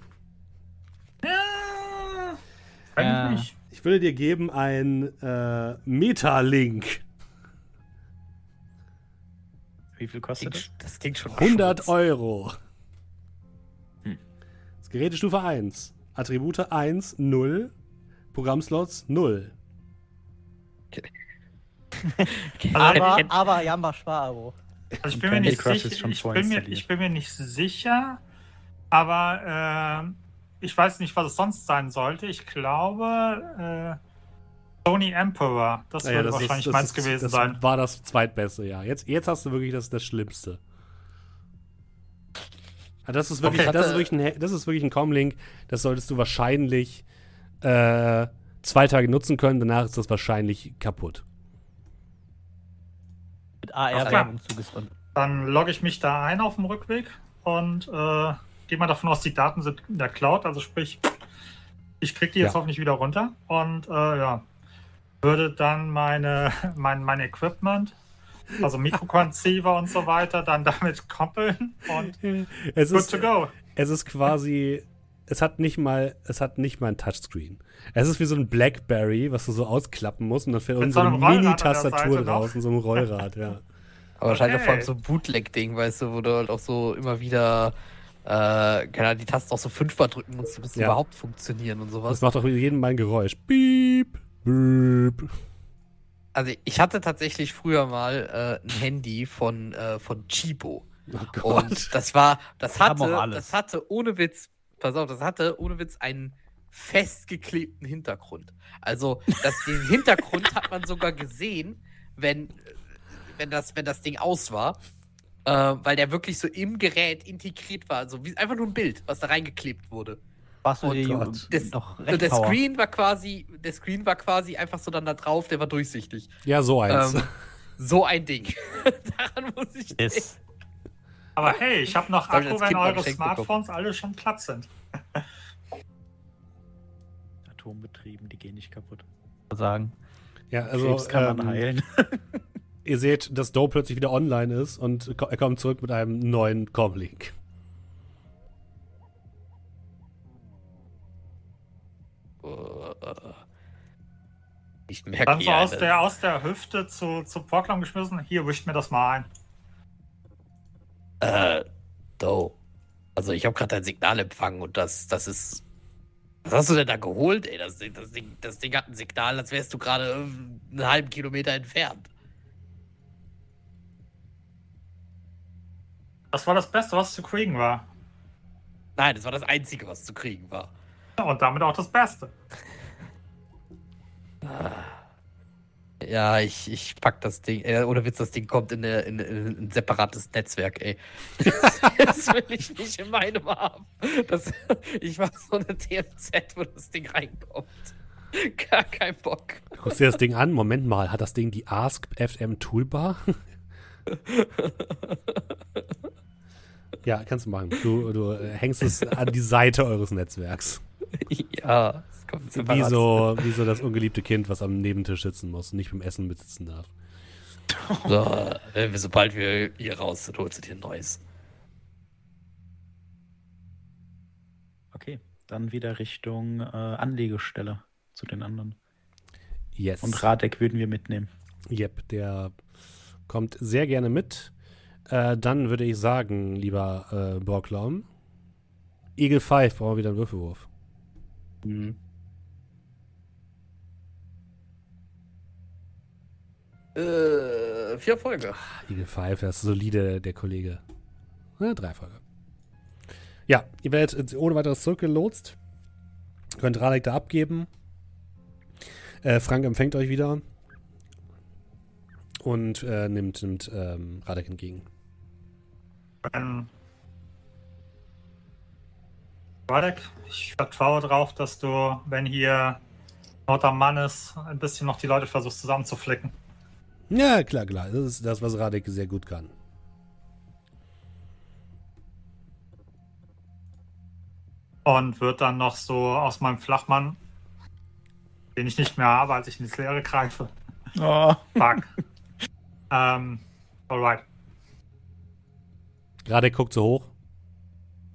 Ja, nicht. Ich würde dir geben ein äh, Meta-Link. Wie viel kostet das? Klingt, das klingt schon 100 schmutz. Euro. Hm. Das Gerät ist Stufe 1. Attribute 1, 0. Programmslots 0. Aber, Kennt- aber Jamba Sparo. Also ich bin, mir nicht sicher, ich, bin mir, ich bin mir nicht sicher, aber äh, ich weiß nicht, was es sonst sein sollte. Ich glaube, äh, Sony Emperor, das Naja, würde wahrscheinlich das meins ist- gewesen das sein. war das zweitbeste, ja. Jetzt, jetzt hast du wirklich das, das Schlimmste. Das ist wirklich, Okay. das ist wirklich ein, das ist wirklich ein Comlink. Das solltest du wahrscheinlich äh, zwei Tage nutzen können. Danach ist das wahrscheinlich kaputt. Mit AR-Werbung zugesandt. Dann logge ich mich da ein auf dem Rückweg und äh, gehe mal davon aus, die Daten sind in der Cloud, also sprich, ich kriege die jetzt Ja. hoffentlich wieder runter und äh, ja, würde dann meine, mein, mein Equipment, also Mikroconceiver und so weiter, dann damit koppeln und Es good ist, to go. es ist quasi, es hat nicht mal, es hat nicht mal ein Touchscreen. Es ist wie so ein Blackberry, was du so ausklappen musst und dann fällt unten so so eine Mini-Tastatur draus und so ein Rollrad, ja. Aber wahrscheinlich Okay. vor allem so ein Bootleg-Ding, weißt du, wo du halt auch so immer wieder, äh, keine Ahnung, die Tasten auch so fünfmal drücken musst, bis sie Ja. überhaupt funktionieren und Das sowas. macht doch jedem mal ein Geräusch. Piep, piep. Also ich hatte tatsächlich früher mal äh, ein Handy von, äh, von Chibo. Oh Und das war, das hatte, das hatte ohne Witz, pass auf, das hatte ohne Witz einen festgeklebten Hintergrund. Also das, den Hintergrund hat man sogar gesehen, wenn, wenn, das, wenn das Ding aus war. Äh, weil der wirklich so im Gerät integriert war. Also wie, einfach nur ein Bild, was da reingeklebt wurde. Du Oh. Das- noch recht der Power. Screen war quasi, der Screen war quasi einfach so dann da drauf, der war durchsichtig. Ja, so eins. Ähm, so ein Ding. Daran muss ich denken. Aber hey, ich habe noch Akku, wenn eure bekommen. Smartphones alle schon platt sind. Atombetrieben, die gehen nicht kaputt. sagen. ja, also Krebs kann man ähm, heilen. ihr seht, dass Doe plötzlich wieder online ist und er kommt zurück mit einem neuen Comlink. Ich merke Dann so ja, aus der, aus der Hüfte zu, zu Portland geschmissen. Hier, wischt mir das mal ein. Äh, Do. Also ich habe gerade dein Signal empfangen und das, das ist. Was hast du denn da geholt? Ey, das, Ding- das, Ding, das Ding hat ein Signal, als wärst du gerade äh, einen halben Kilometer entfernt. Das war das Beste, was zu kriegen war. Nein, das war das Einzige, was zu kriegen war. Und damit auch das Beste. Ja, ich, ich pack das Ding. Äh, oder Witz, das Ding kommt in, eine, in, in ein separates Netzwerk, ey. Das, will ich nicht in meinem haben. Das, ich mach so eine TMZ, wo das Ding reinkommt. Gar kein Bock. Guckst dir das Ding an? Moment mal, hat das Ding die Ask FM Toolbar? ja, kannst du machen. Du, du äh, hängst es an die Seite eures Netzwerks. Ja, Wie so, wie so das ungeliebte Kind, was am Nebentisch sitzen muss und nicht beim Essen mitsitzen darf. So, äh, sobald wir hier raus sind, holst du dir ein neues. Okay, dann wieder Richtung äh, Anlegestelle zu den anderen. Yes. Und Radek würden wir mitnehmen. Yep, der kommt sehr gerne mit. Äh, dann würde ich sagen, lieber äh, Borklaum, Eagle 5 brauchen wir wieder einen Würfelwurf. Äh, vier Folge. Eagle 5, das ist solide, der Kollege. Ja, drei Folge. Ja, ihr werdet ohne weiteres zurückgelotst. Könnt Radek da abgeben. Äh, Frank empfängt euch wieder. Und äh, nimmt, nimmt ähm, Radek entgegen. Ähm, Radek, ich vertraue darauf, dass du, wenn hier Not am Mann ist, ein bisschen noch die Leute versuchst zusammenzuflicken. Ja, klar, klar. Das ist das, was Radek sehr gut kann. Und wird dann noch so aus meinem Flachmann, den ich nicht mehr habe, als ich ins Leere greife. Oh. Fuck. ähm, alright. Radek guckt so hoch.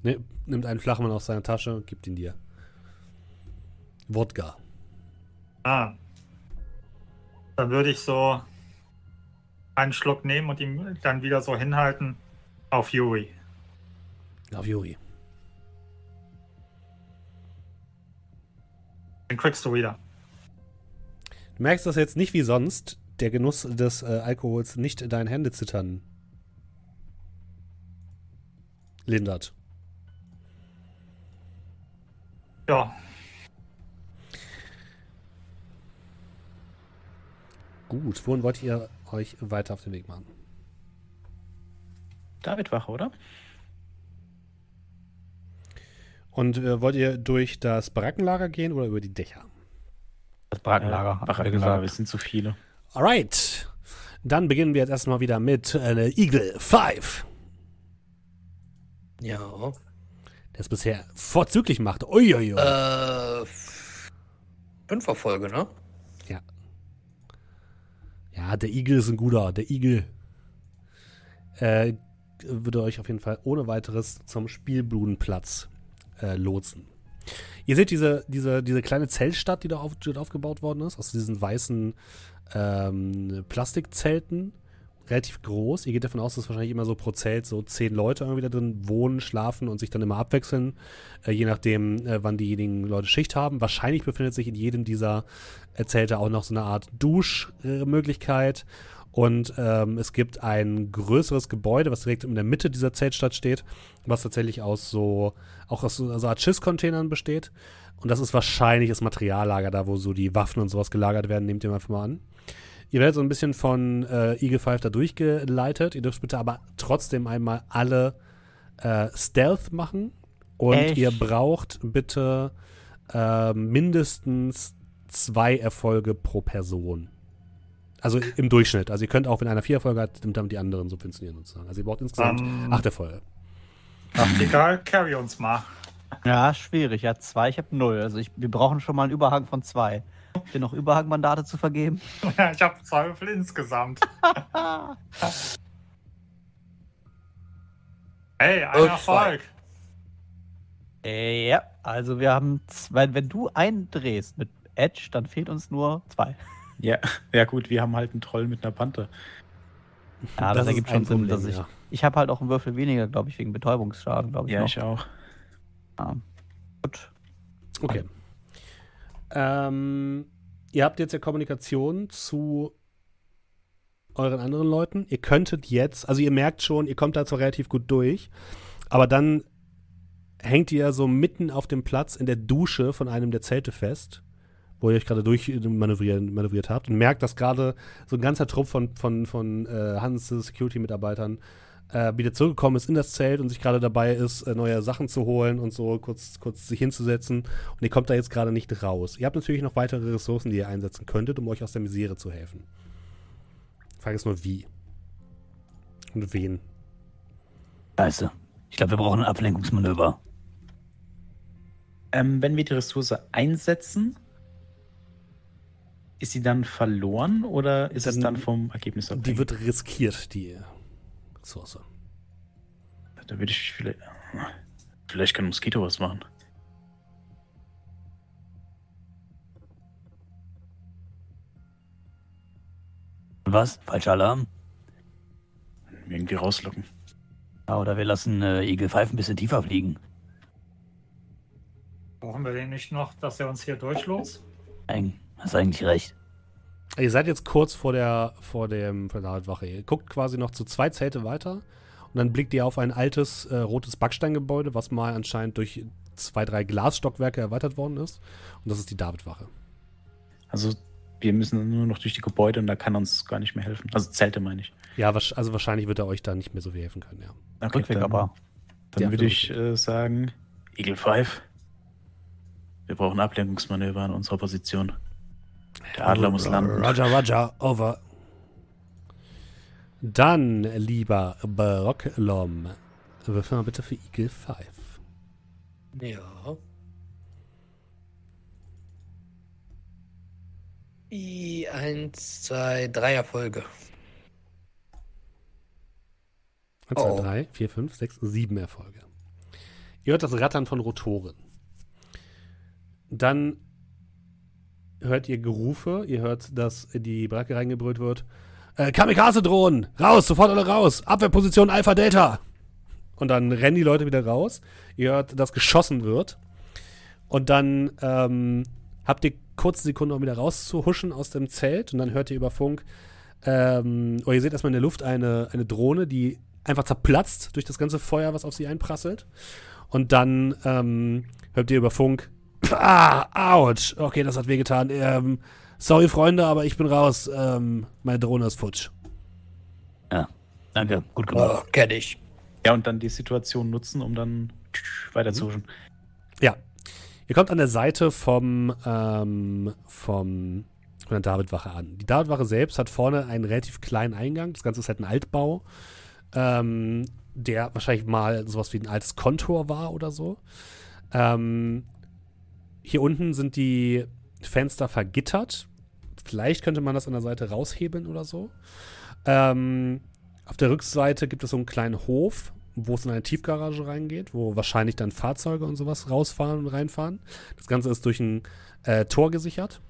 Ne, nimmt einen Flachmann aus seiner Tasche und gibt ihn dir. Wodka. Ah. Dann würde ich so einen Schluck nehmen und ihm dann wieder so hinhalten auf Yuri. Auf Juri. Den kriegst du wieder. Du merkst, dass jetzt nicht wie sonst der Genuss des äh, Alkohols nicht deine Hände zittern lindert. Ja, Gut, wohin wollt ihr euch weiter auf den Weg machen? David Wache, oder? Und äh, wollt ihr durch das Barackenlager gehen oder über die Dächer? Das Bratenlager, hat er Barackenlager, gesagt. wir sind zu viele. Alright. Dann beginnen wir jetzt erstmal wieder mit äh, Eagle 5, Ja. der es bisher vorzüglich macht. Uiuiui. Äh, Fünferfolge, ne? Ja, der Igel ist ein guter. Der Igel äh, würde euch auf jeden Fall ohne weiteres zum Spielbludenplatz äh, lotsen. Ihr seht diese, diese, diese kleine Zeltstadt, die da auf, aufgebaut worden ist, aus diesen weißen ähm, Plastikzelten. Relativ groß. Ihr geht davon aus, dass wahrscheinlich immer so pro Zelt so zehn Leute irgendwie da drin wohnen, schlafen und sich dann immer abwechseln, äh, je nachdem, äh, wann diejenigen Leute Schicht haben. Wahrscheinlich befindet sich in jedem dieser äh, Zelte auch noch so eine Art Duschmöglichkeit. Und ähm, es gibt ein größeres Gebäude, was direkt in der Mitte dieser Zeltstadt steht, was tatsächlich aus so, auch aus so, so Art Schiffscontainern besteht. Und das ist wahrscheinlich das Materiallager da, wo so die Waffen und sowas gelagert werden, nehmt ihr einfach mal an. Ihr werdet so ein bisschen von äh, Eagle 5 da durchgeleitet. Ihr dürft bitte aber trotzdem einmal alle äh, Stealth machen. Und Echt? ihr braucht bitte äh, mindestens zwei Erfolge pro Person. Also im Durchschnitt. Also ihr könnt auch, wenn einer vier Erfolge hat, damit die anderen subventionieren sozusagen. Also ihr braucht insgesamt Ähm. acht Erfolge. egal, carry uns mal. Ja, schwierig. Ja, zwei, ich habe null. Also ich, wir brauchen schon mal einen Überhang von zwei. Ihr noch Überhangmandate zu vergeben? Ja, ich habe zwei Würfel insgesamt. Hey, ein Und Erfolg. Äh, ja, also wir haben zwei. Wenn du einen drehst mit Edge, dann fehlt uns nur zwei. Ja, ja gut, wir haben halt einen Troll mit einer Panther. Ja, das, ist ergibt schon Sinn, Problem, dass ich. ja. Ich habe halt auch einen Würfel weniger, glaube ich, wegen Betäubungsschaden, glaube ich. Ja, noch. ich auch. Ja. Gut. Okay. Ähm, ihr habt jetzt ja Kommunikation zu euren anderen Leuten. Ihr könntet jetzt, also ihr merkt schon, ihr kommt da zwar relativ gut durch, aber dann hängt ihr so mitten auf dem Platz in der Dusche von einem der Zelte fest, wo ihr euch gerade durchmanövriert manövriert habt und merkt, dass gerade so ein ganzer Trupp von, von, von äh, Hans Security-Mitarbeitern äh, wieder zurückgekommen ist in das Zelt und sich gerade dabei ist, äh, neue Sachen zu holen und so kurz, kurz sich hinzusetzen. Und ihr kommt da jetzt gerade nicht raus. Ihr habt natürlich noch weitere Ressourcen, die ihr einsetzen könntet, um euch aus der Misere zu helfen. Die Frage ist nur, wie. Und wen. Scheiße. Ich glaube, wir brauchen ein Ablenkungsmanöver. Ähm, wenn wir die Ressource einsetzen, ist sie dann verloren oder ist es Dann- dann vom Ergebnis abhängig? Die wird riskiert, die Ressource. Da würde ich vielleicht. Vielleicht kann Moskito was machen. Was? Falscher Alarm? Irgendwie rauslocken. Ja, oder wir lassen äh, Eagle 5 ein bisschen tiefer fliegen. Brauchen wir den nicht noch, dass er uns hier durchlos? Eig hast eigentlich recht. Ihr seid jetzt kurz vor der, vor dem, vor der Nachtwache. Ihr guckt quasi noch zu zwei Zelte weiter und dann blickt ihr auf ein altes äh, rotes Backsteingebäude, was mal anscheinend durch zwei, drei Glasstockwerke erweitert worden ist. Und das ist die Davidwache. Also, wir müssen nur noch durch die Gebäude und da kann uns gar nicht mehr helfen. Also, Zelte meine ich. Ja, also wahrscheinlich wird er euch da nicht mehr so viel helfen können, ja. Okay, Rückweg dann, aber. Dann Ja, würde ich äh, sagen: Eagle 5. Wir brauchen Ablenkungsmanöver an unserer Position. Der Adler muss landen. Roger, Roger, over. Dann, lieber Brocklom, würfel mal bitte für Eagle 5. Ja. I, eins, zwei, drei Erfolge. 1, 2, Oh. 3, 4, 5, 6, 7 Erfolge. Ihr hört das Rattern von Rotoren. Dann hört ihr Gerufe, ihr hört, dass die Bracke reingebrüllt wird. Äh, Kamikaze-Drohnen, raus, sofort alle raus. Abwehrposition Alpha Delta. Und dann rennen die Leute wieder raus. Ihr hört, dass geschossen wird. Und dann ähm, habt ihr kurze Sekunde, um wieder rauszuhuschen aus dem Zelt. Und dann hört ihr über Funk, ähm, oder ihr seht erstmal in der Luft eine, eine Drohne, die einfach zerplatzt durch das ganze Feuer, was auf sie einprasselt. Und dann ähm, hört ihr über Funk, ah, ouch, okay, das hat wehgetan. Ähm, sorry, Freunde, aber ich bin raus. Ähm, meine Drohne ist futsch. Ja, danke, gut gemacht. Oh, kenn ich. Ja, und dann die Situation nutzen, um dann weiter zu huschen. Ja. Ihr kommt an der Seite vom, ähm, vom, von der Davidwache an. Die Davidwache selbst hat vorne einen relativ kleinen Eingang. Das Ganze ist halt ein Altbau, ähm, der wahrscheinlich mal sowas wie ein altes Kontor war oder so. Ähm, hier unten sind die Fenster vergittert. Vielleicht könnte man das an der Seite raushebeln oder so. Ähm, auf der Rückseite gibt es so einen kleinen Hof, wo es in eine Tiefgarage reingeht, wo wahrscheinlich dann Fahrzeuge und sowas rausfahren und reinfahren. Das Ganze ist durch ein äh, Tor gesichert.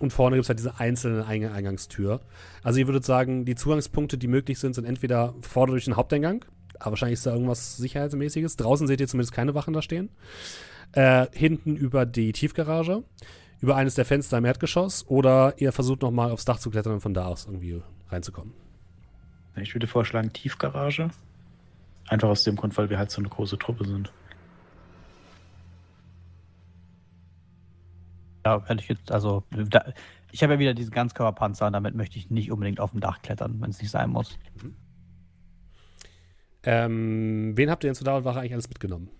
Und vorne gibt es halt diese einzelne Eing Eingangstür. Also ihr würdet sagen, die Zugangspunkte, die möglich sind, sind entweder vorne durch den Haupteingang, aber wahrscheinlich ist da irgendwas Sicherheitsmäßiges. Draußen seht ihr zumindest keine Wachen da stehen. Äh, hinten über die Tiefgarage, über eines der Fenster im Erdgeschoss oder ihr versucht nochmal aufs Dach zu klettern und von da aus irgendwie reinzukommen. Ich würde vorschlagen, Tiefgarage. Einfach aus dem Grund, weil wir halt so eine große Truppe sind. Ja, hätte ich jetzt, also, da, ich habe ja wieder diesen Ganzkörperpanzer und damit möchte ich nicht unbedingt auf dem Dach klettern, wenn es nicht sein muss. Ähm, wen habt ihr denn zur Dauerwache eigentlich alles mitgenommen?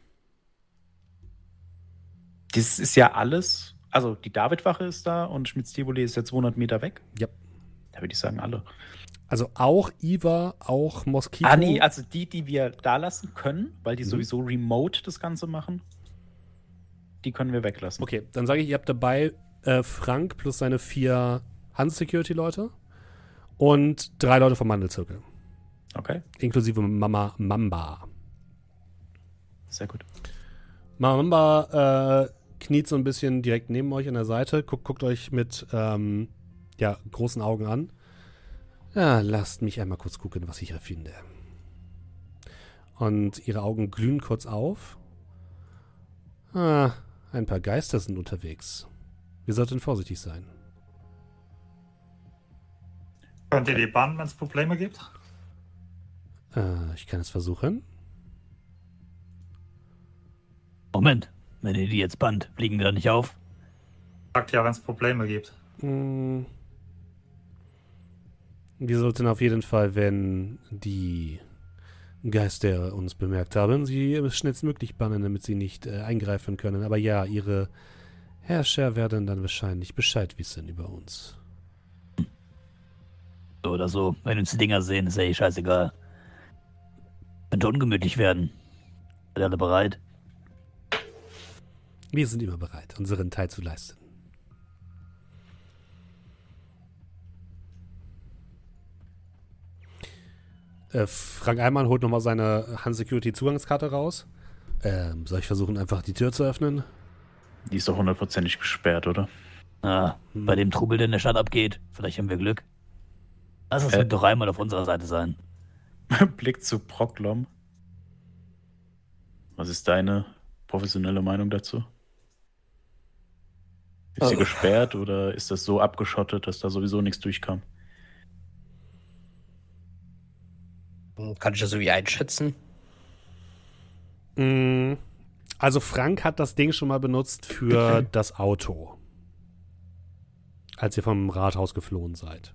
Das ist ja alles. Also die Davidwache ist da und Schmitz-Tivoli ist ja 200 Meter weg. Ja. Da würde ich sagen, alle. Also auch Iva, auch Moskito. Ah, nee, also die, die wir da lassen können, weil die Mhm. sowieso remote das Ganze machen, die können wir weglassen. Okay, dann sage ich, ihr habt dabei äh, Frank plus seine vier Hans-Security-Leute und drei Leute vom Mandelzirkel. Okay, Inklusive Mama Mamba. sehr gut. Mama Mamba äh, kniet so ein bisschen direkt neben euch an der Seite, guckt, guckt euch mit ähm, ja, großen Augen an. Ja, lasst mich einmal kurz gucken, was ich hier finde. Und ihre Augen glühen kurz auf. Ah, ein paar Geister sind unterwegs. Wir sollten vorsichtig sein. Könnt ihr die bannen, wenn es Probleme gibt? Äh, ich kann es versuchen. Moment, wenn ihr die jetzt bannt, fliegen wir da nicht auf? Sagt ja, wenn es Probleme gibt. Hm. Wir sollten auf jeden Fall, wenn die Geister uns bemerkt haben, sie schnellstmöglich bannen, damit sie nicht äh, eingreifen können. Aber ja, ihre Herrscher werden dann wahrscheinlich Bescheid wissen über uns. So oder so. Wenn uns die Dinger sehen, ist ja eh scheißegal. Könnte ungemütlich werden. Seid alle bereit? Wir sind immer bereit, unseren Teil zu leisten. Äh, Frank Eimann holt nochmal seine Hand Security Zugangskarte raus. Ähm, soll ich versuchen, einfach die Tür zu öffnen? Die ist doch hundertprozentig gesperrt, oder? Ah, Hm. bei dem Trubel, der in der Stadt abgeht. Vielleicht haben wir Glück. Lass es Äh. doch einmal auf unserer Seite sein. Blick zu Proklom. Was ist deine professionelle Meinung dazu? Ist sie Oh. gesperrt oder ist das so abgeschottet, dass da sowieso nichts durchkam? Kann ich das irgendwie einschätzen? Mm, Also Frank hat das Ding schon mal benutzt für das Auto. Als ihr vom Rathaus geflohen seid.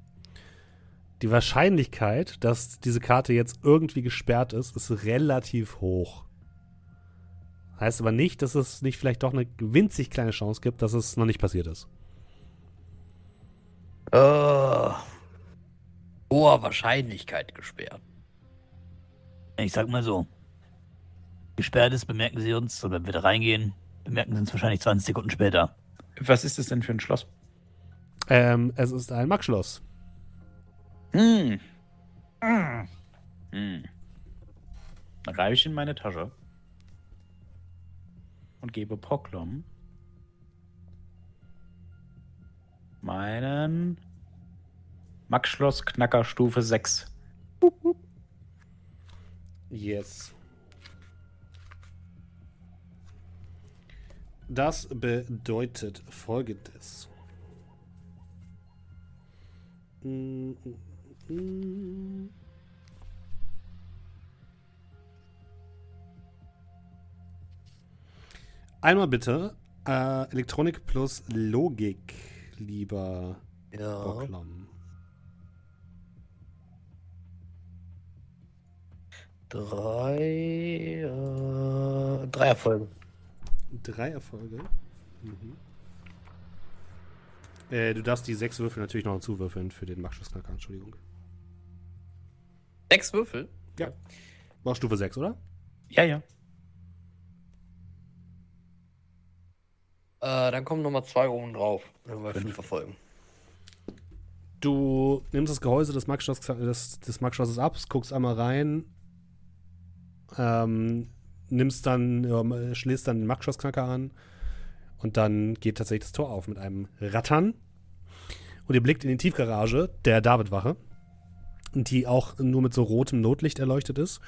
Die Wahrscheinlichkeit, dass diese Karte jetzt irgendwie gesperrt ist, ist relativ hoch. Heißt aber nicht, dass es nicht vielleicht doch eine winzig kleine Chance gibt, dass es noch nicht passiert ist. Oh. Hoher Wahrscheinlichkeit gesperrt. Ich sag mal so. Gesperrt ist, bemerken sie uns, oder wenn wir da reingehen, bemerken sie uns wahrscheinlich 20 Sekunden später. Was ist das denn für ein Schloss? Ähm, es ist ein Max-Schloss. Hm. Hm. Dann greife ich in meine Tasche und gebe Poklom meinen Max-Schloss, Knacker, Stufe 6. Yes. Das bedeutet folgendes. Mm, mm, Einmal bitte äh, Elektronik plus Logik, lieber Ja. Bocklom. Drei, äh, drei Erfolge. Drei Erfolge. Mhm. Äh, du darfst die sechs Würfel natürlich noch hinzuwürfeln für den Machschussknacker, Entschuldigung. Sechs Würfel. War Stufe 6, oder? Ja, ja. Äh, dann kommen nochmal zwei oben drauf, wenn wir fünf verfolgen. Du nimmst das Gehäuse des Maxschlosses des, des ab, guckst einmal rein, ähm, nimmst dann, schließt dann den Maxschlossknacker an und dann geht tatsächlich das Tor auf mit einem Rattern. Und ihr blickt in die Tiefgarage der Davidwache, die auch nur mit so rotem Notlicht erleuchtet ist.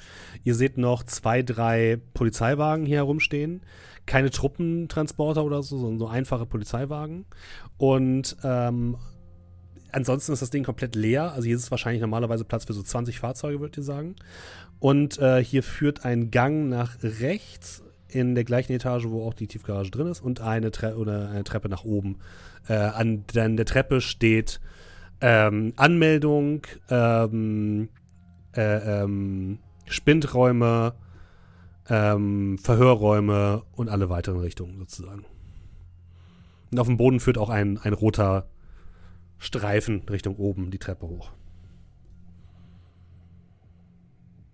Ihr seht noch zwei, drei Polizeiwagen hier herumstehen. Keine Truppentransporter oder so, sondern so einfache Polizeiwagen. Und ähm, ansonsten ist das Ding komplett leer. Also hier ist es wahrscheinlich normalerweise Platz für so 20 Fahrzeuge, würdet ihr sagen. Und äh, hier führt ein Gang nach rechts in der gleichen Etage, wo auch die Tiefgarage drin ist, und eine, Tre eine Treppe nach oben. Äh, an der Treppe steht ähm, Anmeldung, ähm, äh, ähm, Spindräume, ähm, Verhörräume und alle weiteren Richtungen sozusagen. Und auf dem Boden führt auch ein, ein roter Streifen Richtung oben die Treppe hoch.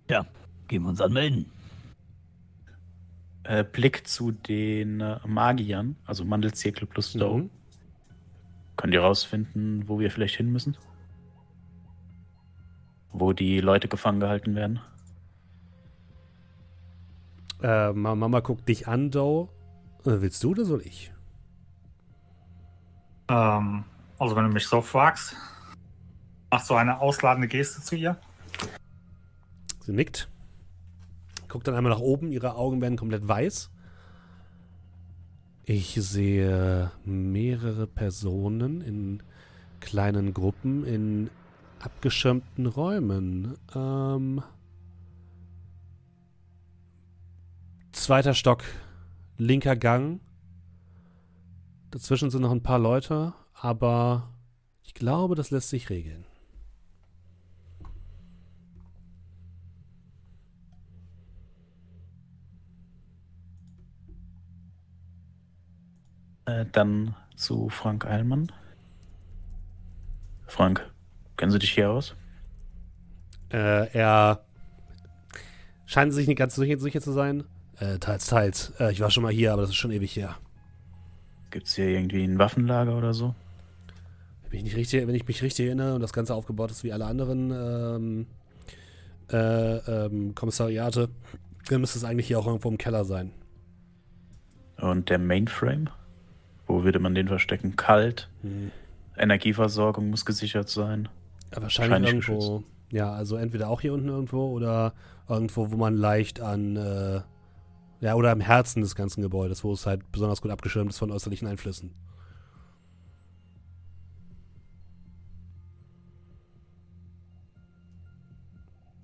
Ja, gehen wir uns anmelden. Äh, Blick zu den äh, Magiern, also Mandelzirkel plus Stowe. Mhm. Könnt ihr rausfinden, wo wir vielleicht hin müssen? Wo die Leute gefangen gehalten werden? Äh, Ma- Mama guckt dich an, Doe. Äh, willst du oder soll ich? Ähm, also wenn du mich so fragst, mach so eine ausladende Geste zu ihr. Sie nickt. Guckt dann einmal nach oben, ihre Augen werden komplett weiß. Ich sehe mehrere Personen in kleinen Gruppen in abgeschirmten Räumen. Ähm, zweiter Stock, linker Gang. Dazwischen sind noch ein paar Leute, aber ich glaube, das lässt sich regeln. Äh, dann zu Frank Eilmann. Frank, kennen Sie dich hier aus? Äh, er scheint sich nicht ganz sicher, zu sein. Äh, teils, teils. Äh, ich war schon mal hier, aber das ist schon ewig her. Gibt es hier irgendwie ein Waffenlager oder so? Wenn ich, richtig, wenn ich mich richtig erinnere und das Ganze aufgebaut ist wie alle anderen ähm, äh, ähm, Kommissariate, dann müsste es eigentlich hier auch irgendwo im Keller sein. Und der Mainframe? Wo würde man den verstecken? Kalt. Hm. Energieversorgung muss gesichert sein. Ja, wahrscheinlich Wahrscheinlich irgendwo. Ja, also entweder auch hier unten irgendwo oder irgendwo, wo man leicht an, äh, ja, oder im Herzen des ganzen Gebäudes, wo es halt besonders gut abgeschirmt ist von äußerlichen Einflüssen.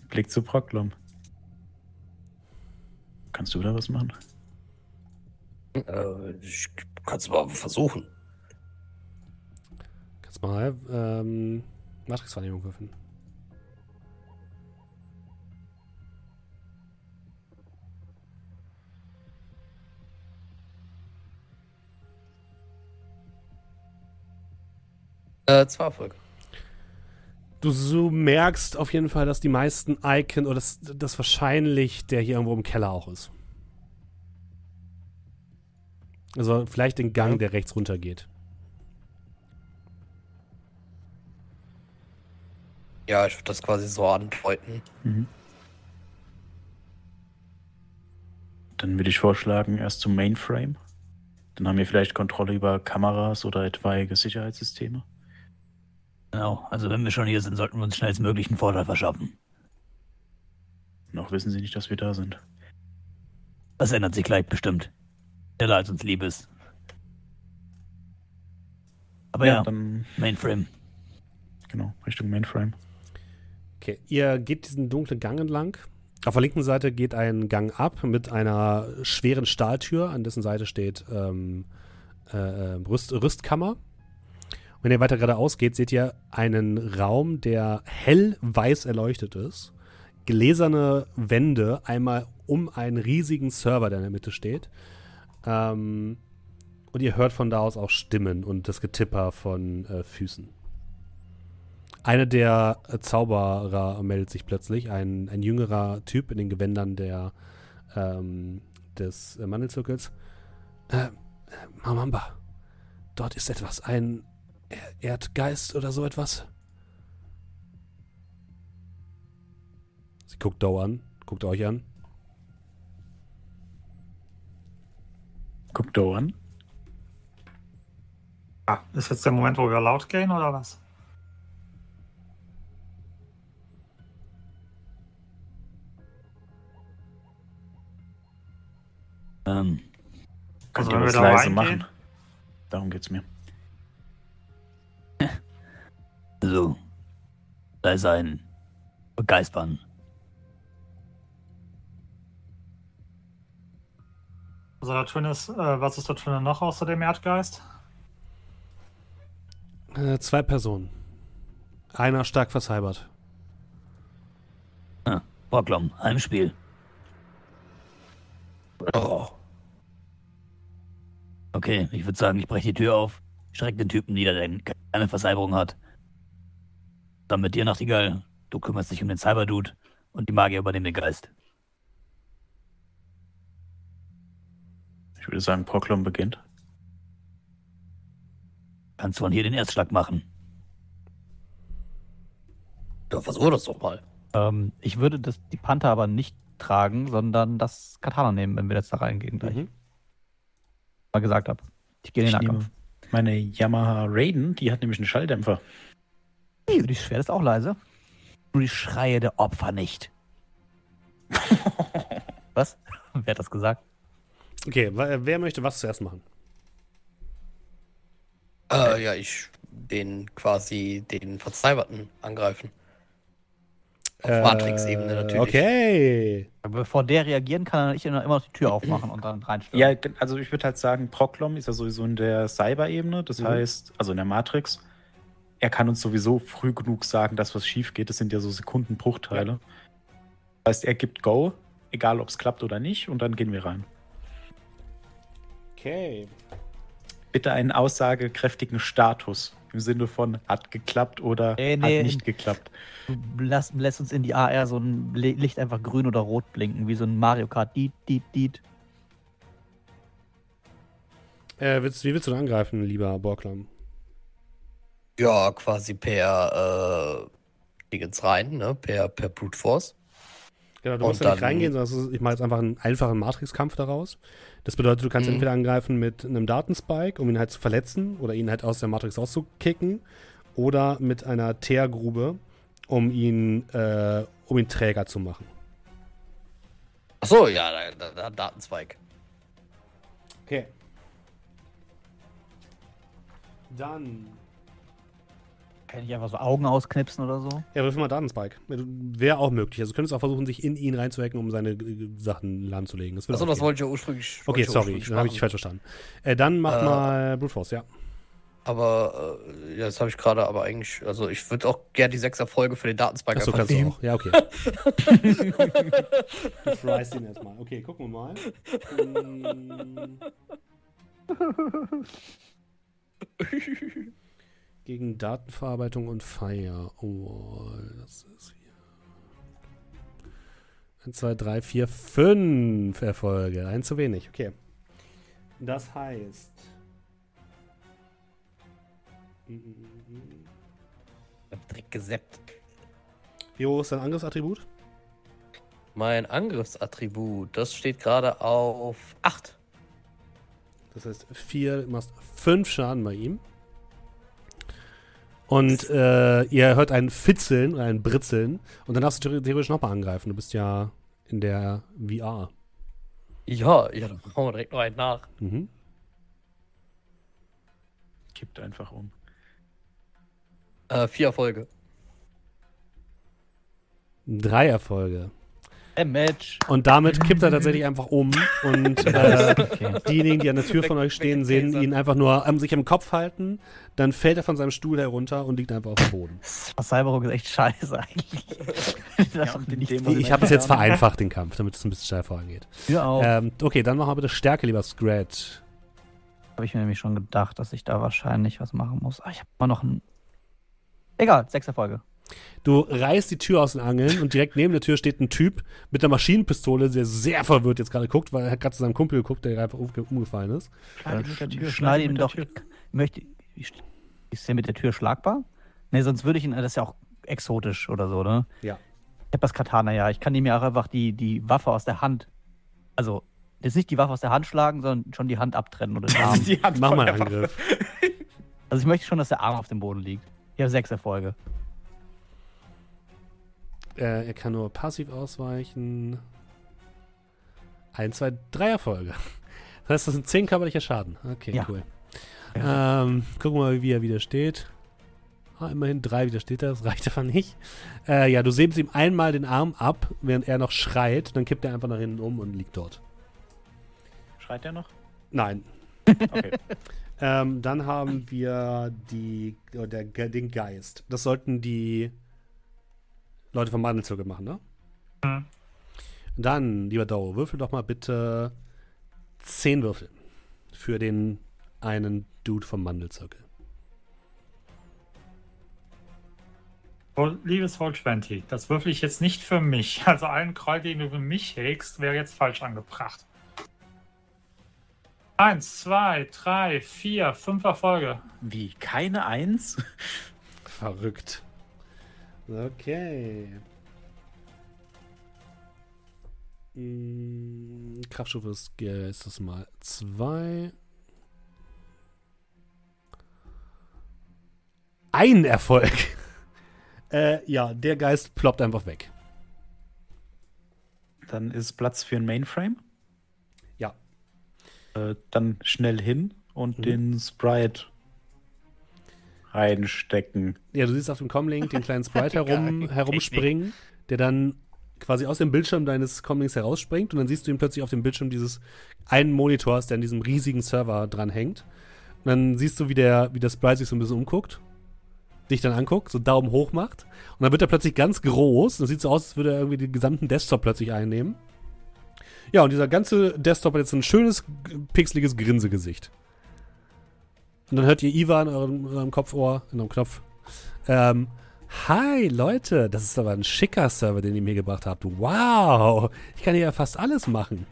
Blick zu Proklom. Kannst du da was machen? Äh, ich kann's mal versuchen. Kannst mal ähm, Matrix-Wahrnehmung würfeln. Äh, zwei Erfolge. Du so merkst auf jeden Fall, dass die meisten Icon oder dass das wahrscheinlich der hier irgendwo im Keller auch ist. Also vielleicht den Gang, der rechts runter geht. Ja, ich würde das quasi so andeuten. Mhm. Dann würde ich vorschlagen, erst zum Mainframe. Dann haben wir vielleicht Kontrolle über Kameras oder etwaige Sicherheitssysteme. Genau, also wenn wir schon hier sind, sollten wir uns schnellstmöglich einen Vorteil verschaffen. Noch wissen sie nicht, dass wir da sind. Das ändert sich gleich bestimmt. Schneller als uns lieb ist. Aber ja, dann, Mainframe. genau, Richtung Mainframe. Okay, ihr geht diesen dunklen Gang entlang. Auf der linken Seite geht ein Gang ab mit einer schweren Stahltür, an dessen Seite steht ähm, äh, Rüst, Rüstkammer. Wenn ihr weiter geradeaus geht, seht ihr einen Raum, der hell weiß erleuchtet ist. Gläserne Wände, einmal um einen riesigen Server, der in der Mitte steht. Ähm, und ihr hört von da aus auch Stimmen und das Getipper von äh, Füßen. Einer der äh, Zauberer meldet sich plötzlich, ein, ein jüngerer Typ in den Gewändern der, ähm, des äh, Mandelzirkels. Äh, äh, Mamamba, dort ist etwas, ein er Erdgeist oder so etwas. Sie guckt Doe an, guckt euch an. Guck Doe an. Ah, ist jetzt der Moment, wo wir laut gehen oder was? Ähm, Könnt Also ihr was da leise machen? Darum geht's mir. also, da ist ein Also da drin ist, äh, was ist da drin noch außer dem Erdgeist? Äh, zwei Personen. Einer stark versalbert. Ah, Brocklom, Heimspiel. Oh. Okay, ich würde sagen, ich breche die Tür auf, schreck den Typen nieder, der keine Versalberung hat. Dann mit dir, Nachtigall. Du kümmerst dich um den Cyberdude und die Magier übernehmen den Geist. Ich würde sagen, Poklon beginnt. Kannst von hier den Erstschlag machen. Ja, versuch das doch mal. Ähm, ich würde das, die Panther aber nicht tragen, sondern das Katana nehmen, wenn wir jetzt da reingehen. Gleich. Mhm. Mal gesagt habe. Ich gehe in den Nahkampf. meine Yamaha Raiden, die hat nämlich einen Schalldämpfer. Die Schwert ist auch leise. Nur die Schreie der Opfer nicht. Was? Wer hat das gesagt? Okay, wer möchte was zuerst machen? Äh, ja, ich den quasi den Verzauberten angreifen. Auf Matrix-Ebene natürlich. Äh, Okay. Aber bevor der reagieren kann, ich immer noch die Tür aufmachen und dann reinstürmen. Ja, also ich würde halt sagen, Proklom ist ja sowieso in der Cyber-Ebene, das Mhm. heißt, also in der Matrix. Er kann uns sowieso früh genug sagen, dass was schief geht. Das sind ja so Sekundenbruchteile. Das heißt, er gibt Go, egal ob es klappt oder nicht, und dann gehen wir rein. Okay. Bitte einen aussagekräftigen Status im Sinne von hat geklappt oder Nee, nee. hat nicht geklappt. Du lass, lässt uns in die AR so ein Licht einfach grün oder rot blinken, wie so ein Mario Kart. Diet, diet, diet. Äh, willst, wie willst du denn angreifen, lieber Borklam? Ja, quasi per äh, Dingens rein, ne? Per, per Brute Force. Genau, du Und musst ja nicht reingehen, sondern ich mache jetzt einfach einen einfachen Matrix-Kampf daraus. Das bedeutet, du kannst Mhm. entweder angreifen mit einem Datenspike, um ihn halt zu verletzen oder ihn halt aus der Matrix rauszukicken, oder mit einer Teergrube, um ihn, äh, um ihn träger zu machen. Achso, ja, da, da, da Datenzweig. Okay. Dann. Kann ich einfach so Augen ausknipsen oder so? Ja, wirf mal Datenspike. Wäre auch möglich. Also du könntest auch versuchen, sich in ihn reinzuhacken, um seine äh, Sachen lahmzulegen. Das Achso, das wollte ich ja ursprünglich. Okay, ich sorry, ursprünglich dann habe ich dich falsch verstanden. Äh, dann mach Äh, mal Brute Force, ja. Aber äh, ja, das habe ich gerade aber eigentlich. Also, ich würde auch gerne die sechs Erfolge für den Datenspike Achso, kannst du auch. Ja, okay. du fryst ihn erstmal. Okay, gucken wir mal. Hm. Gegen Datenverarbeitung und Firewall. Das ist hier. 1, 2, 3, 4, 5 Erfolge. Ein zu wenig. Okay. Das heißt. Direkt geseppt. Wie hoch ist dein Angriffsattribut? Mein Angriffsattribut, das steht gerade auf 8. Das heißt, vier, du machst fünf Schaden bei ihm. Und äh, ihr hört ein Fitzeln oder ein Britzeln und dann darfst du theoretisch nochmal angreifen. Du bist ja in der VR. Ja, ja, dann machen wir direkt noch einen nach. Mhm. Kippt einfach um. Äh, vier Erfolge. Drei Erfolge. Match. Und damit kippt er tatsächlich einfach um und äh, Okay. diejenigen, die an der Tür von euch stehen, sehen ihn einfach nur ähm, sich am Kopf halten. Dann fällt er von seinem Stuhl herunter und liegt einfach auf dem Boden. Cyberpunk ist echt scheiße eigentlich. dem Sinn. Ich habe es jetzt vereinfacht, den Kampf, damit es ein bisschen schneller vorangeht. Ja, auch. Ähm, okay, dann machen wir bitte Stärke, lieber Scrat. Habe ich mir nämlich schon gedacht, dass ich da wahrscheinlich was machen muss. Ah, ich habe mal noch ein. Egal, sechs Erfolge. Du reißt die Tür aus den Angeln und direkt neben der Tür steht ein Typ mit einer Maschinenpistole, der sehr verwirrt jetzt gerade guckt, weil er hat gerade zu seinem Kumpel geguckt, der einfach umge- umgefallen ist. Schneid der Tür, Schneide ihn ihm doch. Tür. Möchte, ist der mit der Tür schlagbar? Ne, sonst würde ich ihn. Das ist ja auch exotisch oder so, ne? Ja. Ich habe das Katana ja. Ich kann ihm ja auch einfach die, die Waffe aus der Hand. Also, jetzt nicht die Waffe aus der Hand schlagen, sondern schon die Hand abtrennen oder den Arm. Die Hand Mach mal einen. Angriff. Also, ich möchte schon, dass der Arm auf dem Boden liegt. Ich habe sechs Erfolge. Äh, er kann nur passiv ausweichen. Ein, zwei, drei Erfolge. Das heißt, das sind zehn körperlicher Schaden. Okay, Ja. cool. Ähm, gucken wir mal, wie er widersteht. Ah, immerhin drei widersteht er, das reicht einfach nicht. Äh, ja, du säbst ihm einmal den Arm ab, während er noch schreit. Dann kippt er einfach nach hinten um und liegt dort. Schreit er noch? Nein. Okay. Ähm, dann haben wir die, der, Ge- den Geist. Das sollten die Leute vom Mandelzirkel machen, ne? Mhm. Dann, lieber Dau, würfel doch mal bitte 10 Würfel für den einen Dude vom Mandelzirkel. Oh, liebes Roll 20, das würfel ich jetzt nicht für mich. Also einen Kroll, den du für mich hegst, wäre jetzt falsch angebracht. Eins, zwei, drei, vier, fünf Erfolge. Wie? Keine Eins? Verrückt. Okay. Mm, Kraftstufe ist, äh, ist das mal 2. Ein Erfolg. äh, ja, der Geist ploppt einfach weg. Dann ist Platz für ein Mainframe. Ja. Äh, dann schnell hin und Mhm. den Sprite reinstecken. Ja, du siehst auf dem Comlink den kleinen Sprite herum, herumspringen, der dann quasi aus dem Bildschirm deines Comlinks herausspringt und dann siehst du ihn plötzlich auf dem Bildschirm dieses einen Monitors, der an diesem riesigen Server dran hängt. Und dann siehst du, wie der, wie der Sprite sich so ein bisschen umguckt, dich dann anguckt, so Daumen hoch macht und dann wird er plötzlich ganz groß. Das sieht so aus, als würde er irgendwie den gesamten Desktop plötzlich einnehmen. Ja, und dieser ganze Desktop hat jetzt ein schönes, pixeliges Grinsegesicht. Und dann hört ihr Iva in eurem, in eurem Kopfohr, in eurem Knopf. Ähm, hi Leute, das ist aber ein schicker Server, den ihr mir gebracht habt. Wow, ich kann hier ja fast alles machen.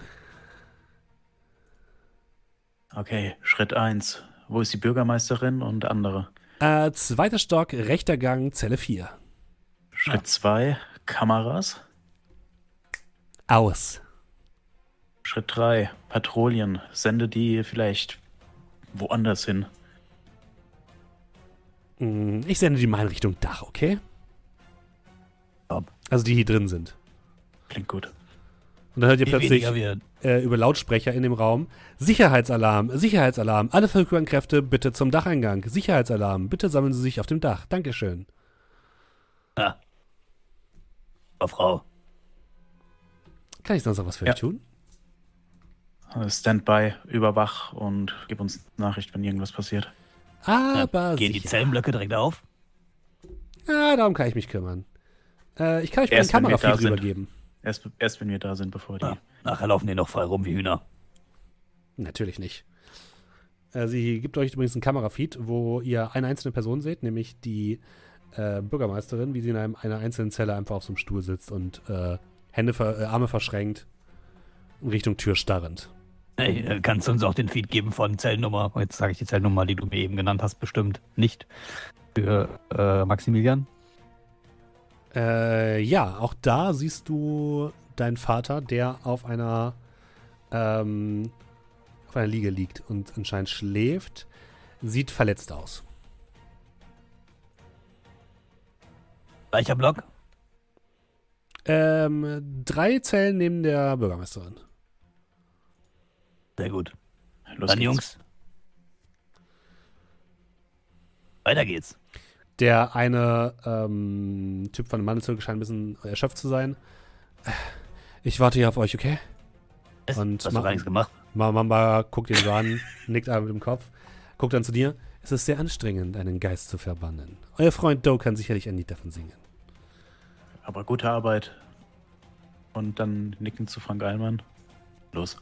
Okay, Schritt 1. Wo ist die Bürgermeisterin und andere? Äh, zweiter Stock, rechter Gang, Zelle 4. Schritt 2, Kameras. Aus. Schritt 3, Patrouillen. Sende die vielleicht woanders hin. Mm, Ich sende die mal in Richtung Dach, okay? Top. Also die hier drin sind. Klingt gut. Und dann hört ihr plötzlich äh, über Lautsprecher in dem Raum Sicherheitsalarm, Sicherheitsalarm, alle verfügbaren Kräfte bitte zum Dacheingang. Sicherheitsalarm, bitte sammeln Sie sich auf dem Dach. Dankeschön. Ah. Oh, Frau. Kann ich sonst noch was für Ja. euch tun? Standby, überwach und gib uns Nachricht, wenn irgendwas passiert. Aber Gehen die sicher. Zellenblöcke direkt auf? Ja, darum kann ich mich kümmern. Äh, ich kann euch da Kamerafeed rübergeben. Erst, erst wenn wir da sind, bevor die. Ja. Nachher laufen die noch frei rum wie Hühner. Natürlich nicht. Äh, sie gibt euch übrigens einen Kamerafeed, wo ihr eine einzelne Person seht, nämlich die äh, Bürgermeisterin, wie sie in einem, einer einzelnen Zelle einfach auf so einem Stuhl sitzt und äh, Hände, ver äh, Arme verschränkt in Richtung Tür starrend. Hey, äh, kannst du uns auch den Feed geben von Zellnummer? Jetzt sage ich die Zellnummer, die du mir eben genannt hast, bestimmt nicht. Für äh, Maximilian. Äh, ja, auch da siehst du deinen Vater, der auf einer ähm, auf einer Liege liegt und anscheinend schläft. Sieht verletzt aus. Welcher Block? Ähm, drei Zellen neben der Bürgermeisterin. Sehr gut. Los Dann geht's. Jungs. Weiter geht's. Der eine ähm, Typ von dem Mandelzirkel scheint ein bisschen erschöpft zu sein. Ich warte hier auf euch, okay? Was? Und Hast du gar nichts gemacht? Ma- Mamba guckt ihn so an, nickt einmal mit dem Kopf, guckt dann zu dir. Es ist sehr anstrengend, einen Geist zu verbannen. Euer Freund Doe kann sicherlich ein Lied davon singen. Aber gute Arbeit. Und dann nicken zu Frank Eilmann. Los.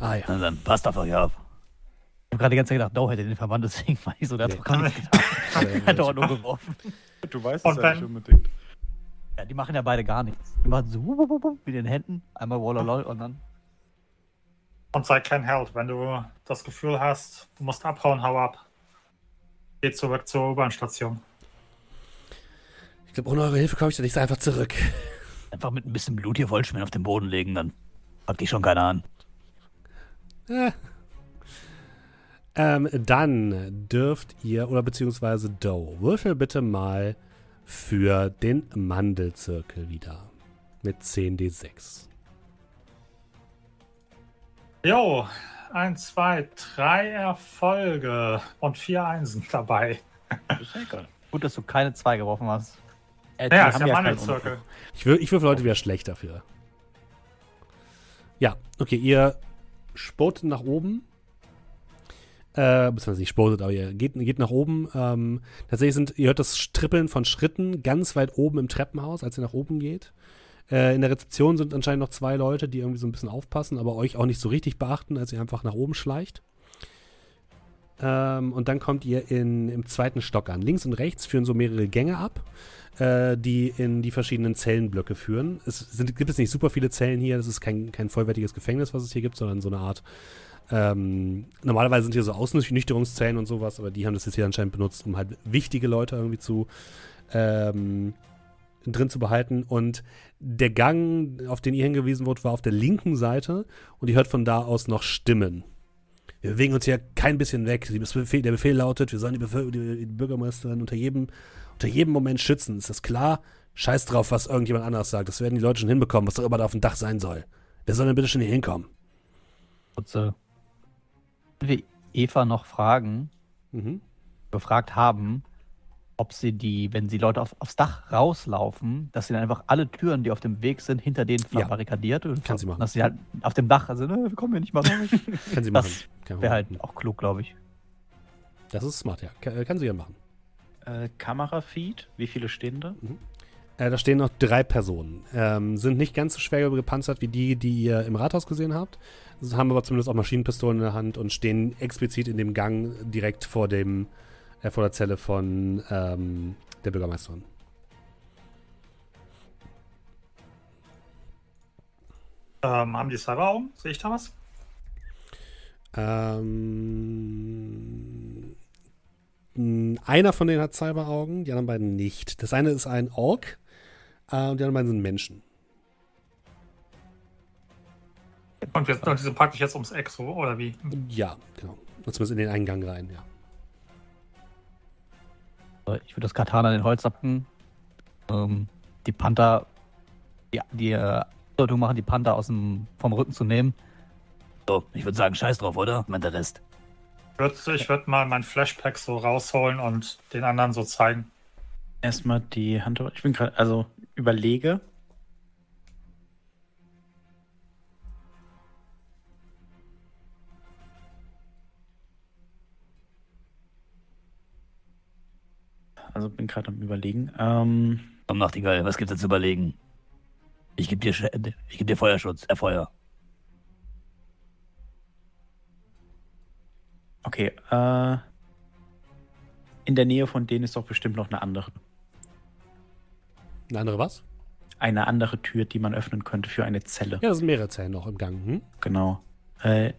Ah ja. Na dann, passt auf euch auf. Ich habe gerade die ganze Zeit gedacht, Doe hätte den verbannt, deswegen war ich so, der hat Nee. doch gar nichts getan. hat doch nur geworfen. Du weißt es ja nicht unbedingt. Ja, die machen ja beide gar nichts. Die machen so mit den Händen, einmal Wallalol und dann. Und sei kein Held. Wenn du das Gefühl hast, du musst abhauen, hau ab. Geh zurück zur U-Bahn-Station. Ich glaube, ohne eure Hilfe komme ich da nicht so einfach zurück. Einfach mit ein bisschen Blut hier Wollschmieren auf den Boden legen, dann packt dich schon keiner an. Äh. Ähm, dann dürft ihr, oder beziehungsweise Doe, würfel bitte mal für den Mandelzirkel wieder. Mit 10d6. Jo, ein, zwei, drei Erfolge und vier Einsen dabei. Ja. Gut, dass du keine zwei geworfen hast. Äh, Ja, ist der keinen Mandelzirkel. Ich, wür ich würfel heute wieder schlecht dafür. Ja, okay, ihr spotet nach oben. Äh, beziehungsweise nicht spotet, aber ihr geht, geht nach oben. Ähm, tatsächlich sind, ihr hört das Trippeln von Schritten ganz weit oben im Treppenhaus, als ihr nach oben geht. Äh, in der Rezeption sind anscheinend noch zwei Leute, die irgendwie so ein bisschen aufpassen, aber euch auch nicht so richtig beachten, als ihr einfach nach oben schleicht. Ähm, und dann kommt ihr in, im zweiten Stock an. Links und rechts führen so mehrere Gänge ab äh, die in die verschiedenen Zellenblöcke führen. Es sind, gibt es nicht super viele Zellen hier, das ist kein, kein vollwertiges Gefängnis, was es hier gibt, sondern so eine Art. Ähm, normalerweise sind hier so Außennüchterungszellen und sowas, aber die haben das jetzt hier anscheinend benutzt, um halt wichtige Leute irgendwie zu ähm, drin zu behalten. Und der Gang, auf den ihr hingewiesen wurde, war auf der linken Seite und ihr hört von da aus noch Stimmen. Wir bewegen uns hier kein bisschen weg. Der Befehl lautet, wir sollen die, die, die Bürgermeisterin unter jedem unter jedem Moment schützen. Ist das klar? Scheiß drauf, was irgendjemand anderes sagt. Das werden die Leute schon hinbekommen, was auch immer da auf dem Dach sein soll. Wer soll denn bitte schon hier hinkommen? Kurze. Wir Eva noch fragen, Mhm. gefragt haben, ob sie die, wenn sie Leute auf, aufs Dach rauslaufen, dass sie dann einfach alle Türen, die auf dem Weg sind, hinter denen Ja. verbarrikadiert und Kann sie machen. dass sie halt auf dem Dach sind, "Äh, wir kommen hier nicht mal raus. Kann sie machen. Wäre halt auch klug, glaube ich. Das ist smart, ja. Kann, kann sie ja machen. Äh, Kamerafeed, wie viele stehen da? Äh, da stehen noch drei Personen. Ähm, sind nicht ganz so schwer gepanzert wie die, die ihr im Rathaus gesehen habt. Sie haben aber zumindest auch Maschinenpistolen in der Hand und stehen explizit in dem Gang direkt vor dem, äh, vor der Zelle von ähm, der Bürgermeisterin. Ähm, haben die Cyberaugen? Sehe ich da was? Ähm, einer von denen hat Cyberaugen, die anderen beiden nicht. Das eine ist ein Ork äh, und die anderen beiden sind Menschen. Und, wir, und diese packe ich jetzt ums Eck so, oder wie? Ja, genau. Und zumindest in den Eingang rein, ja. Ich würde das Katana in den Holz zappen. Ähm, die Panther, ja, die äh, Andeutung machen, die Panther aus dem, vom Rücken zu nehmen. So, ich würde sagen, scheiß drauf, oder? Meint der Rest. Ich würde ich würd mal mein Flashpack so rausholen und den anderen so zeigen. Erstmal die Hand. Ich bin gerade, also überlege. Also bin gerade am überlegen. Ähm, Komm, Nachtigall, was gibt's da zu überlegen? Ich gebe dir, Sch- ich geb dir Feuerschutz, äh, Feuer. Okay, äh, in der Nähe von denen ist doch bestimmt noch eine andere. Eine andere was? Eine andere Tür, die man öffnen könnte für eine Zelle. Ja, das sind mehrere Zellen noch im Gang. Hm? Genau. Äh,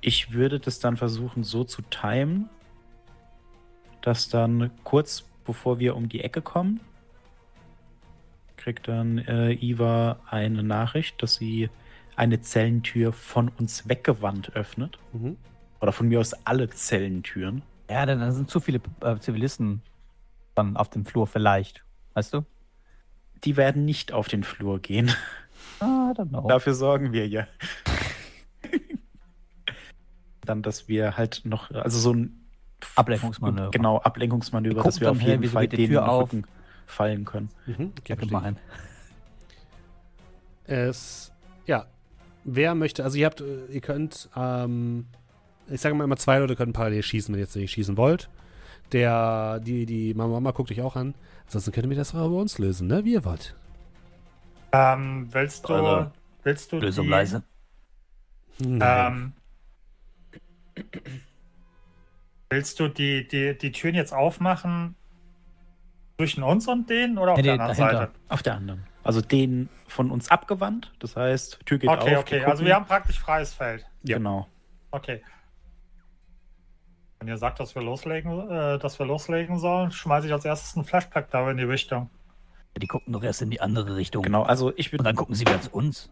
ich würde das dann versuchen, so zu timen, dass dann kurz bevor wir um die Ecke kommen, kriegt dann äh, Iva eine Nachricht, dass sie eine Zellentür von uns weggewandt öffnet. Mhm. Oder von mir aus alle Zellentüren. Ja, dann, dann sind zu viele äh, Zivilisten dann auf dem Flur vielleicht. weißt du? Die werden nicht auf den Flur gehen. Ah, dann auch. Dafür sorgen wir ja. Dann, dass wir halt noch, also so ein Ablenkungsmanöver. Genau, Ablenkungsmanöver, dass wir auf jeden Fall denen Tür in den auf? Rücken fallen können. Mhm, okay, Ja. Es, ja, wer möchte, also ihr habt, äh, ihr könnt, ähm, ich sage mal immer, zwei Leute können parallel schießen, wenn ihr jetzt nicht schießen wollt. Der, die, die Mama, Mama guckt euch auch an. Ansonsten könnt ihr das auch bei uns lösen, ne? Wie ihr wollt. Ähm, willst du, Also, willst du Lösung die, leise. Nein. Ähm, willst du die, die, die Türen jetzt aufmachen zwischen uns und denen oder auf Nee, der anderen dahinter. Seite? Auf der anderen. Also den von uns abgewandt. Das heißt, Tür geht Okay, auf. okay. die Also wir haben praktisch freies Feld. Ja. Genau. Okay. Wenn ihr sagt, dass wir loslegen, äh, dass wir loslegen sollen, schmeiße ich als erstes einen Flashpack da in die Richtung. Die gucken doch erst in die andere Richtung. Genau, also ich Und bin dann gucken sie wieder zu uns.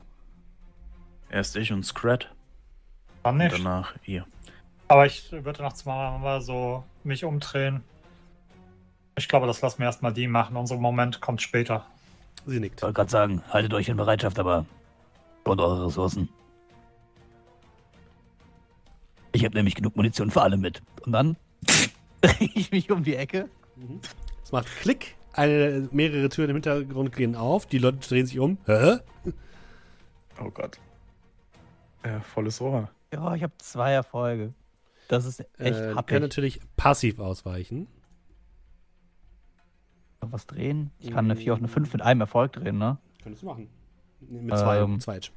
erst ich und Scrat. Dann Und nicht. danach ihr. Aber ich würde noch zweimal so mich umdrehen. Ich glaube, das lassen wir erstmal die machen. Unser Moment kommt später. Sie nickt. Ich wollte gerade sagen, haltet euch in Bereitschaft, aber und eure Ressourcen. Ich habe nämlich genug Munition für alle mit. Und dann drehe ich mich um die Ecke. Es macht Klick. Eine, mehrere Türen im Hintergrund gehen auf. Die Leute drehen sich um. Hä? Oh Gott. Äh, volles Rohr. Ja, ich habe zwei Erfolge. Das ist echt Äh, happig. können natürlich passiv ausweichen. Noch was drehen? Ich kann eine 4 auf eine 5 mit einem Erfolg drehen, ne? Könntest du machen. Mit zwei, Ähm, zwei Edge.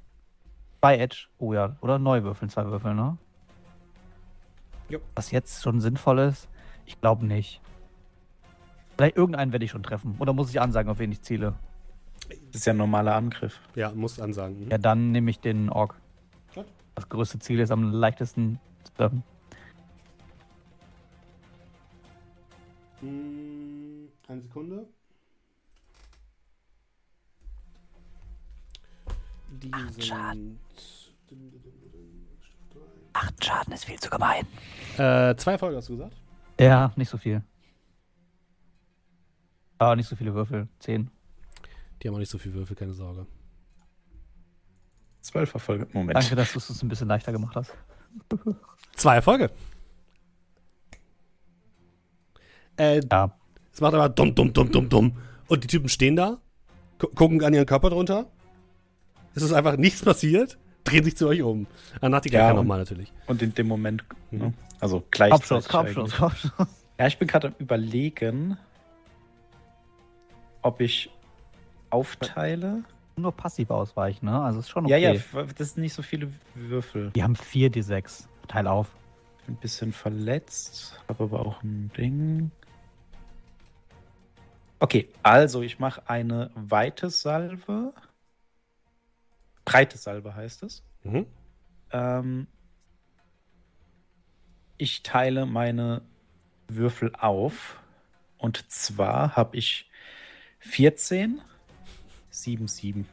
Zwei Edge. Oh ja. Oder neu würfeln, zwei Würfeln, ne? Jo. Was jetzt schon sinnvoll ist? Ich glaube nicht. Vielleicht irgendeinen werde ich schon treffen. Oder muss ich ansagen, auf wen ich ziele? Das ist ja ein normaler Angriff. Ja, musst ansagen. Mhm. Ja, dann nehme ich den Ork. Gut. Das größte Ziel ist am leichtesten zu treffen. Hm, Eine Sekunde. Die sind. Schaden. Acht Schaden ist viel zu gemein. Äh, zwei Erfolge hast du gesagt? Ja, nicht so viel. Aber nicht so viele Würfel. Zehn. Die haben auch nicht so viel Würfel, keine Sorge. Zwölf Erfolge. Moment. Danke, dass du es ein bisschen leichter gemacht hast. Zwei Erfolge. Äh, Ja. es macht aber dumm, dumm, dumm, dumm, dumm. Und die Typen stehen da, gu gucken an ihren Körper drunter. Es ist einfach nichts passiert, drehen sich zu euch um. Danach die Ja, und- nochmal natürlich. Und in dem Moment, Mhm. ne? also gleichzeitig. Kopfschuss, Kopfschuss. Kopfschuss. Ja, ich bin gerade am überlegen, ob ich aufteile. Nur passiv ausweichen, ne? Also ist schon Ja, okay. ja, das sind nicht so viele Würfel. Die haben 4 D6. Teil auf. Bin ein bisschen verletzt, habe aber auch ein Ding. Okay, also ich mache eine weite Salve. Breite Salve heißt es. Mhm. Ähm, ich teile meine Würfel auf. Und zwar habe ich 14, 7, 7.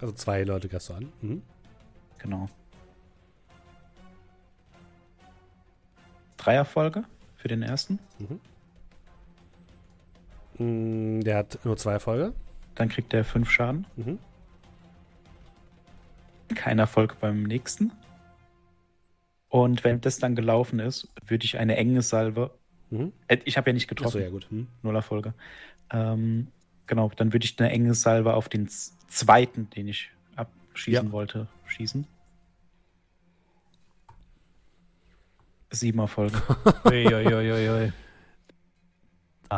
Also zwei Leute greifst du an. Mhm. Genau. Drei Erfolge für den ersten. Mm, Der hat nur zwei Erfolge. Dann kriegt er fünf Schaden. Mhm. Kein Erfolg beim nächsten. Und wenn das dann gelaufen ist, würde ich eine enge Salve. Mhm. Äh, Ich habe ja nicht Achso, getroffen. ja gut. Mhm. Null Erfolge. Ähm, genau, dann würde ich eine enge Salve auf den zweiten, den ich abschießen Ja. wollte, schießen. Sieben Erfolge. Uiuiuiui. Ah,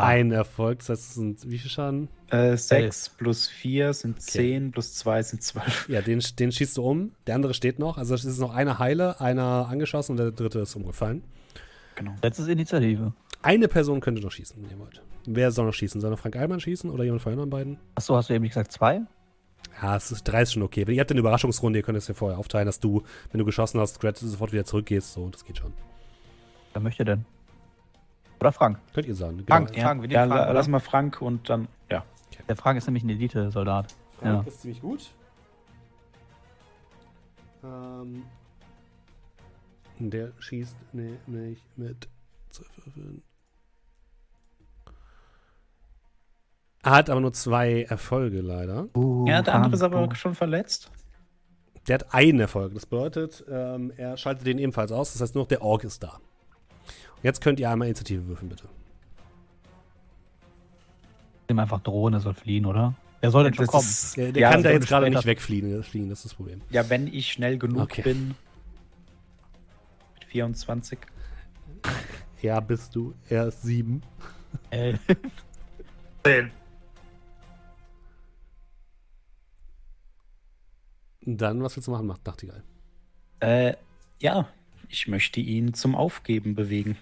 Ein Erfolg, das heißt, sind wie viel Schaden? äh, sechs plus vier sind Okay. zehn, plus zwei sind zwölf. Ja, den, den schießt du um. Der andere steht noch. Also es ist noch einer heile, einer angeschossen und der dritte ist umgefallen. Genau. Letztes Initiative. Eine Person könnte noch schießen, wenn ihr wollt. Wer soll noch schießen? Soll noch Frank Eilmann schießen oder jemand von den anderen beiden? Achso, hast du eben nicht gesagt zwei? Ja, es ist drei ist schon okay. Ihr habt eine Überraschungsrunde, ihr könnt es ja vorher aufteilen, dass du, wenn du geschossen hast, Gret sofort wieder zurückgehst. So, das geht schon. Wer möchte denn? Oder Frank? Könnt ihr sagen. Frank. Genau. Ja, Fragen wir ja Frank, lass mal Frank und dann, ja. Der Frank ist nämlich ein Elite-Soldat. Frank Ja. ist ziemlich gut. Ähm, der schießt nämlich mit 12 Würfeln. Er hat aber nur zwei Erfolge leider. Uh, Ja, der andere ist aber Handbuch. schon verletzt. Der hat einen Erfolg. Das bedeutet, ähm, er schaltet den ebenfalls aus. Das heißt, nur noch der Ork ist da. Jetzt könnt ihr einmal Initiative würfeln, bitte. Ihm einfach drohen, er soll fliehen, oder? Er soll denn schon Das kommen. ist- Der, der ja, kann da jetzt gerade nicht wegfliegen. Das, fliegen, das ist das Problem. Ja, wenn ich schnell genug Okay. bin. Mit 24. Ja, bist du. Er ist sieben. Äh, 10. Dann, was willst du machen? Macht Nachtigall. Äh, ja, ich möchte ihn zum Aufgeben bewegen.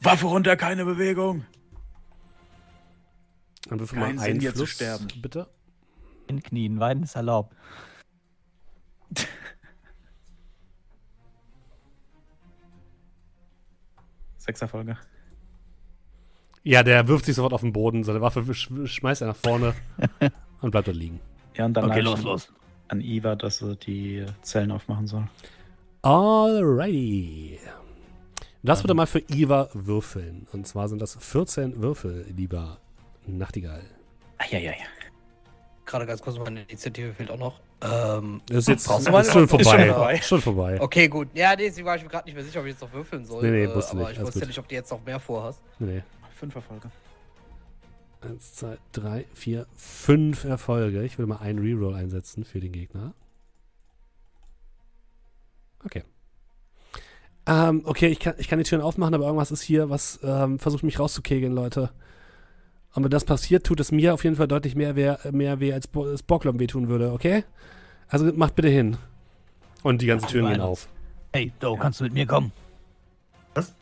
Waffe runter, keine Bewegung. Dann würfel Kein mal Sinn, hier Einfluss, zu sterben. bitte. in Knien, weinen ist erlaubt. Sechser Folge. Ja, der wirft sich sofort auf den Boden. Seine Waffe sch schmeißt er nach vorne und bleibt dort liegen. Ja, und dann Okay, halt los, los. an Iva, dass er die Zellen aufmachen soll. Alrighty. Das bitte mal für Iva würfeln. Und zwar sind das 14 Würfel, lieber Nachtigall. Eieiei. Gerade ganz kurz, meine Initiative fehlt auch noch. Ähm, Das ist jetzt ist mal- schon ist vorbei. schon vorbei. Schon vorbei. okay, gut. Ja, nee, deswegen war ich mir gerade nicht mehr sicher, ob ich jetzt noch würfeln soll. Nee, nee, äh, musst du aber nicht, ich wusste ja nicht, ob du jetzt noch mehr vorhast. Nee. Fünfer Folge. Eins, zwei, drei, vier, fünf Erfolge. Ich will mal einen Reroll einsetzen für den Gegner. Okay. Ähm, okay, ich kann, ich kann die Türen aufmachen, aber irgendwas ist hier, was ähm, versucht mich rauszukegeln, Leute. Und wenn das passiert, tut es mir auf jeden Fall deutlich mehr weh, mehr weh als Bo es Bocklom wehtun würde, okay? Also macht bitte hin. Und die ganzen Türen gehen auf. Hey, Do, kannst du mit mir kommen? Was?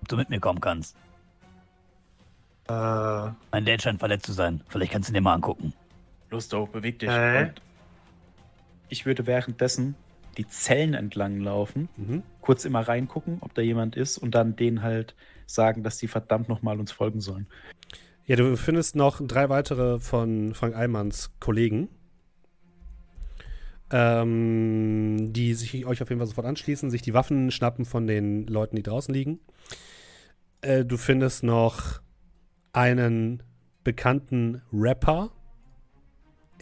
Ob du mit mir kommen kannst. Äh, Mein Dad scheint verletzt zu sein. Vielleicht kannst du ihn dir mal angucken. Los, Do, beweg dich. Äh. Und ich würde währenddessen die Zellen entlang laufen, Mhm. Kurz immer reingucken, ob da jemand ist und dann denen halt sagen, dass die verdammt nochmal uns folgen sollen. Ja, du findest noch drei weitere von Frank Allmanns Kollegen, ähm, die sich euch auf jeden Fall sofort anschließen, sich die Waffen schnappen von den Leuten, die draußen liegen. Äh, du findest noch einen bekannten Rapper,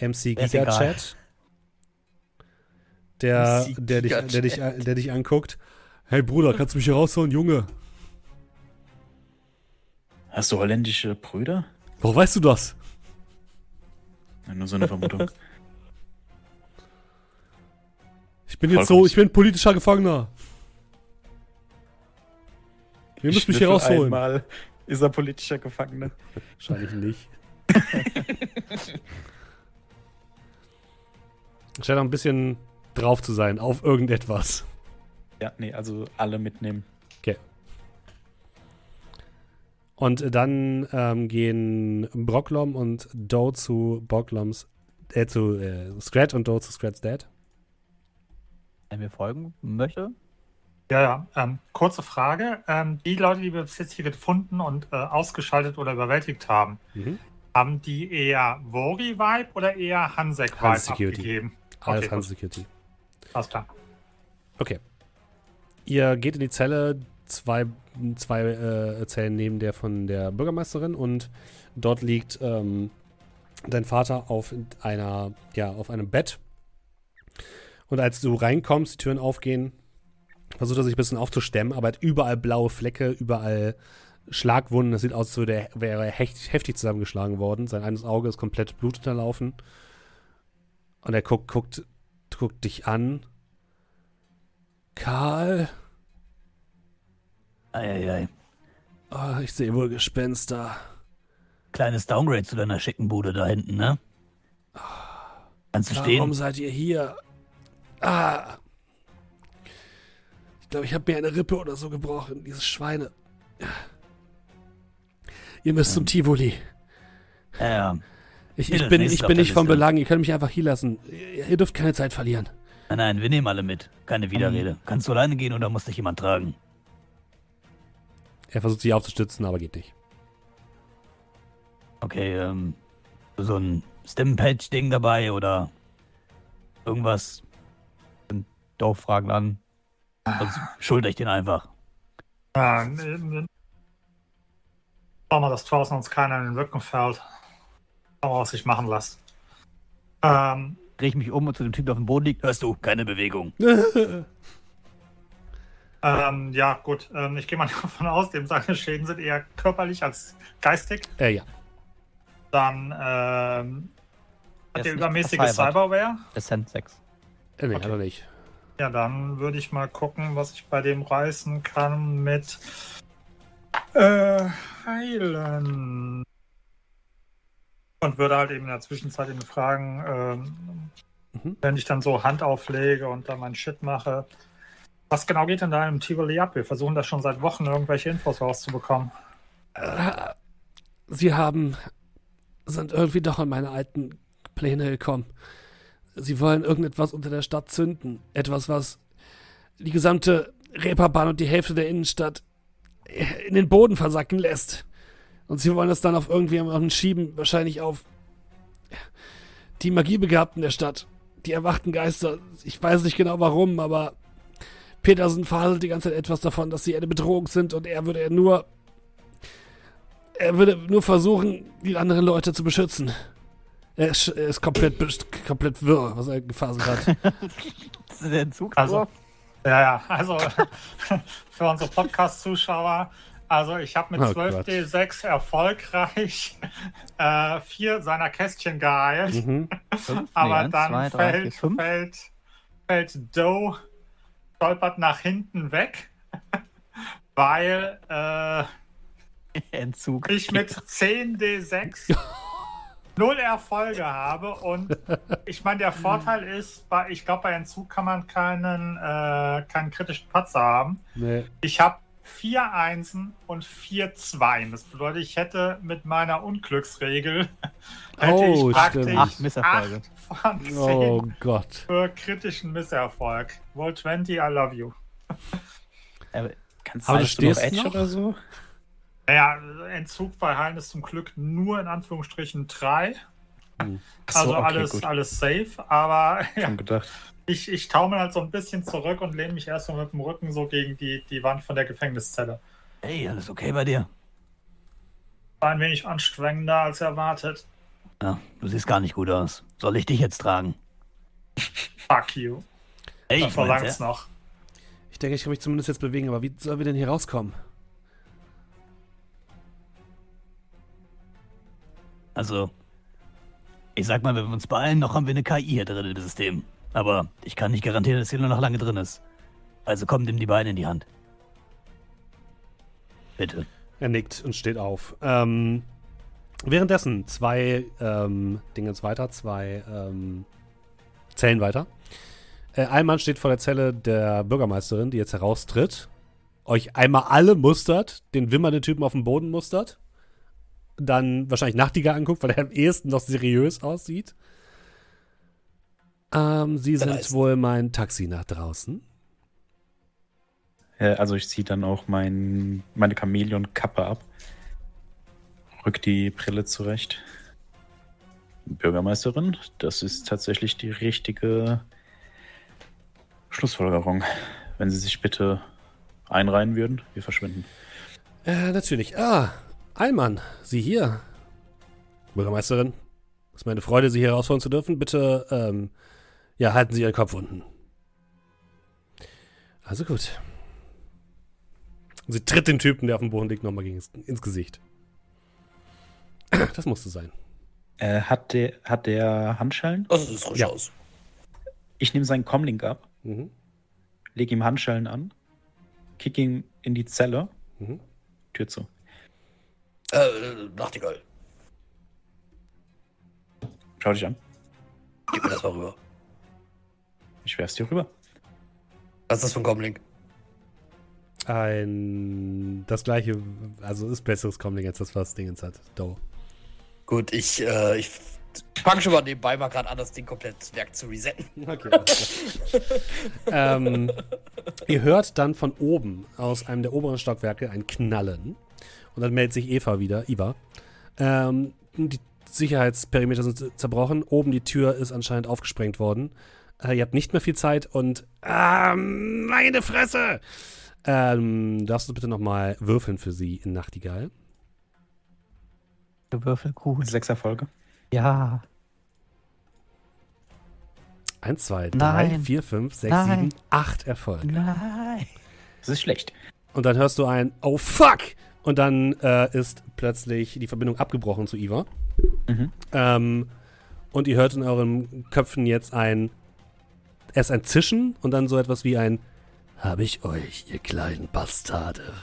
MC Giga Chat, der, der, dich, der, dich, Chat. der dich anguckt. Hey Bruder, kannst du mich hier rausholen, Junge? Hast du holländische Brüder? Woher weißt du das? Ja, nur so eine Vermutung. Ich bin jetzt Vollkommen. so, ich bin politischer Gefangener. Ihr müsst mich hier rausholen. Einmal ist er politischer Gefangener. Wahrscheinlich nicht. Scheint auch ein bisschen drauf zu sein auf irgendetwas. Ja, nee, also alle mitnehmen. Und dann ähm, gehen Brocklom und Doe zu Brockloms, äh, zu äh, Scrat und Doe zu Scrat's Dad. Wenn mir folgen möchte? ja, ja. Ähm, kurze Frage. Ähm, die Leute, die wir bis jetzt hier gefunden und äh, ausgeschaltet oder überwältigt haben, Mhm. haben die eher Vori-Vibe oder eher Hansek-Vibe Hans abgegeben? Alles Okay, Hans. Security. Alles klar. Okay. Ihr geht in die Zelle, zwei, zwei äh, Zellen neben der von der Bürgermeisterin und dort liegt ähm, dein Vater auf einer, ja, auf einem Bett. Und als du reinkommst, die Türen aufgehen, versucht er sich ein bisschen aufzustemmen, aber hat überall blaue Flecke, überall Schlagwunden. Das sieht aus, als würde er, wäre er hecht, heftig zusammengeschlagen worden. Sein eines Auge ist komplett blutunterlaufen. Und er guckt, guckt, guckt dich an. Karl? Eieiei. Oh, ich sehe wohl Gespenster. Kleines Downgrade zu deiner schicken Bude da hinten, ne? Kannst du stehen? Warum seid ihr hier? Ah. Ich glaube, ich habe mir eine Rippe oder so gebrochen. Diese Schweine. Ihr müsst zum Tivoli. Ja, ja. Ich, ich bin, ich bin nicht von. Belang. Ihr könnt mich einfach hier lassen. Ihr dürft keine Zeit verlieren. Nein, nein, wir nehmen alle mit. Keine Widerrede. Mhm. Kannst du alleine gehen oder muss dich jemand tragen? Er versucht sich aufzustützen, aber geht nicht. Okay, ähm, so ein Stem-Patch-Ding dabei oder irgendwas? Dorf fragen an. Sonst schulter ich den einfach. Ja, äh, Schau mal, dass draußen uns keiner in den Rücken fällt. Schau mal, was sich machen lässt. Ähm, Dreh ich mich um und zu dem Typ, der auf dem Boden liegt. Hörst du, keine Bewegung. ähm, ja, gut. Ähm, ich gehe mal davon aus, dem seine Schäden sind eher körperlich als geistig. Äh, ja. Dann ähm, Der hat er übermäßige. Cyberware. Descent 6. Äh, nee, Okay. hat nicht. Ja, dann würde ich mal gucken, was ich bei dem reißen kann mit äh, heilen. Und würde halt eben in der Zwischenzeit ihn fragen, ähm, Mhm. wenn ich dann so Hand auflege und dann mein Shit mache, was genau geht denn da im Tivoli ab? Wir versuchen das schon seit Wochen, irgendwelche Infos rauszubekommen. Äh, Sie haben, sind irgendwie doch an meine alten Pläne gekommen. Sie wollen irgendetwas unter der Stadt zünden. Etwas, was die gesamte Reeperbahn und die Hälfte der Innenstadt in den Boden versacken lässt. Und sie wollen es dann auf irgendjemanden schieben, wahrscheinlich auf die Magiebegabten der Stadt. Die erwachten Geister. Ich weiß nicht genau warum, aber Petersen faselt die ganze Zeit etwas davon, dass sie eine Bedrohung sind und er würde nur er würde nur versuchen, die anderen Leute zu beschützen. Er ist, er ist komplett, komplett wirr, was er gefaselt hat. Das ist der Entzug. Also, ja, ja, also für unsere Podcast-Zuschauer, also ich habe mit Oh 12D6 erfolgreich äh, vier seiner Kästchen geheilt. mhm. Fünf? Aber eins, dann zwei, drei, vier, fällt, fünf. fällt, fällt Doe, stolpert nach hinten weg, weil äh, Entzug. ich mit 10d6 null Erfolge habe. Und ich meine, der Vorteil ist, bei, ich glaube, bei Entzug kann man keinen, äh, keinen kritischen Patzer haben. nee. Ich habe vier Einsen und vier Zweien. Das bedeutet, ich hätte mit meiner Unglücksregel hätte Oh, ich praktisch stimmt. Acht Misserfolge. acht von zehn Oh Gott. für kritischen Misserfolg. Roll 20, I love you. Äh, Kannst Aber du du noch stehst Edge noch? oder so? Naja, Entzug bei Heilen ist zum Glück nur in Anführungsstrichen 3. Ach so, Also okay, alles, gut. alles safe. Aber ja, Schon gedacht. Ich, ich taumel halt so ein bisschen zurück und lehne mich erst mal mit dem Rücken so gegen die, die Wand von der Gefängniszelle. Hey, alles okay bei dir? War ein wenig anstrengender als erwartet. Ja, du siehst gar nicht gut aus. Soll ich dich jetzt tragen? Fuck you. Hey, Das ich verlangt's mein's, ja. noch. Ich denke, ich kann mich zumindest jetzt bewegen, aber wie sollen wir denn hier rauskommen? Also, ich sag mal, wenn wir uns beeilen, noch haben wir eine KI hier drin im System. Aber ich kann nicht garantieren, dass sie nur noch lange drin ist. Also komm, nimm die Beine in die Hand. Bitte. Er nickt und steht auf. Ähm, währenddessen zwei ähm, Dingens weiter, zwei ähm, Zellen weiter. Äh, ein Mann steht vor der Zelle der Bürgermeisterin, die jetzt heraustritt, euch einmal alle mustert, den wimmernden Typen auf dem Boden mustert, dann wahrscheinlich Nachtigall anguckt, weil er am ehesten noch seriös aussieht. Ähm, Sie sind nice. wohl mein Taxi nach draußen. Äh, also ich ziehe dann auch mein, meine Chamäleon-Kappe ab. Rück die Brille zurecht. Bürgermeisterin, das ist tatsächlich die richtige Schlussfolgerung. Wenn Sie sich bitte einreihen würden, wir verschwinden. Äh, natürlich. Ah, Allmann, Sie hier. Bürgermeisterin, es ist meine Freude, Sie hier herausfordern zu dürfen. Bitte, ähm, ja, halten Sie Ihren Kopf unten. Also gut. Sie tritt den Typen, der auf dem Boden liegt, nochmal ins Gesicht. Das musste sein. Äh, hat, der, hat der Handschellen? Das sieht frisch Ja. aus. Ich nehme seinen Comlink ab, Mhm. lege ihm Handschellen an, kick ihn in die Zelle, Mhm. Tür zu. Äh, Nachtigall. Schau dich an. Gib mir das mal rüber. Ich werf's dir rüber. Was ist das für ein Comlink? Ein, das gleiche, also ist besseres Comlink als das, was Dingens hat. Do. Gut, ich, äh, ich fange schon mal nebenbei mal gerade an, das Ding komplett Werk zu resetten. Okay, ähm, ihr hört dann von oben aus einem der oberen Stockwerke ein Knallen. Und dann meldet sich Eva wieder, Iva. Ähm, die Sicherheitsperimeter sind zerbrochen. Oben die Tür ist anscheinend aufgesprengt worden. Äh, ihr habt nicht mehr viel Zeit und. Ähm, meine Fresse! Ähm, darfst du bitte nochmal würfeln für sie in Nachtigall? Würfel gut. Sechs Erfolge. Ja. 1, 2, 3, Nein. 4, 5, 6, Nein. 7, 8 Erfolge. Nein. Das ist schlecht. Und dann hörst du ein Oh fuck! Und dann äh, ist plötzlich die Verbindung abgebrochen zu Iva. Mhm. Ähm, und ihr hört in euren Köpfen jetzt ein erst ein Zischen und dann so etwas wie ein Hab ich euch, ihr kleinen Bastarde.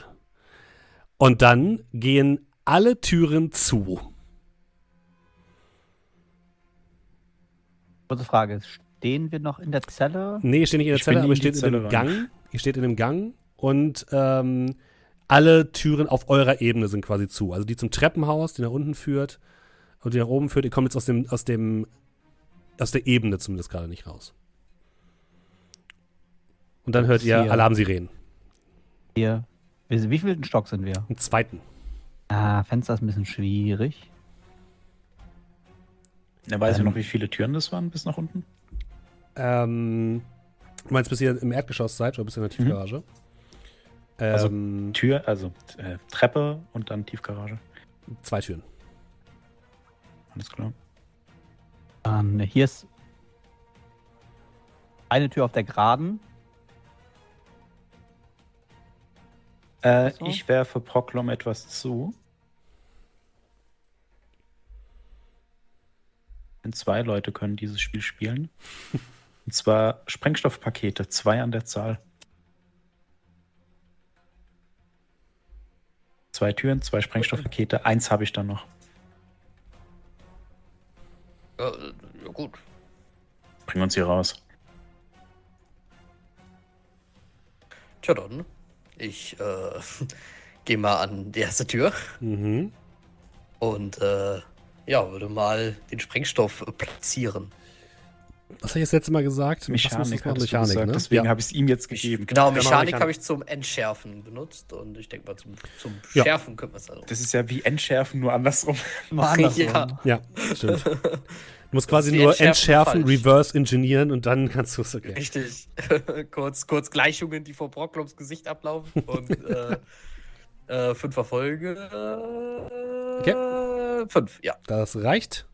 Und dann gehen alle Türen zu. Kurze Frage. Stehen wir noch in der Zelle? Nee, ihr steht nicht in der Ich Zelle, aber ihr steht in dem rein. Gang. Ihr steht in dem Gang und ähm, alle Türen auf eurer Ebene sind quasi zu. Also die zum Treppenhaus, die nach unten führt und die nach oben führt. Ihr kommt jetzt aus dem, aus dem, aus der Ebene zumindest gerade nicht raus. Und dann hört ihr. Alarmsirenen. Hier. Wie viel Stock sind wir? Im zweiten. Ah, Fenster ist ein bisschen schwierig. Ja, weiß ich Ähm. noch, wie viele Türen das waren bis nach unten? Ähm, du meinst, bis ihr im Erdgeschoss seid oder bis in der Tiefgarage? Also- Ähm, Tür, also äh, Treppe und dann Tiefgarage. zwei Türen. Alles klar. Dann hier ist eine Tür auf der Geraden. Äh, so. Ich werfe Proklom etwas zu. Denn zwei Leute können dieses Spiel spielen. Und zwar Sprengstoffpakete, zwei an der Zahl. Zwei Türen, zwei Sprengstoffpakete, eins habe ich dann noch. Ja, ja gut. Bring uns hier raus. Tja dann. Ich äh, gehe mal an die erste Tür Mhm. und äh, ja, würde mal den Sprengstoff platzieren. Was habe ich das letzte Mal gesagt? Mechanik, hattest du gesagt, ne? deswegen ja. habe ich es ihm jetzt gegeben. genau, Mechanik. Mechanik habe ich zum Entschärfen benutzt und ich denke mal zum, zum Ja. Schärfen können wir es also. Das ist ja wie Entschärfen, nur andersrum. Nur andersrum. Ja. Ja, stimmt. Du musst quasi nur entschärfen falsch. reverse engineeren und dann kannst du es okay. Richtig. kurz, kurz Gleichungen, die vor Brockloms Gesicht ablaufen und äh, äh, fünf Erfolge. Äh, Fünf, ja. Das reicht.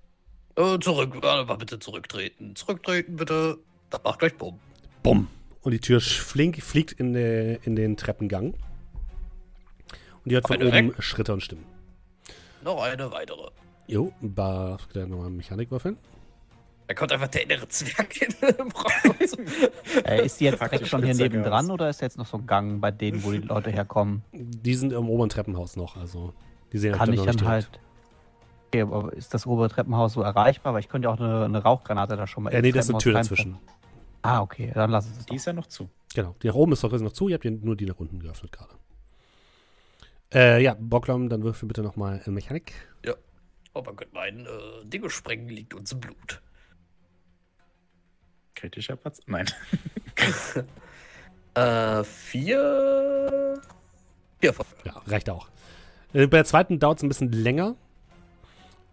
Äh, zurück, warte mal bitte zurücktreten. Zurücktreten bitte. Das macht gleich Bumm. Bumm. Und die Tür flink, fliegt in, der- in den Treppengang. Und ihr hört von oben. Schritte und Stimmen. Noch eine weitere. Jo, Bar, gleich nochmal Mechanik würfeln. Da kommt einfach der innere Zwerg in. Äh, ist die jetzt Praktisch direkt schon hier nebendran oder ist jetzt noch so ein Gang bei denen, wo die Leute herkommen? Die sind im oberen Treppenhaus noch, also die sehen Kann ich dann halt. Okay, aber ist das obere Treppenhaus so erreichbar? Weil ich könnte ja auch eine, eine Rauchgranate da schon mal Äh, nee, ins da ist eine Tür dazwischen. Ah, okay, dann lass es Die doch. ist ja noch zu. Genau. Die nach oben ist doch noch zu, ihr habt ja nur die nach unten geöffnet gerade. Äh, ja, Bocklom, dann würfel bitte nochmal in Mechanik. Oh, man könnte meinen, äh, Dinge sprengen liegt uns im Blut. Kritischer Platz? Nein. Äh, vier. Vier Erfolge. Ja, reicht auch. Äh, bei der zweiten dauert es ein bisschen länger.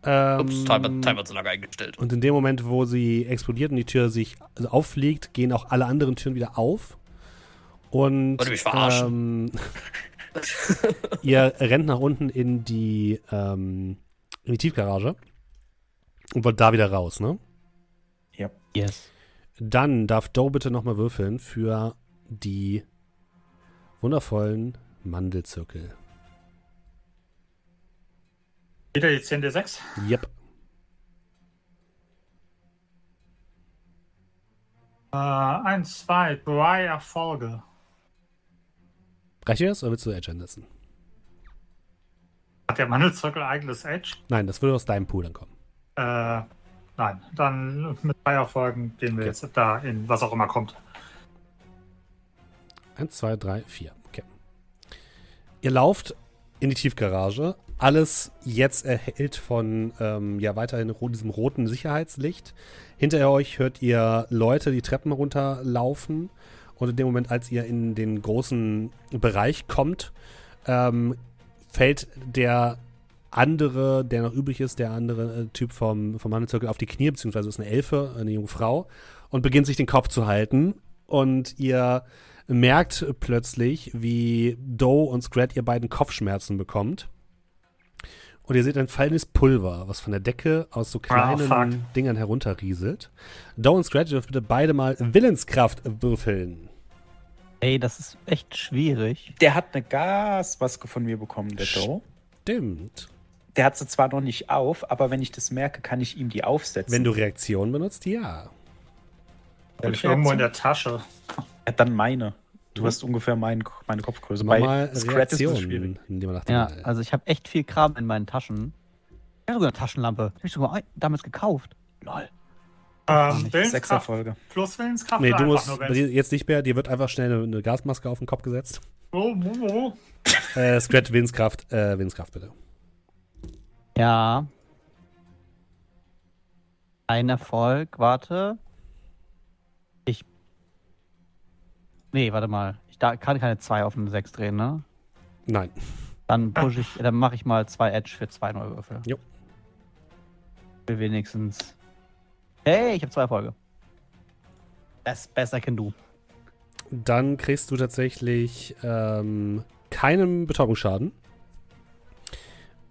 Ähm, Ups, Timer, Timer zu lange eingestellt. Und in dem Moment, wo sie explodiert und die Tür sich also auffliegt, gehen auch alle anderen Türen wieder auf. Und Wollt ihr mich verarschen? ähm, ihr rennt nach unten in die, ähm, in die Tiefgarage und wollt da wieder raus, ne? Ja. Yes. Dann darf Doe bitte nochmal würfeln für die wundervollen Mandelzirkel. Wieder die 10d6. Yep. Äh, eins, zwei, drei Erfolge. Reicht dir das oder willst du Edge einsetzen? Hat der Mandelzirkel eigenes Edge? Nein, das würde aus deinem Pool dann kommen. Äh, nein. Dann mit drei Erfolgen gehen wir Okay. jetzt da in was auch immer kommt. Eins, zwei, drei, vier. Okay. Ihr lauft in die Tiefgarage. Alles jetzt erhellt von ähm, ja weiterhin diesem roten Sicherheitslicht. Hinter euch hört ihr Leute die Treppen runterlaufen. Und in dem Moment, als ihr in den großen Bereich kommt, ähm, fällt der andere, der noch übrig ist, der andere äh, Typ vom, vom Handelszirkel auf die Knie, beziehungsweise ist eine Elfe, eine junge Frau, und beginnt sich den Kopf zu halten. Und ihr merkt plötzlich, wie Doe und Scrat ihr beiden Kopfschmerzen bekommt. Und ihr seht ein fallendes Pulver, was von der Decke aus so kleinen fuck. Dingern herunterrieselt. Doe und Scratch dürft bitte beide mal Willenskraft würfeln. Ey, das ist echt schwierig. Der hat eine Gasmaske von mir bekommen, der Doe. Stimmt. Der hat sie zwar noch nicht auf, aber wenn ich das merke, kann ich ihm die aufsetzen. Wenn du Reaktion benutzt, ja. Hab ich irgendwo in der Tasche. Ja, dann meine. Du Mhm. hast ungefähr mein, meine Kopfgröße. Mach mal Scratch ist das schwierig. Reaktion. Ja, Mal. also ich habe echt viel Kram in meinen Taschen. Ich habe sogar eine Taschenlampe. Die habe ich sogar ein- damals gekauft. Lol. Ähm, Sechser Folge. plus Willenskraft Nee, du musst jetzt nicht mehr, dir wird einfach schnell eine, eine Gasmaske auf den Kopf gesetzt. Wo, wo, wo? Äh, Scratch, Willenskraft, äh, Willenskraft bitte. Ja. Ein Erfolg, warte. Ich. Nee, warte mal. Ich da kann keine 2 auf eine 6 drehen, ne? Nein. Dann push ich, dann mache ich mal zwei Edge für zwei neue Würfel. Jo. Will wenigstens. Hey, ich habe zwei Erfolge. Best, best I can do. Dann kriegst du tatsächlich ähm, keinen Betäubungsschaden.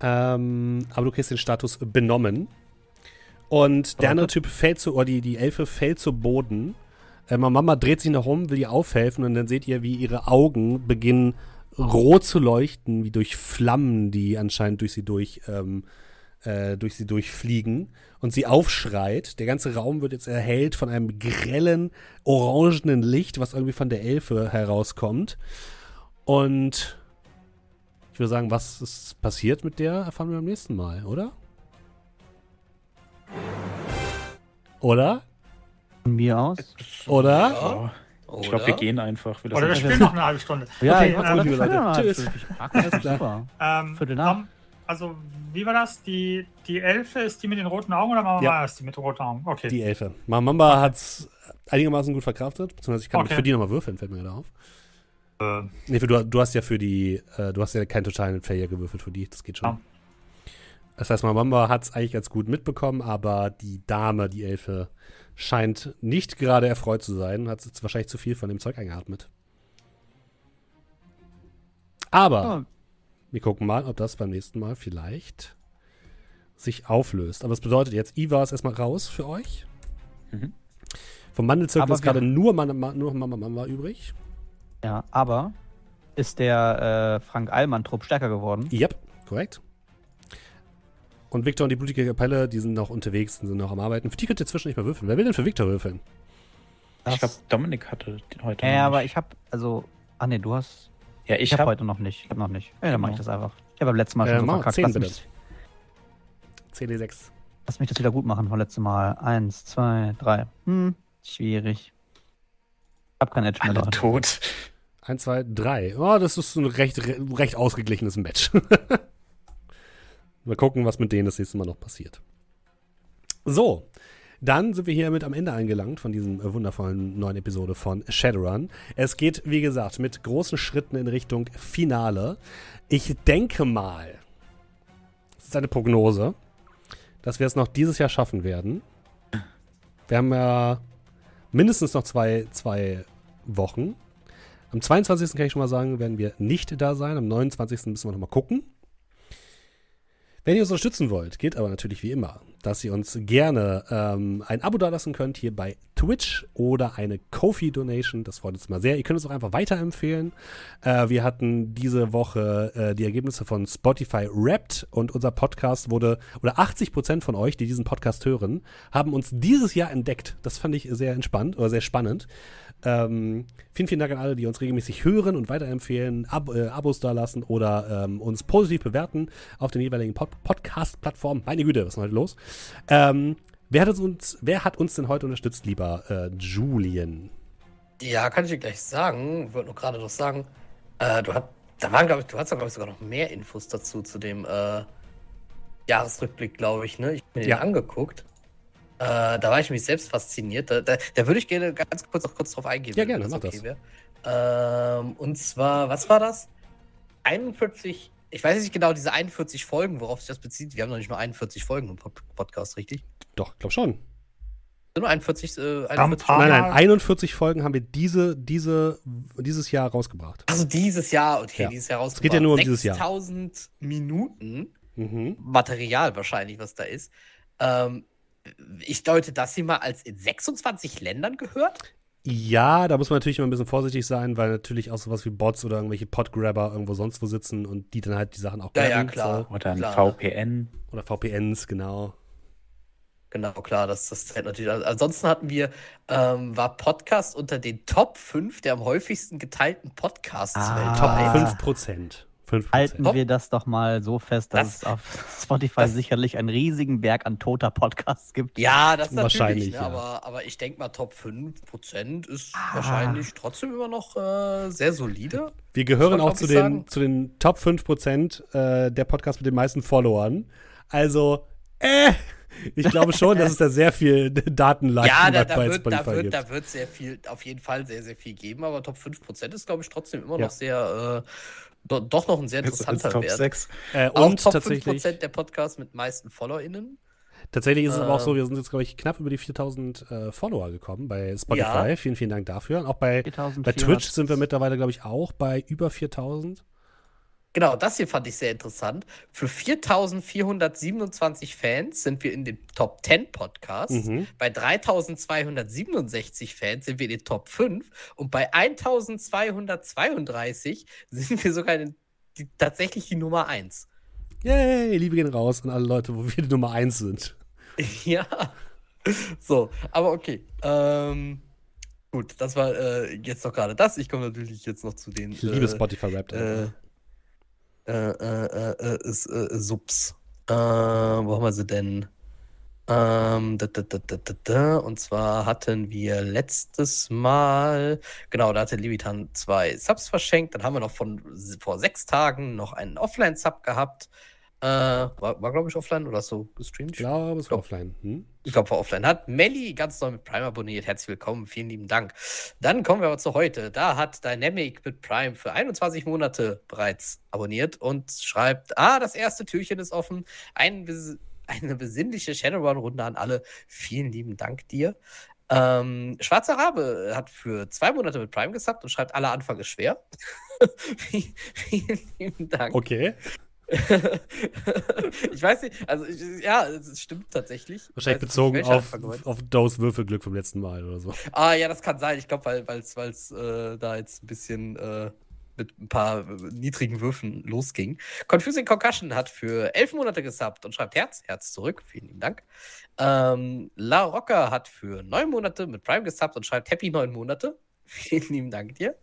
Ähm, aber du kriegst den Status benommen. Und der andere Typ fällt zu, oder die, die Elfe fällt zu Boden. Äh, Mama dreht sich nach um, will ihr aufhelfen und dann seht ihr, wie ihre Augen beginnen rot zu leuchten, wie durch Flammen, die anscheinend durch sie durch, ähm, äh, durch sie durchfliegen und sie aufschreit. Der ganze Raum wird jetzt erhellt von einem grellen, orangenen Licht, was irgendwie von der Elfe herauskommt. Und ich würde sagen, was ist passiert mit der, erfahren wir beim nächsten Mal, oder? Oder? Von mir aus. Oder? Ja. Ich glaube, wir gehen einfach. Wir Oder wir spielen noch eine halbe Stunde. Ja, okay, ich ja Tschüss. Das klar. super. ähm, Viertel nach. ähm, also, wie war das? Die, die Elfe ist die mit den roten Augen oder Mama Ja. ist die mit den roten Augen? Okay. Die Elfe. Mamamba hat es einigermaßen gut verkraftet, beziehungsweise ich kann Okay. für die nochmal würfeln, fällt mir gerade auf. Äh, Nee, für, du, du hast ja für die, äh, du hast ja keinen totalen Failure gewürfelt für die, das geht schon. Ja. Das heißt, Mamamba hat es eigentlich ganz gut mitbekommen, aber die Dame, die Elfe, scheint nicht gerade erfreut zu sein, hat jetzt wahrscheinlich zu viel von dem Zeug eingeatmet. Aber Ja, wir gucken mal, ob das beim nächsten Mal vielleicht sich auflöst. Aber das bedeutet jetzt, Iva ist erstmal raus für euch. Mhm. Vom Mandelzirkel Aber ist gerade nur, Man Ma- nur Mama Mama übrig. ja, aber ist der äh, Frank Allmann-Trupp stärker geworden? Yep, korrekt. Und Victor und die blutige Kapelle, die sind noch unterwegs und sind noch am Arbeiten. Für die könnt ihr zwischen nicht mehr würfeln. Wer will denn für Victor würfeln? Ich glaube, Dominik hatte den heute. Ja, noch aber ich habe, also, ah ne, du hast, Ja, ich, ich habe habe. heute noch nicht. Ich habe noch nicht. Ja, dann mache ich das einfach. Ich habe beim letzten Mal Äh, schon so verkackt. 10 Lass bitte. mich, CD6. lass mich das wieder gut machen vom letzten Mal. Eins, zwei, drei. Hm, schwierig. Ich hab kein Edge mehr. Alle Leute. tot. 1, 2, 3. Oh, das ist ein recht, recht ausgeglichenes Match. Mal gucken, was mit denen das nächste Mal noch passiert. So, dann sind wir hiermit am Ende angelangt von diesem äh, wundervollen neuen Episode von Shadowrun. Es geht, wie gesagt, mit großen Schritten in Richtung Finale. Ich denke mal, das ist eine Prognose, dass wir es noch dieses Jahr schaffen werden. Wir haben ja mindestens noch zwei, zwei Wochen. Am 22. kann ich schon mal sagen, werden wir nicht da sein. Am 29. müssen wir noch mal gucken. Wenn ihr uns unterstützen wollt, geht aber natürlich wie immer, dass ihr uns gerne ähm, ein Abo dalassen könnt hier bei Twitch oder eine Kofi-Donation. Das freut uns mal sehr. Ihr könnt uns auch einfach weiterempfehlen. Äh, wir hatten diese Woche äh, die Ergebnisse von Spotify Wrapped und unser Podcast wurde, oder 80% von euch, die diesen Podcast hören, haben uns dieses Jahr entdeckt. Das fand ich sehr entspannt oder sehr spannend. Ähm, vielen, vielen Dank an alle, die uns regelmäßig hören und weiterempfehlen, Ab äh, Abos dalassen oder ähm, uns positiv bewerten auf den jeweiligen Pod Podcast-Plattformen. Meine Güte, was ist denn heute los? Ähm, wer, hat uns, wer hat uns denn heute unterstützt, lieber äh, Julian? Ja, kann ich dir gleich sagen. Ich wollte nur gerade noch sagen, äh, du hast, da waren, glaube ich, du hast da, glaube ich, sogar noch mehr Infos dazu, zu dem äh, Jahresrückblick, glaube ich, ne? Ich habe mir Ja. den angeguckt. Äh, da war ich mich selbst fasziniert. Da, da, da würde ich gerne ganz kurz noch kurz drauf eingehen. Ja, gerne, das mach das. wär. Ähm, und zwar, was war das? 41, ich weiß nicht genau, diese 41 Folgen, worauf sich das bezieht. Wir haben noch nicht nur 41 Folgen im Pod Podcast, richtig? Doch, glaub schon. Nur 41, äh, Haben 41 paar- Nein, nein, mal- 41 Folgen haben wir diese, diese, dieses Jahr rausgebracht. Also dieses Jahr, okay, Ja. dieses Jahr rausgebracht. geht ja nur um dieses Jahr. 6000 Minuten Mhm. Material wahrscheinlich, was da ist. Ähm, ich deute das hier mal als in 26 Ländern gehört. Ja, da muss man natürlich immer ein bisschen vorsichtig sein, weil natürlich auch sowas wie Bots oder irgendwelche Podgrabber irgendwo sonst wo sitzen und die dann halt die Sachen auch Ja, ja, grabben, klar. Oder ein Klar. VPN. So. Oder VPNs, genau. Genau, klar, das, das zählt natürlich. Also Ansonsten hatten wir, ähm, war Podcast unter den Top 5 der am häufigsten geteilten Podcasts Ah. Top weltweit. 5 Prozent. 5 Halten Top. wir das doch mal so fest, dass Das- es auf Spotify das- sicherlich einen riesigen Berg an toter Podcasts gibt. Ja, das natürlich, Wahrscheinlich, ne, ja. aber, aber ich denke mal, Top 5% ist Ah. wahrscheinlich trotzdem immer noch äh, sehr solide. Wir gehören auch zu den, sagen. zu den Top 5% äh, der Podcasts mit den meisten Followern. Also, äh, ich glaube schon, dass es da sehr viel Datenleiten ja, da, bei, da, bei wird, da, Spotify wird, gibt. da wird sehr viel, auf jeden Fall sehr, sehr viel geben, aber Top 5% ist, glaube ich, trotzdem immer Ja. noch sehr, äh, do, doch noch ein sehr Besser als interessanter Top Wert. 6. äh, Auch und Top tatsächlich, 5% der Podcasts mit meisten FollowerInnen. tatsächlich ist es aber auch so, Ähm. wir sind jetzt, glaube ich, knapp über die 4000 äh, Follower gekommen bei Spotify. Ja. Vielen, vielen Dank dafür. Und auch bei, 4400. bei Twitch sind wir mittlerweile, glaube ich, auch bei über 4000. Genau, das hier fand ich sehr interessant. Für 4427 Fans sind wir in den Top 10 Podcasts. Mhm. Bei 3267 Fans sind wir in den Top 5. Und bei 1232 sind wir sogar in die, tatsächlich die Nummer 1. Yay, Liebe gehen raus an alle Leute, wo wir die Nummer 1 sind. ja. So, aber okay. Ähm, gut, das war äh, jetzt noch gerade das. Ich komme natürlich jetzt noch zu den. Ich liebe äh, Spotify-Rap. äh, äh, äh, äh, äh, ist, äh, Subs. Äh, wo haben wir sie denn? Ähm, da, da, da, da, da, da. Und zwar hatten wir letztes Mal, genau, da hatte Levitan zwei Subs verschenkt. Dann haben wir noch von vor sechs Tagen noch einen Offline-Sub gehabt. Äh, war, war glaube ich, offline oder so gestreamt? ich glaube, es war offline. Hm? Ich glaube, vor Offline hat Melly ganz neu mit Prime abonniert. Herzlich willkommen, vielen lieben Dank. Dann kommen wir aber zu heute. Da hat Dynamic mit Prime für 21 Monate bereits abonniert und schreibt: Ah, das erste Türchen ist offen. Ein, eine besinnliche Shadowrun-Runde an alle. Vielen lieben Dank dir. Ähm, Schwarzer Rabe hat für zwei Monate mit Prime gesubbt und schreibt: Aller Anfang ist schwer. vielen, vielen lieben Dank. Okay. ich weiß nicht, also ja, es stimmt tatsächlich. Ich Wahrscheinlich nicht, bezogen welcher auf, auf Does Würfelglück vom letzten Mal oder so. Ah, ja, das kann sein. Ich glaube, weil es weil's, äh, da jetzt ein bisschen äh, mit ein paar niedrigen Würfen losging. Confusing Concussion hat für elf Monate gesubbt und schreibt Herz, Herz zurück. Vielen lieben Dank. Ähm, La Rocca hat für neun Monate mit Prime gesubbt und schreibt Happy neun Monate. Vielen lieben Dank dir.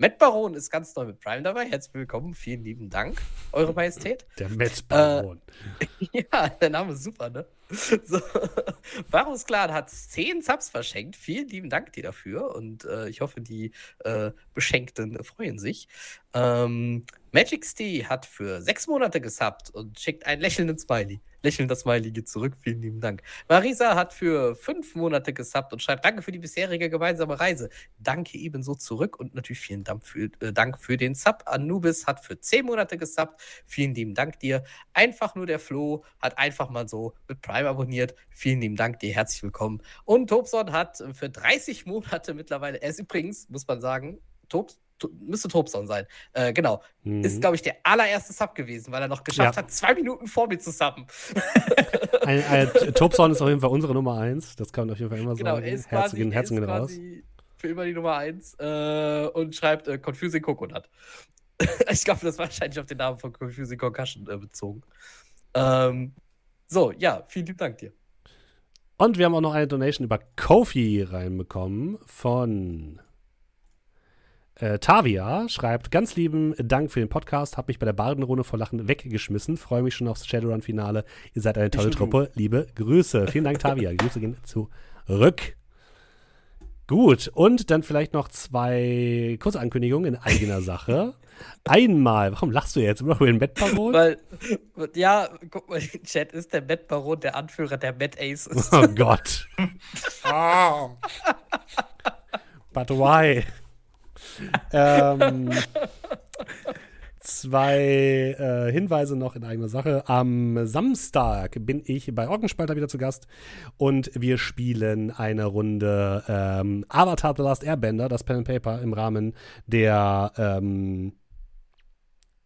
Matt Baron ist ganz neu mit Prime dabei. Herzlich willkommen. Vielen lieben Dank, Eure Majestät. Der Matt Baron. Ja, der Name ist super, ne? So. Varus Clan hat 10 Subs verschenkt. Vielen lieben Dank dir dafür und äh, ich hoffe, die äh, Beschenkten freuen sich. Ähm, Magic Stee hat für sechs Monate gesubbt und schickt einen lächelnden Smiley. Lächelnder Smiley geht zurück. Vielen lieben Dank. Marisa hat für fünf Monate gesubbt und schreibt Danke für die bisherige gemeinsame Reise. Danke ebenso zurück und natürlich vielen Dank für, äh, Dank für den Sub. Anubis hat für zehn Monate gesubbt. Vielen lieben Dank dir. Einfach nur der Flo hat einfach mal so mit Prime abonniert. Vielen lieben Dank dir, herzlich willkommen. Und Tobson hat für 30 Monate mittlerweile, er ist übrigens, muss man sagen, Tob, To- müsste Tobson sein. Äh, genau. Mhm. Ist, glaube ich, der allererste Sub gewesen, weil er noch geschafft Ja. hat, zwei Minuten vor mir zu subben. Ein, ein, Tobson ist auf jeden Fall unsere Nummer 1. Das kann man auf jeden Fall immer Genau, sagen. er ist Herzen quasi, er Herzen ist raus. quasi für immer die Nummer 1 äh, und schreibt äh, Confusing Coconut. ich glaube, das war wahrscheinlich auf den Namen von Confusing Concussion äh, bezogen. Ähm, so, ja, vielen lieben Dank dir. Und wir haben auch noch eine Donation über Kofi reinbekommen von äh, Tavia. Schreibt, ganz lieben Dank für den Podcast. Hab mich bei der Bardenrunde vor Lachen weggeschmissen. Freue mich schon aufs Shadowrun-Finale. Ihr seid eine tolle du. Truppe. Liebe Grüße. Vielen Dank, Tavia. Grüße gehen zurück. Gut, und dann vielleicht noch zwei kurze Ankündigungen in eigener Sache. Einmal, warum lachst du jetzt immer über den Bettbaron? Weil, ja, guck mal, Chat ist der Matt Baron der Anführer der Matt Aces. Oh Gott. But why? Ähm, zwei äh, Hinweise noch in eigener Sache. Am Samstag bin ich bei Orgenspalter wieder zu Gast und wir spielen eine Runde ähm, Avatar The Last Airbender, das Pen and Paper im Rahmen der ähm,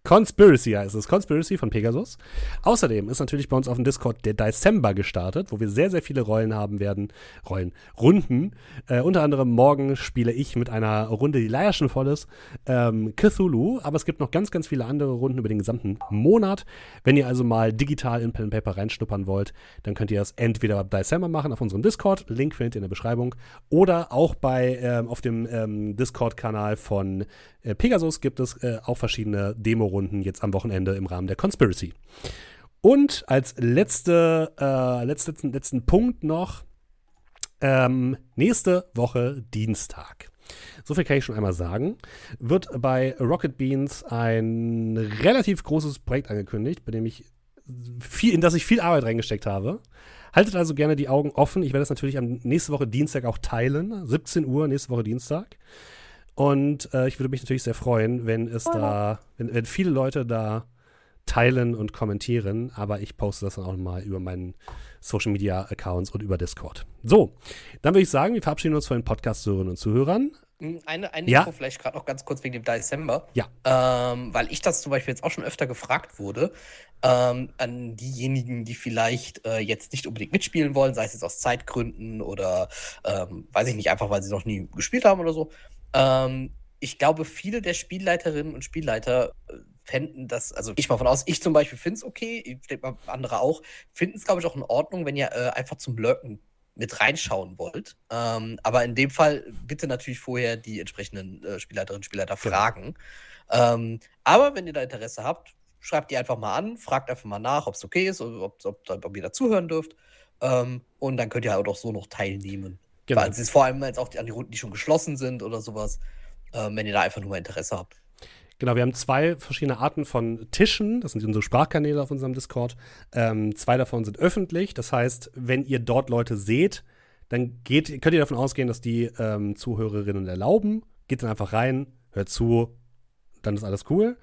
Conspiracy heißt es. Conspiracy von Pegasus. Außerdem ist natürlich bei uns auf dem Discord der December gestartet, wo wir sehr, sehr viele Rollen haben werden. Rollen, Runden. Äh, unter anderem morgen spiele ich mit einer Runde, die leider schon voll ist, ähm, Cthulhu. Aber es gibt noch ganz, ganz viele andere Runden über den gesamten Monat. Wenn ihr also mal digital in Pen Paper reinschnuppern wollt, dann könnt ihr das entweder bei December machen auf unserem Discord. Link findet ihr in der Beschreibung. Oder auch bei ähm, auf dem ähm, Discord-Kanal von äh, Pegasus gibt es äh, auch verschiedene Demo-Runden jetzt am Wochenende im Rahmen der Conspiracy. Und als letzte, äh, letzten, letzten Punkt noch, ähm, nächste Woche Dienstag. So viel kann ich schon einmal sagen. Wird bei Rocket Beans ein relativ großes Projekt angekündigt, bei dem ich viel, in das ich viel Arbeit reingesteckt habe. Haltet also gerne die Augen offen. Ich werde das natürlich am nächste Woche Dienstag auch teilen. 17 Uhr nächste Woche Dienstag. Und äh, ich würde mich natürlich sehr freuen, wenn es da, wenn, wenn viele Leute da teilen und kommentieren, aber ich poste das dann auch mal über meinen Social Media Accounts und über Discord. So, dann würde ich sagen, wir verabschieden uns von den Podcast-Hörerinnen und Zuhörern. Hm, Eine, eine Ja. Info vielleicht gerade noch ganz kurz wegen dem Dezember. Ja. Ähm, weil ich das zum Beispiel jetzt auch schon öfter gefragt wurde, ähm, an diejenigen, die vielleicht äh, jetzt nicht unbedingt mitspielen wollen, sei es jetzt aus Zeitgründen oder ähm, weiß ich nicht, einfach weil sie noch nie gespielt haben oder so. Ähm, ich glaube, viele der Spielleiterinnen und Spielleiter äh, fänden das, also ich mal von aus, ich zum Beispiel finde es okay, ich denke mal andere auch, finden es, glaube ich, auch in Ordnung, wenn ihr äh, einfach zum Lurken mit reinschauen wollt. Ähm, aber in dem Fall bitte natürlich vorher die entsprechenden äh, Spielleiterinnen und Spielleiter Genau. fragen. Ähm, aber wenn ihr da Interesse habt, schreibt die einfach mal an, fragt einfach mal nach, ob es okay ist, oder ob, ob, ob ihr dazuhören dürft. Ähm, und dann könnt ihr halt auch so noch teilnehmen. Genau. Weil es ist vor allem jetzt auch die, an die Runden, die schon geschlossen sind oder sowas, ähm, wenn ihr da einfach nur mal Interesse habt. Genau, wir haben zwei verschiedene Arten von Tischen. Das sind unsere Sprachkanäle auf unserem Discord. Ähm, zwei davon sind öffentlich. Das heißt, wenn ihr dort Leute seht, dann geht, könnt ihr davon ausgehen, dass die ähm, Zuhörerinnen erlauben. Geht dann einfach rein, hört zu, dann ist alles cool.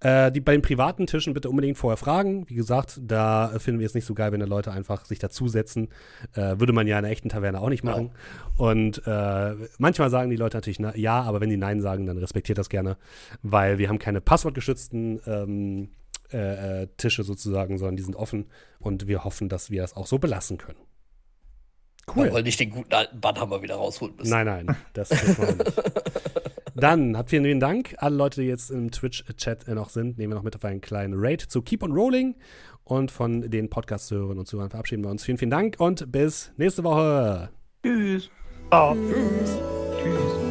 Äh, die, bei den privaten Tischen bitte unbedingt vorher fragen. Wie gesagt, da finden wir es nicht so geil, wenn da Leute einfach sich dazusetzen. Äh, würde man ja in einer echten Taverne auch nicht machen. Und äh, manchmal sagen die Leute natürlich na, ja, aber wenn die Nein sagen, dann respektiert das gerne, weil wir haben keine passwortgeschützten ähm, äh, äh, Tische sozusagen, sondern die sind offen und wir hoffen, dass wir das auch so belassen können. Cool. Weil nicht den guten alten Bannhammer wieder rausholen müssen. Nein, nein, das tut man nicht. Dann habt vielen, vielen Dank. Alle Leute, die jetzt im Twitch-Chat äh, noch sind, nehmen wir noch mit auf einen kleinen Raid zu Keep on Rolling. Und von den Podcast-Hörern und Zuhörern verabschieden wir uns. Vielen, vielen Dank und bis nächste Woche. Tschüss. Ciao. Tschüss.